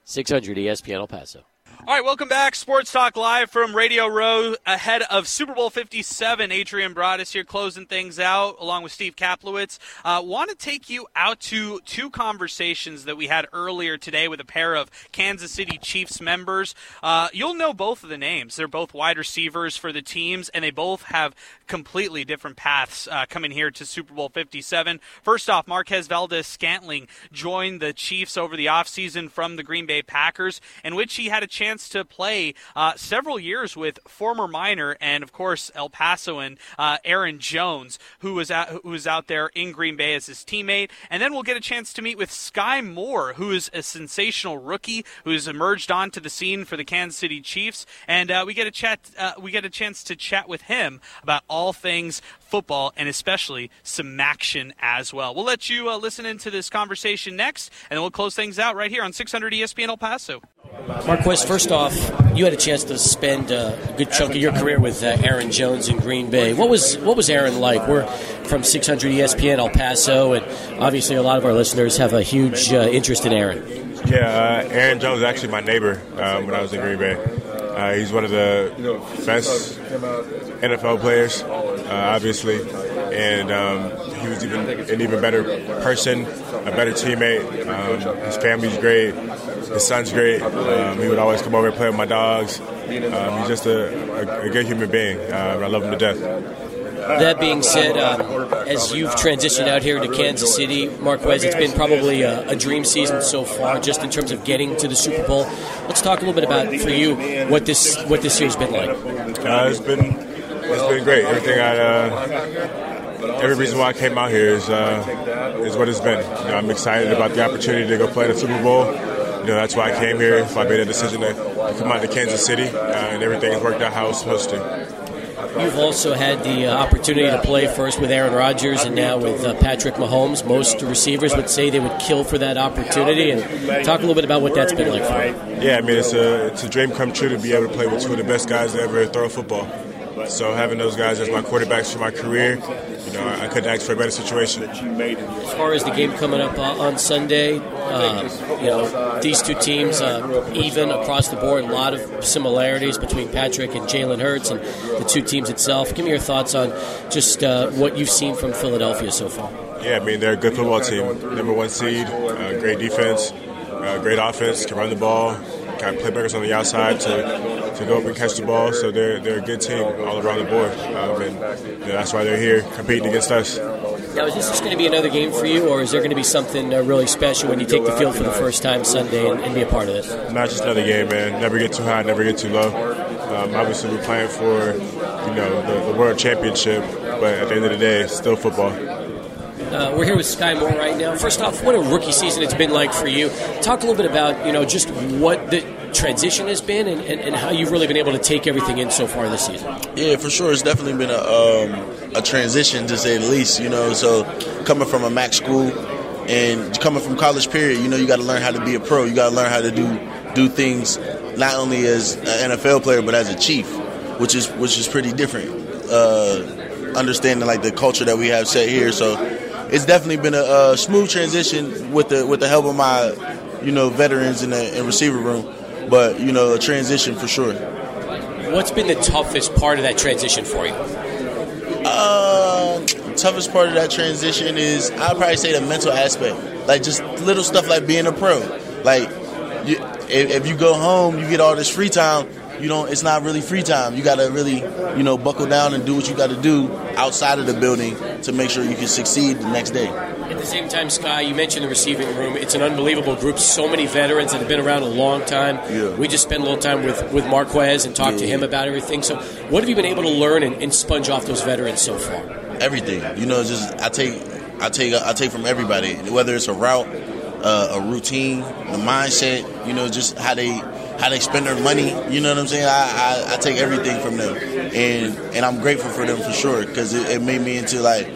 600 ESPN El Paso. All right, welcome back. Sports Talk Live from Radio Row ahead of Super Bowl 57. Adrian Broadus here closing things out along with Steve Kaplowitz. Uh, Want to take you out to two conversations that we had earlier today with a pair of Kansas City Chiefs members. Uh, you'll know both of the names. They're both wide receivers for the teams, and they both have completely different paths uh, coming here to Super Bowl 57. First off, Marquez Valdes Scantling joined the Chiefs over the offseason from the Green Bay Packers, in which he had a chance to play uh, several years with former Miner and, of course, El Pasoan uh, Aaron Jones, who was out, who was out there in Green Bay as his teammate. And then we'll get a chance to meet with Skyy Moore, who is a sensational rookie who has emerged onto the scene for the Kansas City Chiefs. And uh, we get a chat. Uh, we get a chance to chat with him about all things football and especially some action as well. We'll let you uh, listen into this conversation next, and then we'll close things out right here on 600 ESPN El Paso. Marquez, first off, you had a chance to spend uh, a good chunk of your career with uh, Aaron Jones in Green Bay. What was what was Aaron like? We're from 600 ESPN El Paso, and obviously a lot of our listeners have a huge uh, interest in Aaron. Yeah, uh, Aaron Jones is actually my neighbor um, when I was in Green Bay. Uh, he's one of the best NFL players, uh, obviously, and um, he was even an even better person, a better teammate. Um, his family's great, his son's great. Um, he would always come over and play with my dogs. Um, he's just a, a, a good human being. Uh, I love him to death. That being said, um, as you've transitioned out here to Kansas City, Marquez, it's been probably a, a, dream season so far, just in terms of getting to the Super Bowl. Let's talk a little bit about for you what this what this year's been like. Uh, it's been it's been great. Everything I. Uh, every reason why I came out here is uh, is what it's been. You know, I'm excited about the opportunity to go play the Super Bowl. You know, that's why I came here. I made a decision to come out to Kansas City, uh, and everything has worked out how it's supposed to. You've also had the uh, opportunity to play first with Aaron Rodgers and now with uh, Patrick Mahomes. Most receivers would say they would kill for that opportunity. And talk a little bit about what that's been like for you. Yeah, I mean, it's a, it's a dream come true to be able to play with two of the best guys to ever throw a football. So having those guys as my quarterbacks for my career, you know, I couldn't ask for a better situation. As far as the game coming up uh, on Sunday, uh, you know, these two teams uh, even across the board. A lot of similarities between Patrick and Jalen Hurts and the two teams itself. Give me your thoughts on just uh, what you've seen from Philadelphia so far. Yeah, I mean they're a good football team. Number one seed, uh, great defense, uh, great offense, can run the ball, got playmakers on the outside to to go up and catch the ball. So they're they're a good team all around the board, um, and that's why they're here competing against us. Now, is this just going to be another game for you, or is there going to be something uh, really special when you take the field for the first time Sunday and, and be a part of this? Not just another game, man. Never get too high, never get too low. Um, obviously, we're playing for you know the, the world championship, but at the end of the day, it's still football. Uh, we're here with Skyy Moore right now. First off, what a rookie season it's been like for you. Talk a little bit about you know just what the transition has been and, and, and, how you've really been able to take everything in so far this season. Yeah, for sure. It's definitely been a, um, a transition to say the least, you know. So coming from a MAC school and coming from college period, you know, you got to learn how to be a pro. You got to learn how to do do things not only as an NFL player but as a chief, which is which is pretty different. Uh, understanding like the culture that we have set here, so it's definitely been a, a smooth transition with the with the help of my you know veterans in the in receiver room but you know, a transition for sure. What's been the toughest part of that transition for you? Uh, toughest part of that transition is I'd probably say the mental aspect, like just little stuff like being a pro. Like, you, if, if you go home, you get all this free time. You don't. It's not really free time. You got to really, you know, buckle down and do what you got to do outside of the building to make sure you can succeed the next day. At the same time, Skyy, you mentioned the receiving room. It's an unbelievable group. So many veterans that have been around a long time. Yeah. We just spent a little time with, with Marquez and talked Yeah. to him about everything. So, what have you been able to learn and, and sponge off those veterans so far? everything. You know, just I take I take I take from everybody, whether it's a route, uh, a routine, the mindset. You know, just how they how they spend their money. You know what I'm saying? I I, I take everything from them, and and I'm grateful for them for sure because it, it made me into like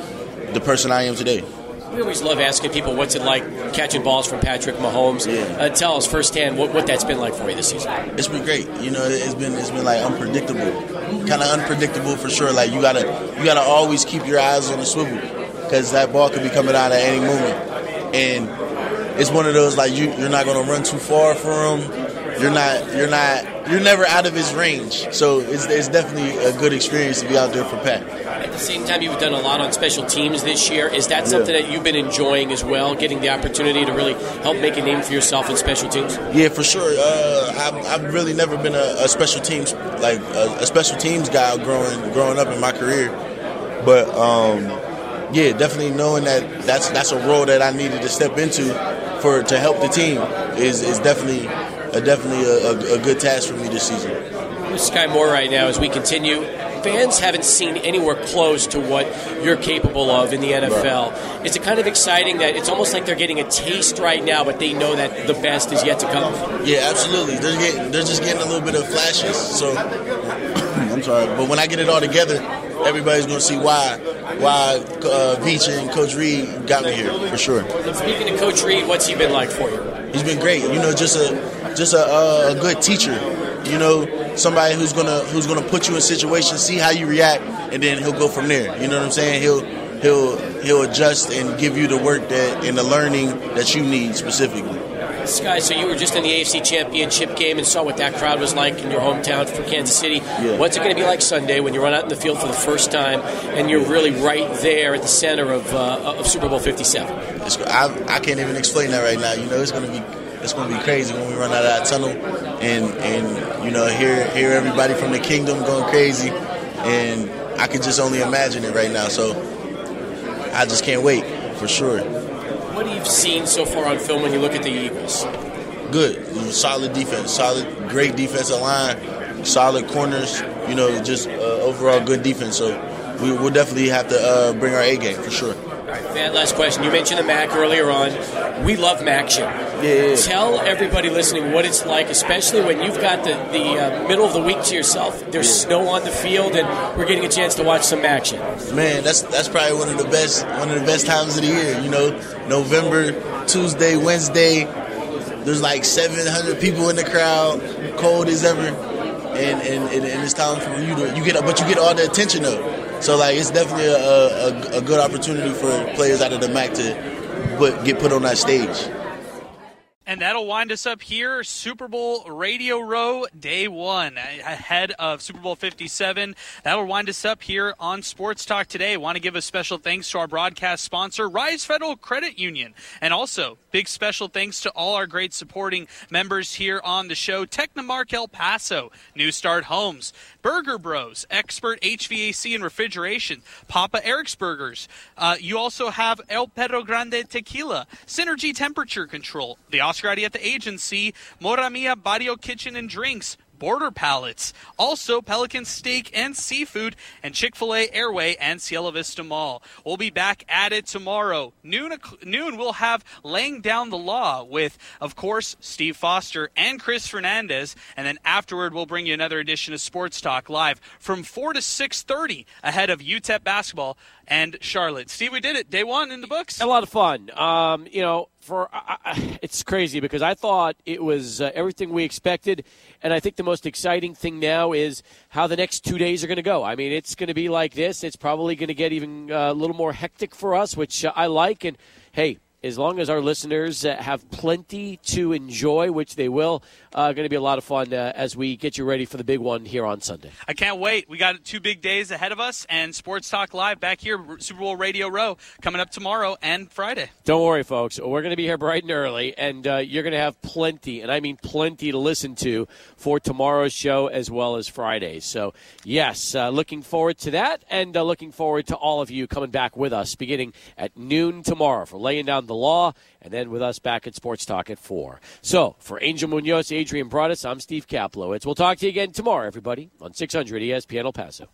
the person I am today. We always love asking people what's it like catching balls from Patrick Mahomes. Yeah. Uh, tell us firsthand what, what that's been like for you this season. It's been great. You know, it's been it's been like unpredictable, kind of unpredictable for sure. Like you gotta you gotta always keep your eyes on the swivel because that ball could be coming out at any moment, and it's one of those like you you're not gonna run too far for him. You're not you're not you're never out of his range. So it's it's definitely a good experience to be out there for Pat. At the same time, you've done a lot on special teams this year. Is that something that you've been enjoying as well, getting the opportunity to really help make a name for yourself in special teams? Yeah, for sure. Uh, I've, I've really never been a, a special teams like a, a special teams guy growing growing up in my career, but um, yeah, definitely knowing that that's that's a role that I needed to step into for to help the team is is definitely a, definitely a, a, a good task for me this season. Skyy Moore right now as we continue. Fans haven't seen anywhere close to what you're capable of in the NFL. Is it kind of exciting that it's almost like they're getting a taste right now, but they know that the best is yet to come? Yeah, absolutely. They're getting they're just getting a little bit of flashes. So *clears throat* I'm sorry, but when I get it all together, everybody's going to see why why uh, Veach and Coach Reid got me here for sure. Speaking of Coach Reid, what's he been like for you? He's been great. You know, just a just a, a good teacher. You know, somebody who's gonna who's gonna put you in situations, see how you react, and then he'll go from there. You know what I'm saying? He'll he'll he'll adjust and give you the work that and the learning that you need specifically. Skyy, so you were just in the AFC Championship game and saw what that crowd was like in your hometown for Kansas City. Yeah. What's it going to be like Sunday when you run out in the field for the first time and you're really right there at the center of, uh, of Super Bowl 57? I, I can't even explain that right now. You know, it's gonna be it's gonna be crazy when we run out of that tunnel and and you know hear hear everybody from the kingdom going crazy, and I can just only imagine it right now. So I just can't wait for sure. What have you seen so far on film when you look at the Eagles? Good, solid defense, solid, great defensive line, solid corners. You know, just uh, overall good defense. So we will definitely have to uh, bring our A game for sure. That last question. You mentioned the MAC earlier on. We love MACtion. Yeah, yeah, yeah. Tell everybody listening what it's like, especially when you've got the, the uh, middle of the week to yourself. There's snow on the field, and we're getting a chance to watch some action. Man, that's that's probably one of the best one of the best times of the year. You know, November, Tuesday, Wednesday. There's like 700 people in the crowd, cold as ever, and and, and, and it's time for you to you get but you get all the attention though. So like it's definitely a, a, a good opportunity for players out of the MAC to put, get put on that stage. And that'll wind us up here, Super Bowl Radio Row, day one, ahead of Super Bowl 57. That'll wind us up here on Sports Talk today. Want to give a special thanks to our broadcast sponsor, Rise Federal Credit Union. And also, big special thanks to all our great supporting members here on the show Technomark El Paso, New Start Homes, Burger Bros, Expert HVAC and Refrigeration, Papa Eric's Burgers. Uh, you also have El Perro Grande Tequila, Synergy Temperature Control, the Oscar Arrieta Agency, Mora Mia Barrio Kitchen and Drinks, Border Pallets, also Pelican Steak and Seafood, and Chick fil A Airway and Cielo Vista Mall. We'll be back at it tomorrow. Noon, noon we'll have Laying Down the Law with, of course, Steve Foster and Chris Fernandez. And then afterward, we'll bring you another edition of Sports Talk Live from 4 to 6.30 ahead of UTEP basketball and Charlotte. Steve, we did it. Day one in the books. A lot of fun. Um, you know, for I, I, it's crazy because I thought it was uh, everything we expected, and I think the most exciting thing now is how the next two days are going to go. I mean, it's going to be like this. It's probably going to get even uh, a little more hectic for us, which uh, I like. And hey, as long as our listeners uh, have plenty to enjoy, which they will, uh, going to be a lot of fun uh, as we get you ready for the big one here on Sunday. I can't wait. We got two big days ahead of us, and Sports Talk Live back here, Super Bowl Radio Row, coming up tomorrow and Friday. Don't worry, folks. We're going to be here bright and early, and uh, you're going to have plenty, and I mean plenty, to listen to for tomorrow's show as well as Friday's. So, yes, uh, looking forward to that, and uh, looking forward to all of you coming back with us beginning at noon tomorrow for laying down the law, and then with us back at Sports Talk at 4. So, for Angel Munoz, Adrian Broadus, I'm Steve Kaplowitz. We'll talk to you again tomorrow, everybody, on 600 ESPN El Paso.